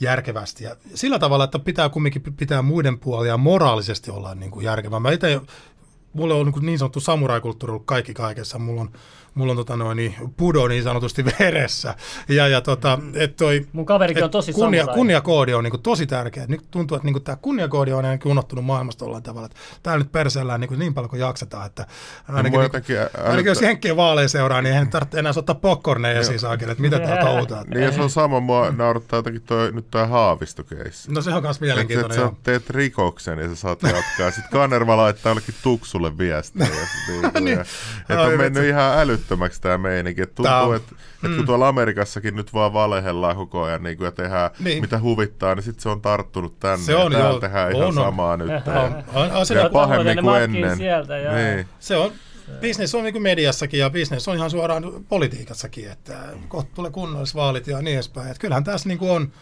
järkevästi. Ja sillä tavalla, että pitää kumminkin pitää muiden puolia moraalisesti olla niin kuin järkevää. Mä itse, mulle on niin, niin sanottu samuraikulttuuri ollut kaikki kaikessa. Mulla on mulla on tota noin, niin, pudo niin sanotusti (laughs) veressä. Ja, ja tota, et toi, Mun kaverikin et on tosi kunnia, samurai. kunniakoodi on niin kuin, tosi tärkeä. Nyt tuntuu, että niin kuin, tämä kunniakoodi on ainakin unohtunut maailmasta jollain tavalla. Että täällä nyt perseellään niin, kuin, niin paljon kuin jaksetaan, että ainakin, mua niin, jotenkin ä- ainakin jos Jenkkien vaaleja seuraa, niin eihän tarvitse enää ottaa popcorneja siis saakeli, että mitä tää touhutaan. Niin ja se on sama, mua naurattaa jotenkin toi, nyt toi haavistokeissi. No se on myös Että et mielenkiintoinen. sä joo. teet rikoksen ja sä saat jatkaa. Sitten Kanerva laittaa jollekin tuksulle viestiä. (laughs) Ja sit niinku, Niin. ja, että on mennyt ihan älyttömäksi tämä meininki. Et tuntuu, on- että et kun tuolla Amerikassakin nyt vaan valehellaan koko ajan niin kuin, ja tehdään Niin. mitä huvittaa, niin sitten se on tarttunut tänne. Se on, ja täällä joo. tehdään ihan On, on. samaa nyt. On, on, on se, Ja pahemmin kuin ennen. sieltä, joo. niin. se on, business on niin kuin mediassakin ja business on ihan suoraan politiikassakin, että kohta tulee kunnallisvaalit ja niin edespäin. Että kyllähän tässä niin kuin on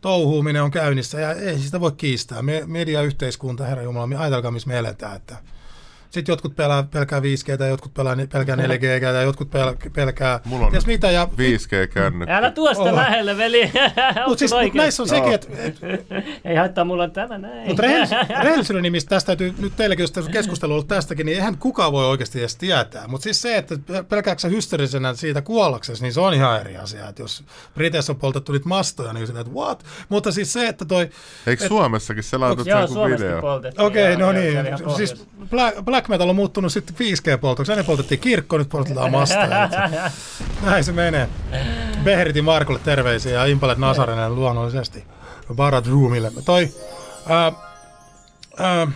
touhuuminen on käynnissä ja ei sitä voi kiistää. Me, mediayhteiskunta, herra Jumala, me ajatelkaa missä me eletään. Että sitten jotkut pelää, pelkää 5G, ja jotkut pelää, pelkää 4G, ja jotkut pelkää, pelkää Mulla on ties mitä. Ja, 5G-kännykkä. Älä tuo sitä Oho. lähelle, veli. (laughs) mutta siis, mut näissä on sekin, että et, (laughs) Ei haittaa, mulla on tämä näin. Mutta rehellisyyden (laughs) nimissä tästä täytyy nyt teillekin, jos tässä on keskustelu ollut tästäkin, niin eihän kukaan voi oikeasti edes tietää. Mutta siis se, että pelkääkö sä hysteerisenä siitä kuollaksesi, niin se on ihan eri asia. Että jos Briteissä on poltettu niitä mastoja, niin sillä, että what? Mutta siis se, että toi... Eikö Suomessakin se laitettu joku video? Okei, joo, no niin. ihan Siis pohjois- black, black metal on muuttunut sitten 5G-poltoksi. Ennen poltettiin kirkko, nyt poltetaan mastoja. Näin se menee. Beheritin Markulle terveisiä ja Impalet Nasarenen luonnollisesti. Barat Roomille. Toi, ää, ää,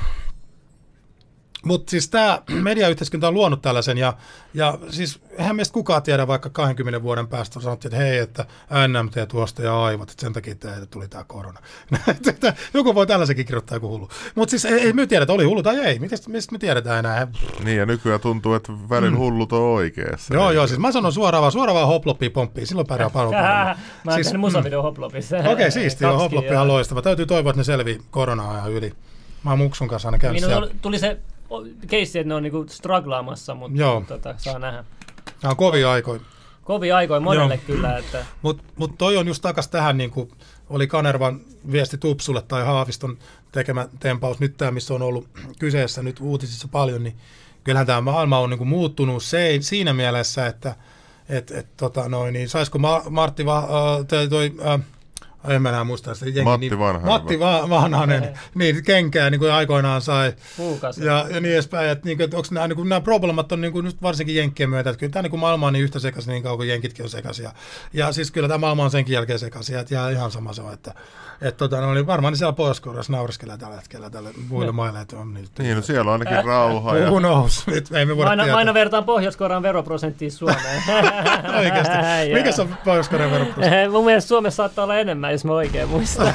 mutta siis tämä (clears throat) mediayhteiskunta on luonut tällaisen ja, ja siis eihän meistä kukaan tiedä vaikka 20 vuoden päästä sanottiin, että hei, että NMT tuosta ja aivot, että sen takia teille tuli tämä korona. Että (laughs) joku voi tällaisenkin kirjoittaa joku hullu. Mutta siis ei, ei me tiedetä, oli hullu tai ei. Mistä, mistä me tiedetään enää? Niin, ja nykyään tuntuu, että välillä hullut on oikeassa. Joo, joo, siis mä sanon suoraan vaan, suoraan vaan hoploppi pomppii, silloin pärjää paljon (laughs) paremmin. Mä oon Siis- tehnyt musavideo hoplopissa. Okei, okay, siisti, joo, Kaksikin, hoploppi ihan loistava. Täytyy toivoa, että ne selvii koronaa ajan yli. Mä oon Muksun kanssa aina käynyt Minulla siellä. tuli se keissi, että ne on niinku struglaamassa, mutta Joo. tota, saa nähdä. Nämä on kovia aikoja. Kovin aikoin monelle Joo. kyllä, että Mutta mut toi on just takas tähän, niin kuin oli Kanervan viesti Tupsulle tai Haaviston tekemä tempaus nyt tämä, missä on ollut kyseessä nyt uutisissa paljon, niin kyllähän tämä maailma on niin kuin muuttunut se, siinä mielessä, että et, et, tota noin, niin saisiko Ma, Martti Va, äh, toi, toi äh, en mä enää muista sitä jengi, Matti niin, Vanhanen. Matti Va, Vanhanen, niin kenkää niin kuin aikoinaan sai. puukas. Ja, ja niin edespäin, että, niin, että onko nämä, niin kuin, nämä problemat on niin kuin, nyt varsinkin Jenkkien myötä, että kyllä tämä niin kuin maailma on niin yhtä sekaisin niin kauan kuin Jenkitkin on sekaisin. Ja, ja siis kyllä tämä maailma on senkin jälkeen sekaisin, että jää ihan sama se on, että, että tota, no, niin varmaan niin siellä Pohjois-Koreassa naureskelee tällä hetkellä tälle muille maille, että on nyt. Niin, no siellä on ainakin rauha. Ja... Who knows? Nyt ei me voida Aina, tietää. aina vertaan Pohjois-Korean veroprosenttiin Suomeen. Oikeasti. Mikä se on Pohjois-Korean veroprosentti? (laughs) Mun mielestä Suomessa saattaa olla enemmän, jos mä oikein muistan. (laughs)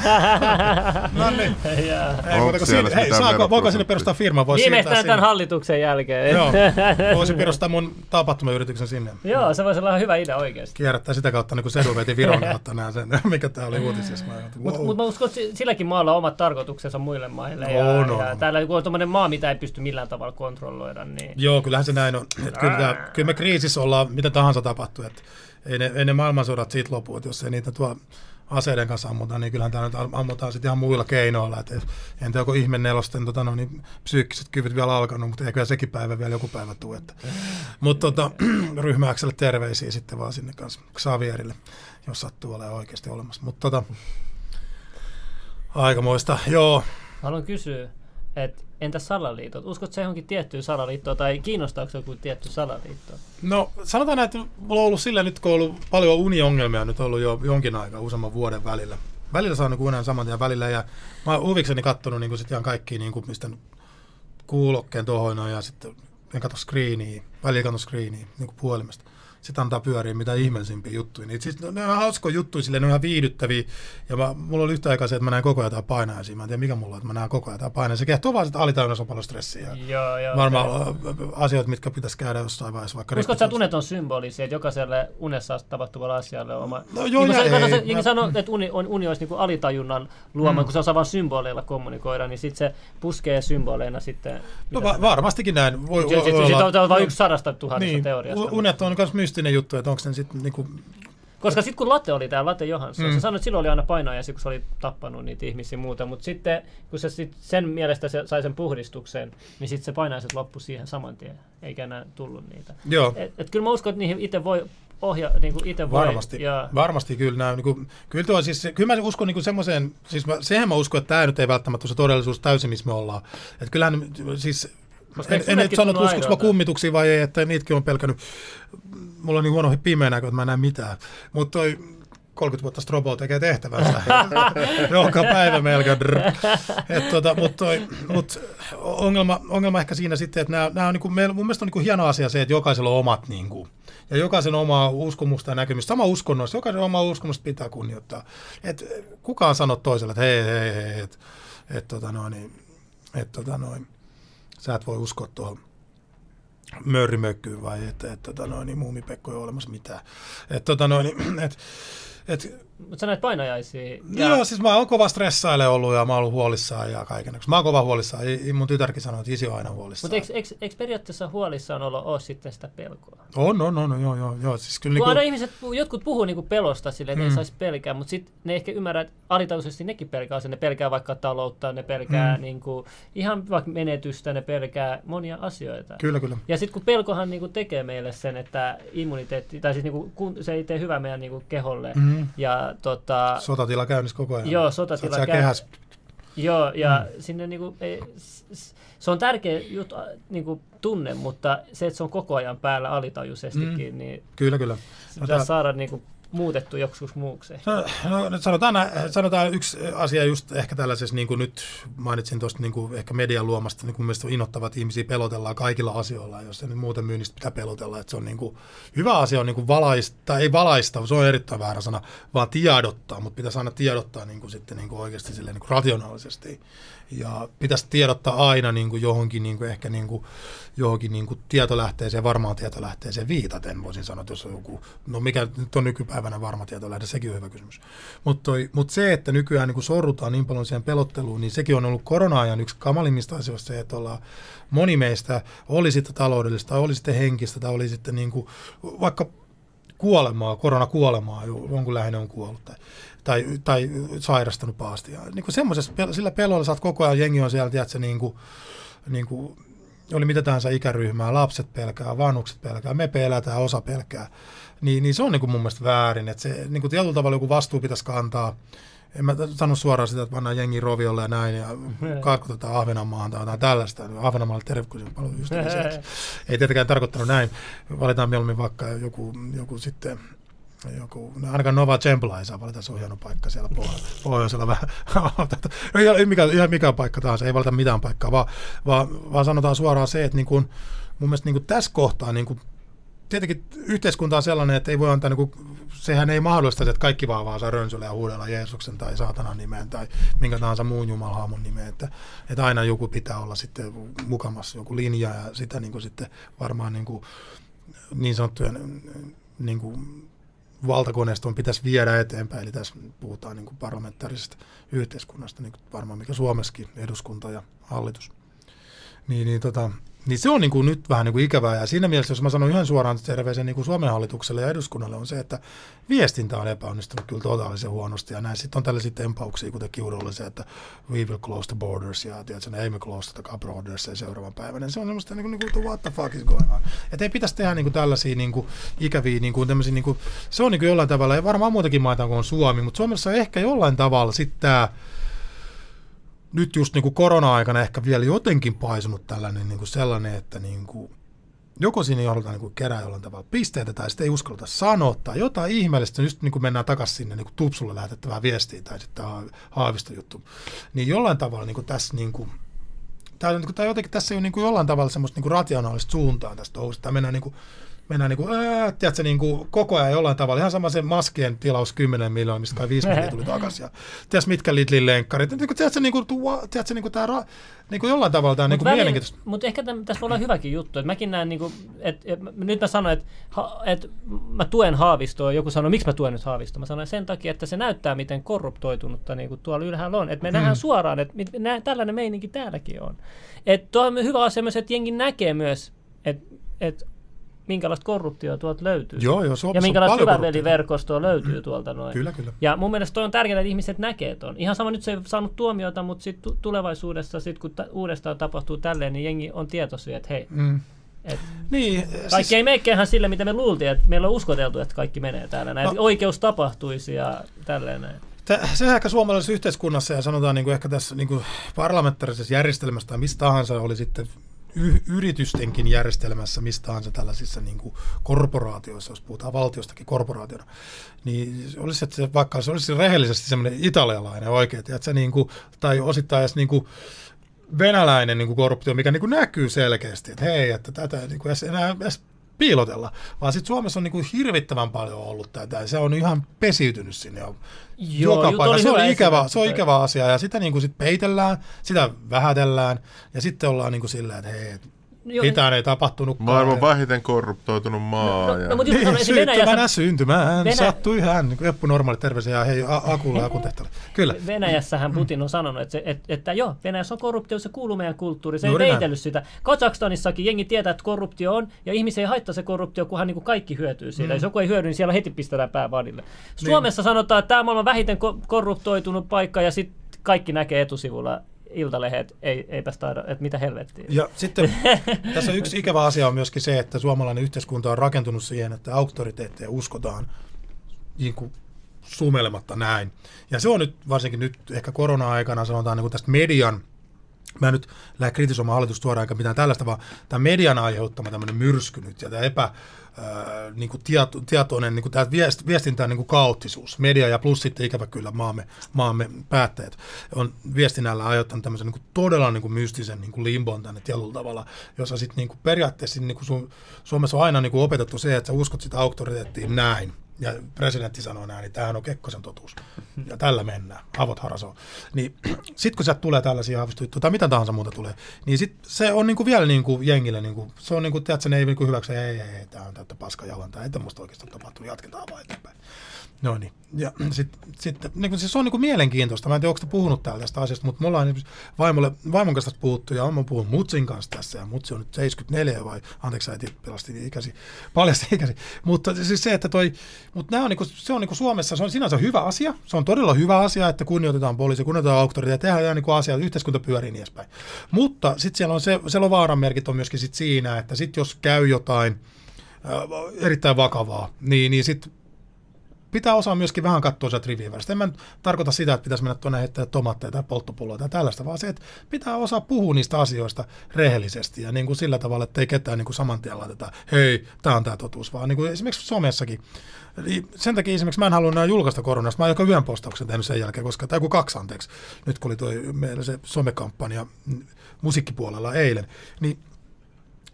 No niin. (laughs) Ei, Onko muuta kuin siinä, hei, saako, voiko sinne perustaa firma? Voisi Viimeistään tämän sinne. hallituksen jälkeen. Joo, (laughs) voisin perustaa mun tapahtumayrityksen sinne. Joo, se voisi olla hyvä idea oikeasti. Kierrättää sitä kautta, niin kuin Sedu veti Viron kautta näen sen, mikä tää oli uutisissa. Mä ajattelin, Mutta wow. mut mä uskon, että si- silläkin maalla on omat tarkoituksensa muille maille. Ja, On, on, ja täällä kun on tommonen maa, mitä ei pysty millään tavalla kontrolloida, niin Joo, kyllähän se näin on. Että kyllä, tää, kyllä me kriisissä ollaan, mitä tahansa tapahtuu. Että ei, ne, ei ne maailmansodat siitä lopu, että jos ei niitä tuo aseiden kanssa ammuta, niin kyllähän tämä nyt ammutaan sitten ihan muilla keinoilla. Että entä joku ihme nelosten tota, no, niin psyykkiset kyvyt vielä alkanut, mutta eikö sekin päivä vielä joku päivä tule. Mutta tota, (clears throat) ryhmäkselle terveisiä sitten vaan sinne kanssa Xavierille, jos sattuu olemaan oikeasti olemassa. Mutta tota, aikamoista, joo. haluan kysyä, että entä salaliitot? Uskotko se johonkin tiettyyn salaliittoon tai kiinnostaako se joku tietty salaliitto? No sanotaan näin, että mulla on ollut sillä nyt, kun on ollut paljon uniongelmia nyt ollut jo jonkin aikaa, useamman vuoden välillä. Välillä saanut unen saman tien välillä ja mä oon huvikseni kattonut niin sit ihan kaikki, niin kuin, mistä kuulokkeen tuohon ja sitten en katso screeniä, välillä katso screeniä niin puhelimesta. Sitten antaa pyöriä mitä ihmeellisimpiä juttuja. Niin, siis, ne on hauskoja juttuja, silleen, ne on ihan viihdyttäviä. Ja mä, mulla oli yhtä aikaa se, että mä näen koko ajan jotain painajaisia. Mä en tiedä mikä mulla on, että mä näen koko ajan jotain painajaisia. Se kehtoo vaan, että alitajunnassa on paljon stressiä. Joo, joo. Varmaan okay. asioita, mitkä pitäisi käydä jossain vaiheessa. Vaikka Uskotko että unet on symbolisia, että jokaiselle unessa tapahtuvalle asialle on oma... No joo, niin ja kuin sä, ei, se, mä- sanoo, että uni, on, uni olisi niin kuin alitajunnan luoma, Mm. kun se osaa vain symboleilla kommunikoida, niin sitten se puskee symboleina sitten... No va- varmastikin näin. Voi, se, voi, se, voi se, olla- se on vain yksi sadasta tuhannesta niin, teoriasta. u- unet on myös mystinen juttu, että onko ne sitten niinku, Koska sitten kun Latte oli täällä, Latte Johansson, Mm. mm. se sanoi, että silloin oli aina painajaisia, kun se oli tappanut niitä ihmisiä muuta, mutta sitten kun se sit sen mielestä se sai sen puhdistukseen, niin sitten se painajaiset loppu siihen saman tien, eikä enää tullut niitä. joo. Et, et kyllä mä uskon, että niihin itse voi ohja, niin kuin itse voi. Varmasti, Ja, varmasti kyllä. Nämä, niin kuin, kyllä, tuo, siis, kyllä mä uskon niin semmoiseen, siis mä, sehän mä uskon, että tämä nyt ei välttämättä ole se todellisuus täysin, missä me ollaan. Että kyllähän siis, Koska en, en nyt sano, että tunnu uskoks mä kummituksia vai ei, että niitäkin on pelkännyt. Mulla on niin huono pimeä näkö, että mä en näe mitään. Mutta toi 30 vuotta Strobo tekee tehtävänsä. (laughs) Joka päivä melkein. Et tota, Mutta mut ongelma, ongelma ehkä siinä sitten, että nämä, nämä on niinku, meillä, mun mielestä on niinku hieno asia se, että jokaisella on omat niinku, ja jokaisen oma uskomusta ja näkemystä, sama uskonnossa, jokaisen oma uskomusta pitää kunnioittaa. Et kukaan sano toiselle, että hei, hei, hei, että et, tota noin, et, tota noin, sä et voi uskoa tuohon mörrimökkyyn vai että et, tota noin, niin muumipekko ei ole olemassa mitään. Et, tota noin, (clears throat) et, et, mutta sä näet painajaisia. ja. Joo, siis mä oon kova stressaile ollut ja mä oon ollut huolissaan ja kaiken. Mä oon kova huolissaan. I- Mun tytärkin sanoo, että isi on aina huolissaan. Mutta eikö, eikö, eikö periaatteessa huolissaan olo ole sitten sitä pelkoa? On, on, on, joo, joo, joo. Siis kyllä niinku, aina ihmiset, jotkut puhuu niinku pelosta silleen, että Mm. ei saisi pelkää, mutta sitten ne ehkä ymmärrä, että alitajuisesti nekin pelkää sen. Ne pelkää vaikka taloutta, ne pelkää Mm. niinku, ihan vaikka menetystä, ne pelkää monia asioita. kyllä, kyllä. Ja sitten kun pelkohan niinku tekee meille sen, että immuniteetti, tai siis niinku, kun, se ei tee hyvää meidän niinku keholle. Mm. Ja tota, Sotatila käynnissä koko ajan. Joo, sotatila oot siellä käy- kehässä. Joo, ja mm. sinne niinku, ei, se on tärkeä jut, niinku, tunne, mutta se, että se on koko ajan päällä alitajuisestikin, mm. niin Kyllä, kyllä. No, pitäisi tää- saada niinku, muutettu joksikin muuksi. No, no, sanotaan, sanotaan yksi asia just ehkä tällaisessa, niin kuin nyt mainitsin tuosta niin kuin ehkä median luomasta, niin kuin mielestäni innoittavat ihmisiä pelotellaan kaikilla asioilla, jos se nyt muuten myynnistä pitää pelotella, että se on niin kuin, hyvä asia on niin kuin valaista, ei valaista, se on erittäin väärä sana, vaan tiedottaa, mutta pitäisi aina tiedottaa niin kuin sitten niin kuin oikeasti silleen, niin kuin rationaalisesti. Ja pitäisi tiedottaa aina niin kuin johonkin niin kuin ehkä niin kuin, johonkin niin kuin tietolähteeseen, varmaan tietolähteeseen viitaten, voisin sanoa, että jos on joku, no mikä nyt on nykypäivänä varma tietolähde, sekin on hyvä kysymys. Mutta mut se, että nykyään niin kuin sorrutaan niin paljon siihen pelotteluun, niin sekin on ollut korona-ajan yksi kamalimmista asioista se, että ollaan moni meistä, oli sitten taloudellista, oli sitten henkistä, tai oli sitten niin kuin, vaikka kuolemaa, koronakuolemaa, jo- jonkun läheinen on kuollut tai, tai, tai sairastanut pahasti. Ja niin kuin sillä pelolla saat koko ajan, jengi on siellä, tiedätkö, niin kuin, niin kuin, oli mitä tahansa ikäryhmää, lapset pelkää, vanhukset pelkää, me pelätään, osa pelkää. Niin, niin se on niin kuin mun mielestä väärin, että se niin kuin tietyllä tavalla joku vastuu pitäisi kantaa. En mä sano suoraan sitä, että pannaan jengi roviolle ja näin ja karkotetaan Ahvenanmaahan tai jotain tällaista. Ahvenanmaalle terve, kun se on paljon ystäviä. Ei tietenkään tarkoittanut näin. Valitaan mieluummin vaikka joku, joku sitten joku, no ainakaan Nova Templa ei saa valita, se paikka siellä pohjo- pohjoisella vähän. (laughs) Mikä, ihan mikä paikka tahansa, ei valita mitään paikkaa, vaan, vaan, vaan sanotaan suoraan se, että niin kuin, mun mielestä niin kuin tässä kohtaa niin kuin, tietenkin yhteiskunta on sellainen, että ei voi antaa, niin kuin, sehän ei mahdollista, että kaikki vaan vaan saa rönsyllä ja huudella Jeesuksen tai saatanan nimeen tai minkä tahansa muun jumalhaamon nimeen, että, että aina joku pitää olla sitten mukamassa joku linja ja sitä niin kuin sitten varmaan niin, kuin, niin sanottujen niin kuin, valtakoneiston pitäisi viedä eteenpäin, eli tässä puhutaan niin kuin parlamentaarisesta yhteiskunnasta, niin kuin varmaan mikä Suomessakin, eduskunta ja hallitus. Niin, niin, tota, niin se on niin kuin nyt vähän niin kuin ikävää, ja siinä mielessä, jos mä sanon yhden suoraan terveisen niin kuin Suomen hallitukselle ja eduskunnalle, on se, että viestintä on epäonnistunut kyllä totaalisen huonosti, ja näin sitten on tällaisia tempauksia, kuten Kiurulla se, että we will close the borders, ja tiedätkö, ne ei me close the borders ja seuraavan päivän, niin se on semmoista niin kuin, niin kuin what the fuck is going on. Että ei pitäisi tehdä niin kuin tällaisia niin kuin, ikäviä, niin kuin, tämmöisiä, niin kuin, se on niin kuin jollain tavalla, ja varmaan muitakin maita kuin Suomi, mutta Suomessa on ehkä jollain tavalla sitten tämä, nyt just niin kuin korona-aikana ehkä vielä jotenkin paisunut tällainen niin kuin sellainen, että niin kuin, joko siinä haluta niin kuin kerää jollain tavalla pisteitä tai sitten ei uskalleta sanoa tai jotain ihmeellistä, just niin kuin mennään takaisin sinne niin kuin tupsulle lähetettävään viestiin tai sitten ha- haavistojuttu. Niin jollain tavalla niin kuin tässä niin kuin, Tämä, on niin kuin, tämä jotenkin tässä ei ole niin kuin jollain tavalla semmoista niin kuin rationaalista suuntaa tästä touhusta. Tämä mennään niin kuin mennään niin kuin, ää, tiedätkö, niin kuin koko ajan jollain tavalla. Ihan sama se maskien tilaus 10 miljoonaa, mistä kai 5 miljoonaa tuli takaisin. Ja tiedätkö, mitkä Lidlin lenkkarit. Niin kuin, tiedätkö, niin kuin, tuo, tiedätkö, niin kuin tämä, niin kuin jollain tavalla tämä niin kuin mielenkiintoista. Mutta ehkä täm, tässä voi olla hyväkin juttu. Että mäkin näen, niin kuin, että, että, nyt mä sanoin, että, että mä tuen Haavistoa. Joku sanoi, miksi mä tuen nyt Haavistoa? Mä sanoin sen takia, että se näyttää, miten korruptoitunutta niin kuin tuolla ylhäällä on. Että me hmm. nähdään suoraan, että nä, tällainen meininki täälläkin on. Että tuo on hyvä asia myös, että jengi näkee myös, että, että minkälaista korruptioa tuolta löytyy. Joo, joo, ja minkälaista syväveliverkostoa löytyy mm. tuolta noin. Kyllä, kyllä. Ja mun mielestä toi on tärkeää, että ihmiset näkee ton. Ihan sama nyt se ei saanut tuomiota, mutta sit tulevaisuudessa, sit kun ta- uudestaan tapahtuu tälleen, niin jengi on tietoisia, että hei, mm. Et niin, kaikki siis... ei meekään sille, mitä me luultiin, että meillä on uskoteltu, että kaikki menee täällä näin. No. Oikeus tapahtuisi ja tälleen näin. Se ehkä suomalaisessa yhteiskunnassa ja sanotaan niin kuin ehkä tässä niin kuin parlamentaarisessa järjestelmässä tai mistä tahansa oli sitten yritystenkin järjestelmässä, mistä tahansa tällaisissa niin kuin korporaatioissa, jos puhutaan valtiostakin korporaationa, niin olisi, että se, vaikka se olisi rehellisesti semmoinen italialainen oikein, että se niin kuin, tai osittain edes niin kuin, venäläinen niin kuin korruptio, mikä niin kuin näkyy selkeästi, että hei, että tätä niin kuin enää edes piilotella, vaan sitten Suomessa on niin kuin hirvittävän paljon ollut tätä, se on ihan pesiytynyt sinne jo Joo, joka paikka. Se on, ikävä, se on ikävä asia, ja sitä niin kuin sit peitellään, sitä vähätellään, ja sitten ollaan niin kuin sillä, että hei, Joo, Mitään ei tapahtunut. Maailman vähiten korruptoitunut maa. No, ja... no, mutta just niin, syntymänä syntymään. Venä... Sattui hän. Niin Eppu normaali terveisiä ja hei Akulle ja Akun tehtävälle. Kyllä. Venäjässähän mm. Putin on sanonut, että, se, että, että joo, Venäjässä on korruptio, se kuuluu meidän kulttuuriin. Se Juuri ei peitellyt sitä. Kazakstanissakin jengi tietää, että korruptio on, ja ihmisiä ei haittaa se korruptio, kunhan niin kuin kaikki hyötyy siitä. Mm. Jos joku ei hyödy, niin siellä heti pistetään pää vadille. Niin. Suomessa niin. sanotaan, että tämä on maailman vähiten korruptoitunut paikka, ja sitten kaikki näkee etusivulla iltalehet, ei, eipä taida, että mitä helvettiä. Ja sitten (laughs) tässä on yksi ikävä asia on myöskin se, että suomalainen yhteiskunta on rakentunut siihen, että auktoriteetteja uskotaan niin kuin sumelematta näin. Ja se on nyt, varsinkin nyt ehkä korona-aikana, sanotaan niin kuin tästä median Mä nyt lähde kritisoimaan hallitusta eikä mitään tällaista, vaan tämä median aiheuttama tämmöinen myrsky nyt ja tämä epä, niin kuin tieto, tietoinen niin kuin tämä viest, viestintään niin kuin kaoottisuus, media ja plus sitten ikävä kyllä maamme, maamme päättäjät on viestinnällä aiheuttanut tämmöisen niin kuin todella niin kuin mystisen niin kuin limbon tänne tietyllä tavalla, jossa sitten niin kuin periaatteessa niin kuin Su- Suomessa on aina niin kuin opetettu se, että sä uskot sitä auktoriteettiin näin, ja presidentti sanoo näin, niin tämähän on Kekkosen totuus. Ja tällä mennään, avot harasoo. Niin (clears throat) sitten kun sieltä tulee tällaisia haavistojuttuja tai mitä tahansa muuta tulee, niin sit se on niinku vielä niinku jengille, niinku, se on niinku, tiedätkö, ne ei niinku hyväksy, ei, ei, ei, tämä on täyttä paskajalantaa, ei tämmöistä oikeastaan tapahtunut, jatketaan vaan eteenpäin. No niin. Ja (clears throat) sitten sit, niin siis se on niin kuin mielenkiintoista. Mä en tiedä, onko puhunut täällä tästä asiasta, mutta me ollaan vaimolle, vaimon kanssa puhuttu ja olen puhunut Mutsin kanssa tässä. Ja Mutsi on nyt 74 vai, anteeksi äiti pelasti ikäsi, (laughs) paljasti ikäsi. Mutta siis se, että toi, mutta nämä on niin kuin, se on niin kuin Suomessa, se on sinänsä hyvä asia. Se on todella hyvä asia, että kunnioitetaan poliisia, kunnioitetaan auktoriteettia, tehdään niin kuin asia, yhteiskunta pyörii niin edespäin. Mutta sitten siellä on se, se vaaran merkit on myöskin sit siinä, että sitten jos käy jotain, erittäin vakavaa, niin, niin sitten pitää osaa myöskin vähän katsoa sieltä rivien välistä. En mä tarkoita sitä, että pitäisi mennä tuonne heittää tomatteja tai polttopulloja tai tällaista, vaan se, että pitää osaa puhua niistä asioista rehellisesti ja niin kuin sillä tavalla, että ei ketään niin kuin saman tien laiteta, hei, tämä on tämä totuus, vaan niin kuin esimerkiksi somessakin. Eli sen takia esimerkiksi mä en halua julkaista koronasta. Mä oon joka yhden postauksen tehnyt sen jälkeen, koska, tai joku kaksi anteeksi, nyt kun oli toi meillä se somekampanja musiikkipuolella eilen, niin,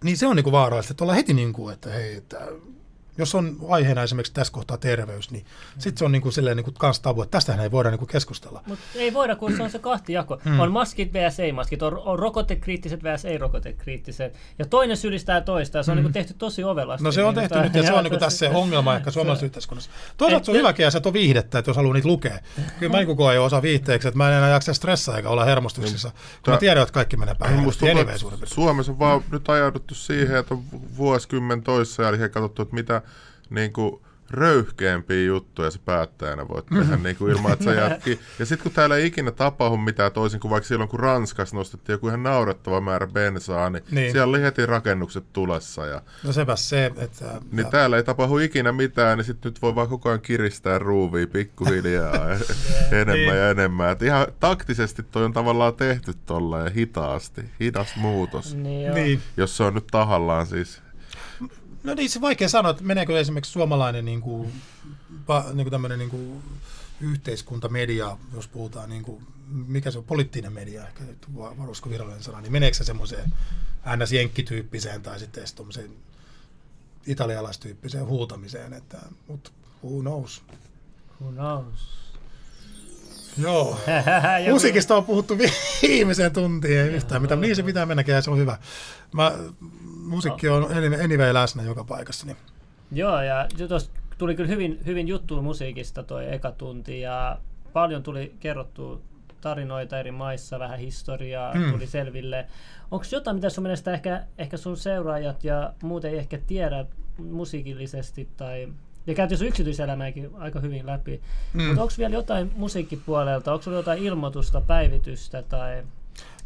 niin se on niin kuin vaarallista, että ollaan heti niin kuin, että hei, että jos on aiheena esimerkiksi tässä kohtaa terveys, niin mm. sitten se on niin kuin silleen niin kuin kans tabu, että tästähän ei voida niin kuin keskustella. Mutta ei voida, kun se on se kahtijako. Mm. On maskit vs. ei-maskit, on, on rokotekriittiset vs. ei-rokotekriittiset. Ja toinen sylistää toista, ja se on mm. niin kuin tehty tosi ovelasti. No se on tehty nyt, ja se on (laughs) niin kuin tässä se ongelma ehkä (laughs) suomalaisessa yhteiskunnassa. Toisaalta se on hyväkin, ja se on viihdettä, että jos haluaa niitä lukea. Kyllä mä niin koen jo osa viihteeksi, että mä en enää jaksa stressaa eikä olla hermostuksissa, kun mä tiedän, että kaikki menee päin. Suomessa on vaan nyt ajauduttu siihen, että on vuosikymmen toissa jälkeen katsottu, että mitä niin kuin, röyhkeämpiä juttuja se päättäjänä voit tehdä mm-hmm. niin kuin ilman, että se (laughs) jatkii. Ja sitten kun täällä ei ikinä tapahdu mitään toisin kuin vaikka silloin, kun Ranskassa nostettiin joku ihan naurettava määrä bensaa, niin, niin. siellä oli heti rakennukset tulessa. Ja, no sepä se, että... Niin ja... täällä ei tapahdu ikinä mitään, niin sitten nyt voi vaan koko ajan kiristää ruuvia pikkuhiljaa (laughs) enemmän niin. ja enemmän. Et ihan taktisesti toi on tavallaan tehty tuolla ja hitaasti. Hidas muutos. Niin, niin. Jos se on nyt tahallaan siis No niin, se vaikea sanoa, että meneekö esimerkiksi suomalainen niin kuin, pa, niin kuin tämmöinen niin kuin yhteiskuntamedia, jos puhutaan, niin kuin, mikä se on, poliittinen media, ehkä varusko virallinen sana, niin meneekö se semmoiseen ns. jenkkityyppiseen tai sitten tuommoiseen italialaistyyppiseen huutamiseen, että, mutta who knows. Who knows? Joo. (laughs) Musiikista on puhuttu viimeiseen tuntiin, ei yhtään mitään. Niin se pitää mennäkin ja se on hyvä. Mä, musiikki on anyway- läsnä joka paikassa. Niin. Joo, ja tuli kyllä hyvin, hyvin juttu musiikista toi eka tunti, ja paljon tuli kerrottu tarinoita eri maissa, vähän historiaa Mm. mm. tuli selville. Onko jotain, mitä sun mielestä ehkä, ehkä sun seuraajat ja muut ei ehkä tiedä musiikillisesti, tai ja käytiin sun yksityiselämääkin aika hyvin läpi. Mm. Mutta onko vielä jotain musiikkipuolelta, onko sulla jotain ilmoitusta, päivitystä tai...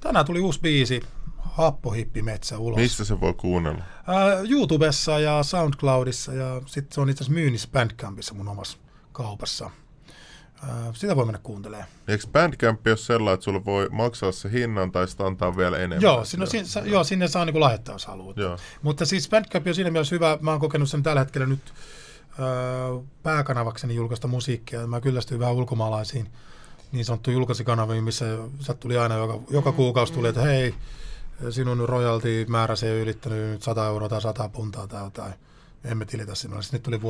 Tänään tuli uusi biisi, Happohippimetsä ulos. Mistä se voi kuunnella? Ää, YouTubessa ja SoundCloudissa ja sitten se on itse asiassa myynnissä Bandcampissa mun omassa kaupassa. Ää, sitä voi mennä kuuntelemaan. Eikö Bandcamp ole sellainen, että sulla voi maksaa se hinnan tai sitä antaa vielä enemmän? Joo, sinne, sinne, sa- joo, sinne saa niinku lahjoittaa, jos haluat. Joo. Mutta siis Bandcamp on siinä mielessä hyvä. Mä oon kokenut sen tällä hetkellä nyt öö, pääkanavakseni julkaista musiikkia. Mä kyllästyin vähän ulkomaalaisiin niin sanottu julkaisikanaviin, missä sä tuli aina joka, joka kuukausi tuli, että hei, sinun royalty määrä se ei ylittänyt nyt 100 euroa tai 100 puntaa tai jotain. Emme tilitä sinulle. Sitten nyt tuli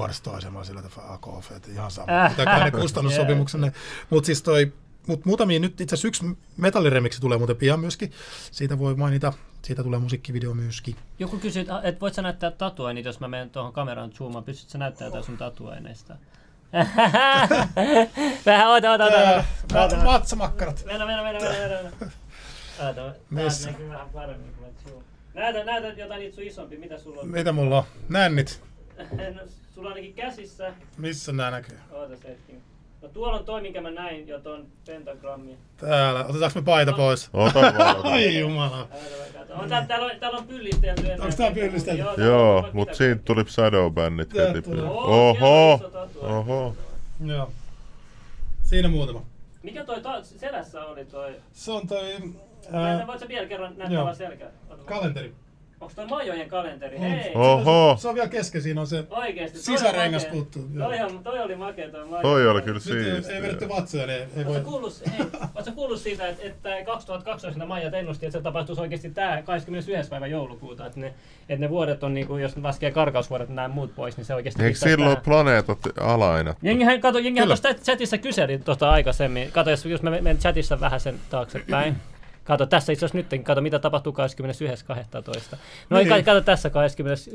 olin sillä, että fuck off, että ihan sama. (laughs) Pitää ne kustannussopimuksenne. Mutta siis toi, mut muutamia nyt itse asiassa yksi metalliremiksi tulee muuten pian myöskin. Siitä voi mainita. Siitä tulee musiikkivideo myöskin. Joku kysyi, että voit sä näyttää tatuoinnit, jos mä menen tuohon kameraan zoomaan, pystyt sä näyttää jotain sun tatuoinneista? (laughs) Vähän, oota, oota, oota. oota. Oota, Ma- Matsamakkarat. Mennä, mennä, mennä, mennä, mennä. Oota, Missä? näkyy vähän paremmin. Näytä, näytä jotain sun isompi, mitä sulla on. Mitä mulla on? Nännit. (laughs) No, sulla on ainakin käsissä. Missä nää näkyy? Oota se hetki. No tuolla on toi, minkä mä näin jo ton pentagrammi. Täällä. Otetaanko me paita pois? Ota vaan. (laughs) Ai jumala. On, täällä, täällä, on, täällä on pyllistelty. näe tää pyllistelty? Joo, Joo, mitä- siitä tuli Shadowbandit Tää heti. on Oho, oho. Joo. Siinä muutama. Mikä toi ta- selässä oli toi? Se on toi ää, voit sä vielä kerran näyttää vaan selkä? Ota- kalenteri. Onks toi Majojen kalenteri? On. Hei! Oho. Se on vielä kesken, siinä on se. Oikeesti. toi Sisärengas puuttuu, joo. Toi, on, toi oli makea toi Majojen Toi oli kyllä Nyt ei, ei siistiä. vedetty vatsoja, niin ei, ei Oletko voi. kuullut, siitä, että, että 2012 Maijat ennusti, että se tapahtuisi oikeasti tämä 21. päivä joulukuuta, että ne, että ne vuodet on, niin kuin, jos laskee karkausvuodet ja nämä muut pois, niin se oikeasti Eikö pitää silloin tää. planeetat alaina? Jengihän, kato, jengihän tuossa chatissa kyseli tuosta aikaisemmin. Kato, jos, jos mä menen chatissa vähän sen taaksepäin. Kato, tässä itse asiassa nyt, kato mitä tapahtuu 21.12. No Niin. niin. kato tässä 21.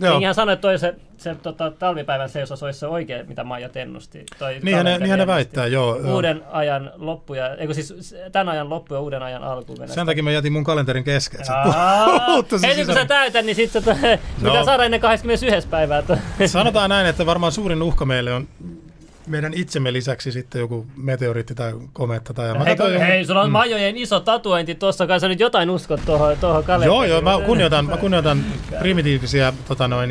Joo. Jengihän sanoi, että toi se, se tota, talvipäivän seisas olisi se oikein, mitä Maijat ennusti. Toi Niinhän ne, niinhän ne väittää, joo. joo. uuden ajan loppu ja, eikö siis tämän ajan loppu ja uuden ajan alku. Sen takia mä jätin mun kalenterin kesken. Heti kun sä täytät, niin sit se to, pitää saada ennen 21. päivää. Sanotaan näin, että varmaan suurin uhka meille on meidän itsemme lisäksi sitten joku meteoriitti tai kometta. Tai mä Hei, katsoin hei, sulla on Majojen iso tatuointi tuossa, kai sä nyt jotain uskot tuohon tuohon kalenteriin. Joo, joo, mä kunnioitan, mä kunnioitan primitiivisiä tota noin,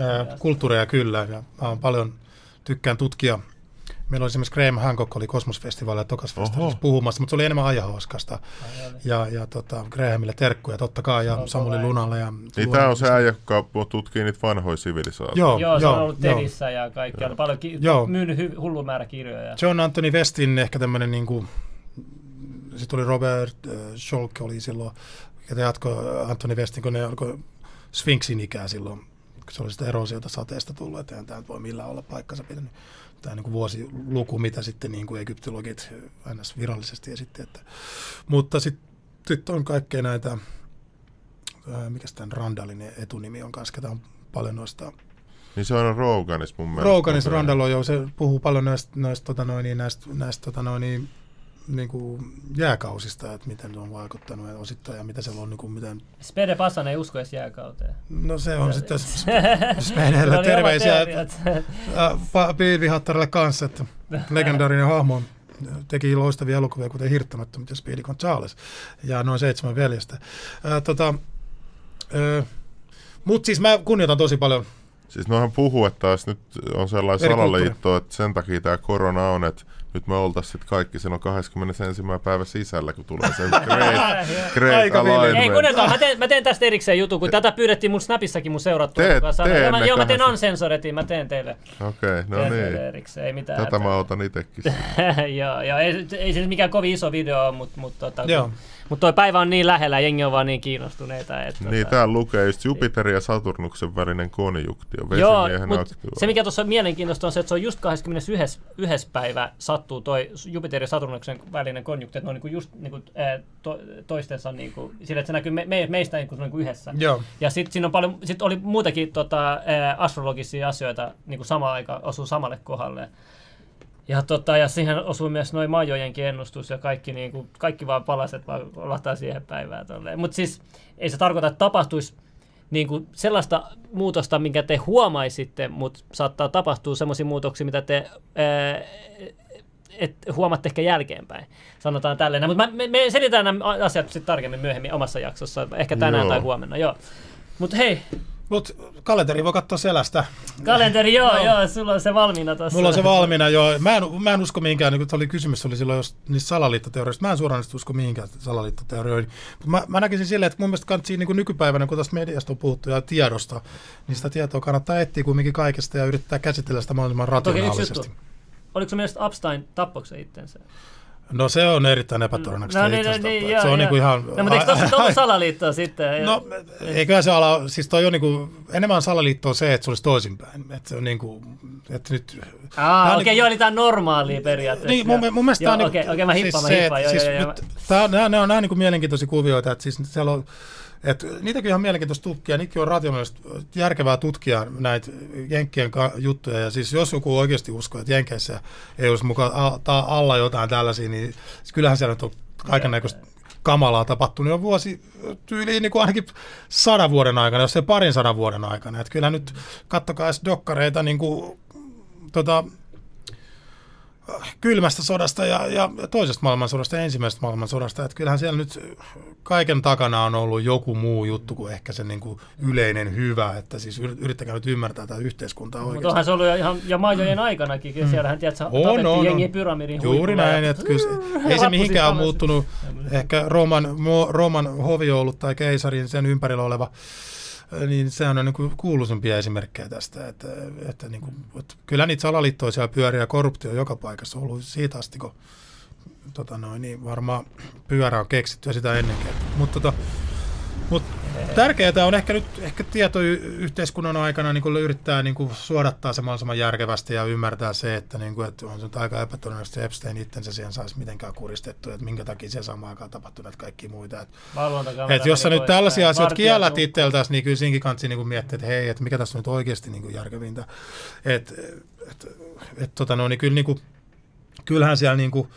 äh, kulttuureja kyllä. Ja mä oon paljon tykkään tutkia. Meillä oli esimerkiksi Graham Hancock oli Kosmosfestivaalilla ja Tokasfestivaalissa puhumassa, mutta se oli enemmän ajahoskasta. Ja, ja tota, Grahamille terkkuja totta kai ja No, Samuli. Lunalle. Ja Niin tää on se äijä, joka tutkii niitä vanhoja sivilisaatioita. Joo, Joo, se on ollut joo. Tedissä ja kaikkialla. Paljon ki- Joo. myynyt hy- hullu määrä kirjoja. John Anthony Westin ehkä tämmöinen niin kuin, sitten oli Robert äh, Scholke oli silloin, joka jatkoi Anthony Westin, kun ne alkoi Sphinxin ikää silloin, se oli sitä erosiota sateesta tullut, että tämä voi millään olla paikkansa pitänyt. Tämä niin kuin vuosiluku, mitä sitten niin kuin egyptologit ns. virallisesti esitti. Että. Mutta sitten sit on kaikkea näitä, ää, mikä tämän Randallin etunimi on kanssa, ketä on paljon noista Niin se on Roganis mun mielestä. Roganis Randall on jo, se puhuu paljon näistä, näistä, tota noin, niin näistä, näistä tota noin, niin, niin kuin jääkausista, että miten se on vaikuttanut ja osittain ja mitä se on, niin kuin, miten, Spede Passan ei usko edes jääkauteen. no se on sitten Sillä Spenelle oli terveisiä (laughs) äh, Piivihattarille kanssa, että legendaarinen hahmo teki loistavia elokuvia, kuten Hirttämättömät ja Speedy Gonzales ja noin seitsemän veljestä. Äh, tota, äh, Mutta siis mä kunnioitan tosi paljon Siis nohan puhuu, että taas nyt on sellainen salaliitto, että sen takia tämä korona on, että nyt me oltaisiin sitten kaikki silloin 21. päivä sisällä, kun tulee se (laughs) great, great. Ei alignment. kuunnelkaa, mä teen, mä teen tästä erikseen jutun, kun tätä pyydettiin mun Snapissakin mun seurattuja. Teet- Joo, mä, joo, mä teen kahdesta. uncensoretin, mä teen teille. Okei, no teen niin. erikseen, ei mitään. Tätä mä otan itekin. (laughs) joo, joo ei, ei se mikään kovin iso video ole, mutta mut, tota, Joo. Mut toi päivä on niin lähellä, jengi on vaan niin kiinnostuneita. Että, Niin, tota, täällä lukee just Jupiterin ja Saturnuksen välinen konjunktio, Joo, vesimiehen mutta aktio. se mikä tuossa on mielenkiintoista on se, että se on just 21. yhdessä päivä sattuu toi Jupiterin ja Saturnuksen välinen konjunkti, että ne on niinku just niinku, to, toistensa niinku, sillä, että se näkyy me, me, meistä niinku, niinku yhdessä. Joo. Ja sitten siinä on paljon, sit oli muutakin tota, astrologisia asioita niinku samaan aikaan osuu samalle kohdalle. Ja, tota, ja siihen osuu myös noin maajojenkin ennustus ja kaikki, niinku, kaikki vaan palaset vaan lahtaa siihen päivään. Mutta siis ei se tarkoita, että tapahtuisi niin kuin sellaista muutosta, minkä te huomaisitte, mutta saattaa tapahtua sellaisia muutoksia, mitä te ää, et huomaatte ehkä jälkeenpäin. Sanotaan tälleen. Mutta me, me selitään nämä asiat sitten tarkemmin myöhemmin omassa jaksossa, ehkä tänään Joo. tai huomenna. Joo. Mutta hei, Mutta kalenteri voi katsoa selästä. kalenteri, joo, joo, sulla on se valmiina tuossa. Mulla on se valmiina jo. Mä en, mä en usko mihinkään, niin kuin oli kysymys oli silloin jos, niistä salaliittoteorioista. Mä en suoraan usko mihinkään salaliittoteorioihin. Mutta mä, mä, näkisin silleen, että mun mielestä kannattaa niin kuin nykypäivänä, kun tästä mediasta on puhuttu ja tiedosta, niin sitä tietoa kannattaa etsiä kumminkin kaikesta ja yrittää käsitellä sitä mahdollisimman rationaalisesti. Oliko se mielestä Upstein tappoiko se itsensä? No se on erittäin epätodennäköistä. No niin, no niin, joo, se on joo. niinku ihan... No, mutta eikö tuossa (laughs) ollut salaliittoa sitten? No, eiköhän se ala, siis toi on niinku, enemmän salaliittoa se, että se olisi toisinpäin. Että se on niinku, että nyt... Aa, okei, okay, niinku- joo, eli tää on normaalia periaatteessa. Niin, mun, mun mielestä tämä on okei, niinku, okei, mä hippaan, mä se, hippaan, joo, siis joo, joo, nyt, tää, nää, nää on, on niinku mielenkiintoisia kuvioita, että siis siellä on, et niitäkin on ihan mielenkiintoista tutkia, niitäkin on rationaalista järkevää tutkia näitä Jenkkien ka- juttuja, ja siis jos joku oikeasti uskoo, että Jenkeissä ei olisi mukaan a- alla jotain tällaisia, niin kyllähän siellä on kaiken näköistä kamalaa tapahtunut jo vuosi tyyliin niin kuin ainakin sadan vuoden aikana, jos ei parin sadan vuoden aikana. Että kyllä nyt kattokaa edes dokkareita niin kuin, tota, kylmästä sodasta ja, ja toisesta maailmansodasta ja ensimmäisestä maailmansodasta. Että kyllähän siellä nyt kaiken takana on ollut joku muu juttu kuin ehkä se niin kuin yleinen hyvä. Että siis yrit- yrittäkää nyt ymmärtää tätä yhteiskuntaa Mutta oikeasti. onhan se ollut jo ihan jo maajojen aikanakin, kyllä siellähän tiedät, sä On, on, jengiä pyramidin Juuri näin, ja- että kyllä se, ei se mihinkään ole muuttunut. Ehkä Rooman, Rooman hoviolut tai keisarin sen ympärillä oleva, niin sehän on niin kuin kuuluisimpia esimerkkejä tästä, että, että, niin kuin, että kyllä niitä salaliittoja siellä pyörii ja korruptio on joka paikassa ollut siitä asti, kun tota noin, niin varmaan pyörä on keksitty ja sitä ennenkin. Mutta tota, mut tärkeää on ehkä nyt ehkä tietoyhteiskunnan aikana niin yrittää niin kuin suodattaa se mahdollisimman järkevästi ja ymmärtää se, että, niin kuin, että on se aika epätodennäköistä, että Epstein itsensä siihen saisi mitenkään kuristettua, että minkä takia siellä samaan aikaan tapahtuu näitä kaikkia muita. Että, Valvontakamera että jos sä nyt tällaisia asioita kiellät itseltäsi, niin kyllä siinkin kanssa niin miettiä, että hei, että mikä tässä on nyt oikeasti niin kuin järkevintä. Että et, et, tota, no, niin kyllä, niin kuin, kyllähän siellä niin kuin,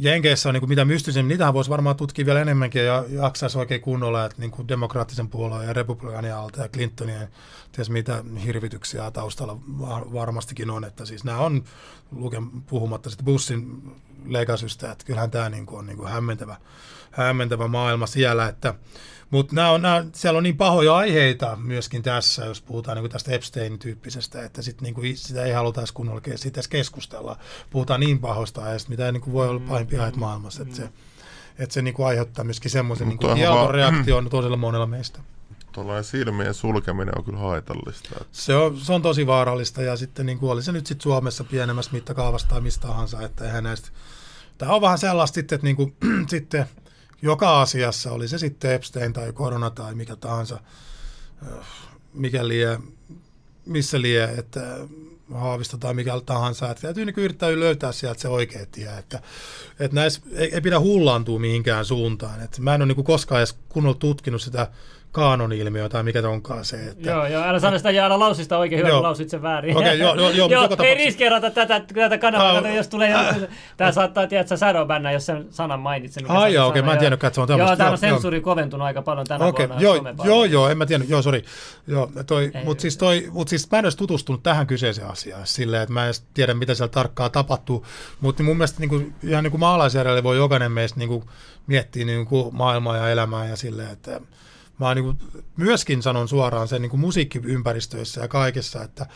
Jenkeissä on niin kuin mitä mystisemmin, niitähän voisi varmaan tutkia vielä enemmänkin ja jaksaisi oikein kunnolla, että niin kuin demokraattisen puolueen ja republikaanien alta ja Clintonien, ties mitä hirvityksiä taustalla var- varmastikin on, että siis nämä on, luken puhumatta sitten Bussin legasystä, että kyllähän tämä niin kuin on niin kuin hämmentävä, hämmentävä maailma siellä, että mutta nämä on, nämä, siellä on niin pahoja aiheita myöskin tässä, jos puhutaan niin kuin tästä Epstein-tyyppisestä, että sit niin kuin sitä ei haluta edes kunnolla siitä edes keskustella. Puhutaan niin pahoista aiheista, mitä ei niin kuin voi olla pahimpia aiheita maailmassa. Että se, että se niin kuin aiheuttaa myöskin semmoisen niin kieltoreaktion toisella monella meistä. Tuollainen silmien sulkeminen on kyllä haitallista. että Se on, se on tosi vaarallista ja sitten niin kuin oli se nyt sitten Suomessa pienemmässä mittakaavassa tai mistä tahansa, että eihän näistä, tämä on vähän sellaista sitten, että niin kuin, (clears throat) sitten joka asiassa, oli se sitten Epstein tai korona tai mikä tahansa, äh, mikä lie, missä lie, että Haavisto tai mikä tahansa, että täytyy niin yrittää löytää sieltä se oikea tie, että, että näissä ei, ei pidä hullaantua mihinkään suuntaan, että mä en ole niin koskaan edes kunnolla tutkinut sitä kaanon-ilmiötä tai mikä onkaan se, että Joo, joo, älä sano sitä ja älä lausista oikein hyvä, Joo. kun lausit sen väärin. Okei, joo, joo, joo, (laughs) mutta joo joka ei riskeerata tätä, tätä kanavaa, Ah, jos tulee joku, tää saattaa, tiedätkö, shadowbännä, jos sen sanan mainitsen. Ai joo, okei, mä en joo. tiennytkään, että se on Joo, tämmöistä. täällä Joo, on sensuuri koventunut aika paljon tänä Okei, vuonna. joo, joo, joo, en mä tiennyt, joo, sori. Joo, toi, mutta siis, toi, mut siis mä en edes tutustunut tähän kyseiseen asiaan silleen, että mä en edes tiedä, mitä siellä tarkkaan tapahtuu, mutta mun mielestä niin kuin, ihan niin kuin maalaisjärjelle voi jokainen meistä niin kuin, miettiä niin kuin maailmaa ja elämää ja silleen, että mä niin kuin, myöskin sanon suoraan sen niin kuin musiikkiympäristöissä ja kaikessa, että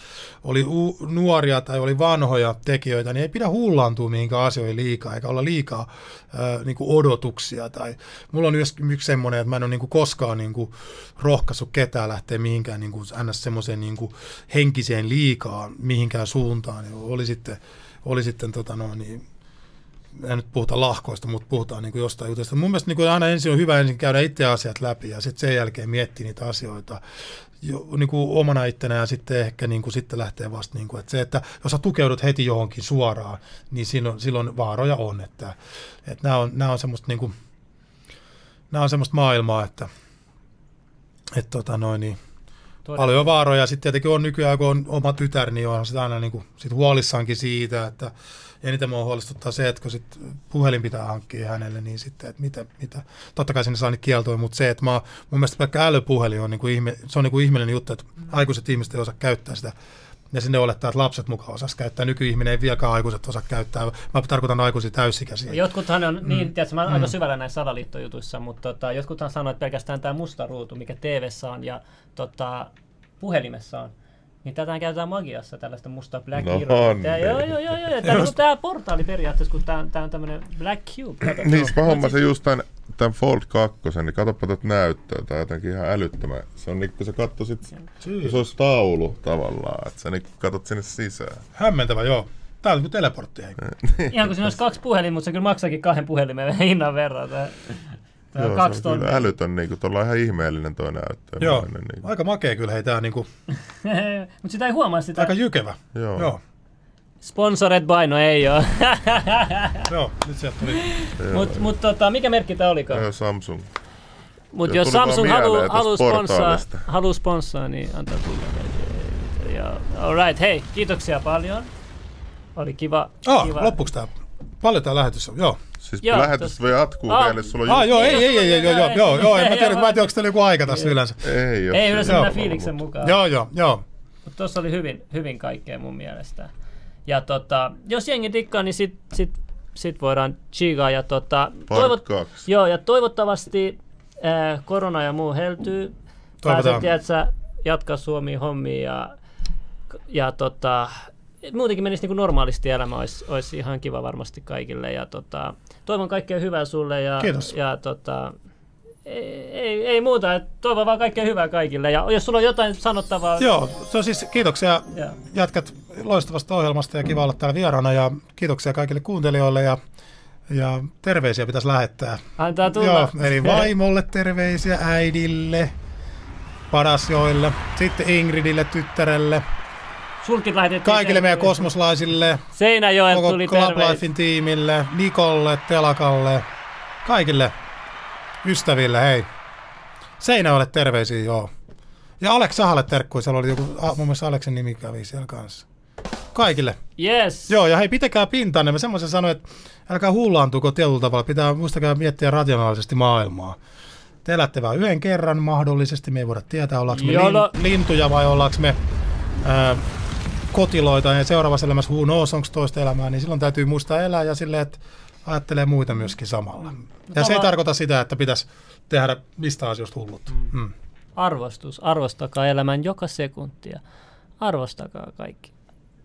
oli u- nuoria tai oli vanhoja tekijöitä, niin ei pidä hullaantua mihinkään asioihin liikaa, eikä olla liikaa ää, niin kuin odotuksia. Tai, mulla on yksi, yksi semmoinen, että mä en ole niin kuin koskaan niin kuin rohkaissut ketään lähteä mihinkään niin kuin, ns. semmoiseen niin kuin henkiseen liikaa mihinkään suuntaan. Niin oli sitten, oli sitten tota no, niin, en nyt puhuta lahkoista, mutta puhutaan niin kuin jostain jutusta. Mun mielestä niin kuin aina ensin on hyvä ensin käydä itse asiat läpi ja sitten sen jälkeen miettiä niitä asioita jo, niin kuin omana ittenä ja sitten ehkä niin kuin sitten lähtee vasta, niin kuin, että se, että jos sä tukeudut heti johonkin suoraan, niin silloin, silloin vaaroja on, että, että nämä on, nämä on semmoista niin kuin, nämä on semmoista maailmaa, että, että tota noin, niin, Todella. paljon vaaroja. Sitten tietenkin on nykyään, kun on oma tytär, niin on sitä aina niin kuin, sit huolissaankin siitä, että eniten mua huolestuttaa se, että kun sit puhelin pitää hankkia hänelle, niin sitten, että mitä, mitä. totta kai sinne saa niitä kieltoja, mutta se, että mä, mun mielestä pelkkä älypuhelin on, niin kuin ihme, se on niin kuin ihmeellinen juttu, että aikuiset ihmiset ei osaa käyttää sitä. Ja sinne olettaa, että lapset mukaan osaisi käyttää. Nykyihminen ei vieläkään aikuiset osaa käyttää. Mä tarkoitan aikuisia täysikäisiä. Jotkuthan on, niin, mm. tiedätkö, mä oon aika syvällä näissä salaliittojutuissa, mutta tota, jotkuthan sanoo, että pelkästään tämä musta ruutu, mikä tv on ja tota, puhelimessa on, niin tätä käytetään magiassa, tällaista musta Black No Hero. on Tää, niin. joo, joo, joo, joo. Tämä on tämä portaali periaatteessa, kun tämä, tämä on tämmöinen Black Cube. Kato, Niin, mä Mut hommasin just tämän, tämän Fold 2, niin katsoppa tätä näyttöä, tää on jotenkin ihan älyttömän. Se on niin, kun sä katsoisit, se olisi taulu tavallaan, että sä niin katsot sinne sisään. Hämmentävä, joo. Tää on (laughs) niin kuin teleportti. Ihan kuin siinä olisi kaksi puhelinta, mutta se kyllä maksaakin kahden puhelimen hinnan verran. Tämä, tämä on Joo, kaksi se on kyllä tonnia. älytön, niin kuin, tuolla on ihan ihmeellinen toi näyttö. Joo, Niin kuin. aika makea kyllä, hei, tää (laughs) on niin kuin, mutta sitä ei huomaa sitä. aika jykevä. Joo. Joo. Sponsored by, no ei ole. (laughs) Joo, nyt sieltä tuli. Mutta mut, tota, mikä merkki tämä olikaan? Joo, Samsung. Mutta jos Samsung haluaa halu sponssaa, halu sponssaa, niin antaa tulla. Ja, alright, hei, kiitoksia paljon. Oli kiva. Ah, kiva. loppuks tää? Paljon tää lähetys on, joo. Siis Joo, lähetys tos- voi jatkuu Ah. vielä, jos sulla on Ah, juttu. joo, ei, ei, ei, ei, joo, joo, joo, joo, en mä tiedä, Joo. mä en tiedä, onko teillä joku aika tässä yleensä. Ei, jos Ei yleensä Joo. mennä fiiliksen mukaan. Joo, joo, joo. Mutta tuossa oli hyvin, hyvin kaikkea mun mielestä. Ja tota, jos jengi dikkaa, niin sit, sit, sit voidaan chigaa. Ja tota, kaksi. joo, ja toivottavasti ää, korona ja muu heltyy. Toivotaan. Pääset, tiedätkö, jatkaa Suomi hommia ja, ja tota, muutenkin menisi niin kuin normaalisti elämä, olisi, olisi ihan kiva varmasti kaikille. Ja tota, toivon kaikkea hyvää sulle ja, Kiitos. ja tota, ei, ei, ei muuta, toivon vaan kaikkea hyvää kaikille. Ja jos sulla on jotain sanottavaa, Joo, se on siis kiitoksia Joo. jatkat loistavasta ohjelmasta ja kiva olla täällä vieraana ja kiitoksia kaikille kuuntelijoille ja, ja terveisiä pitäisi lähettää. antaa tulla. Joo, eli vaimolle terveisiä, äidille, Padasjoille, sitten Ingridille, tyttärelle, Sulkit laitettiin kaikille meidän kosmoslaisille, Seinäjoelta koko tuli Club. Lifein tiimille, Nikolle, Telakalle, kaikille ystäville, hei. Seinäjoelle terveisiä, joo. Ja Alex Sahalle terkkuja, siellä oli joku, mun mielestä Aleksen nimi kävi siellä kanssa. Kaikille. Yes. Joo, ja hei, pitäkää pintanne. Mä semmoisen sanoin, että älkää hullaantuko tietyllä tavalla. Pitää muistakaa miettiä rationaalisesti maailmaa. Te elätte vain yhden kerran mahdollisesti. Me ei voida tietää, ollaanko me lin, lintuja vai ollaanko me ää, kotiloita. Ja seuraavassa elämässä who knows, onko toista elämää, niin silloin täytyy muistaa elää ja silleen, että ajattelee muita myöskin samalla. Ja se ei tarkoita sitä, että pitäisi tehdä mistä asioista hullut. Mm. Arvostus. Arvostakaa elämän joka sekuntia. Arvostakaa kaikki.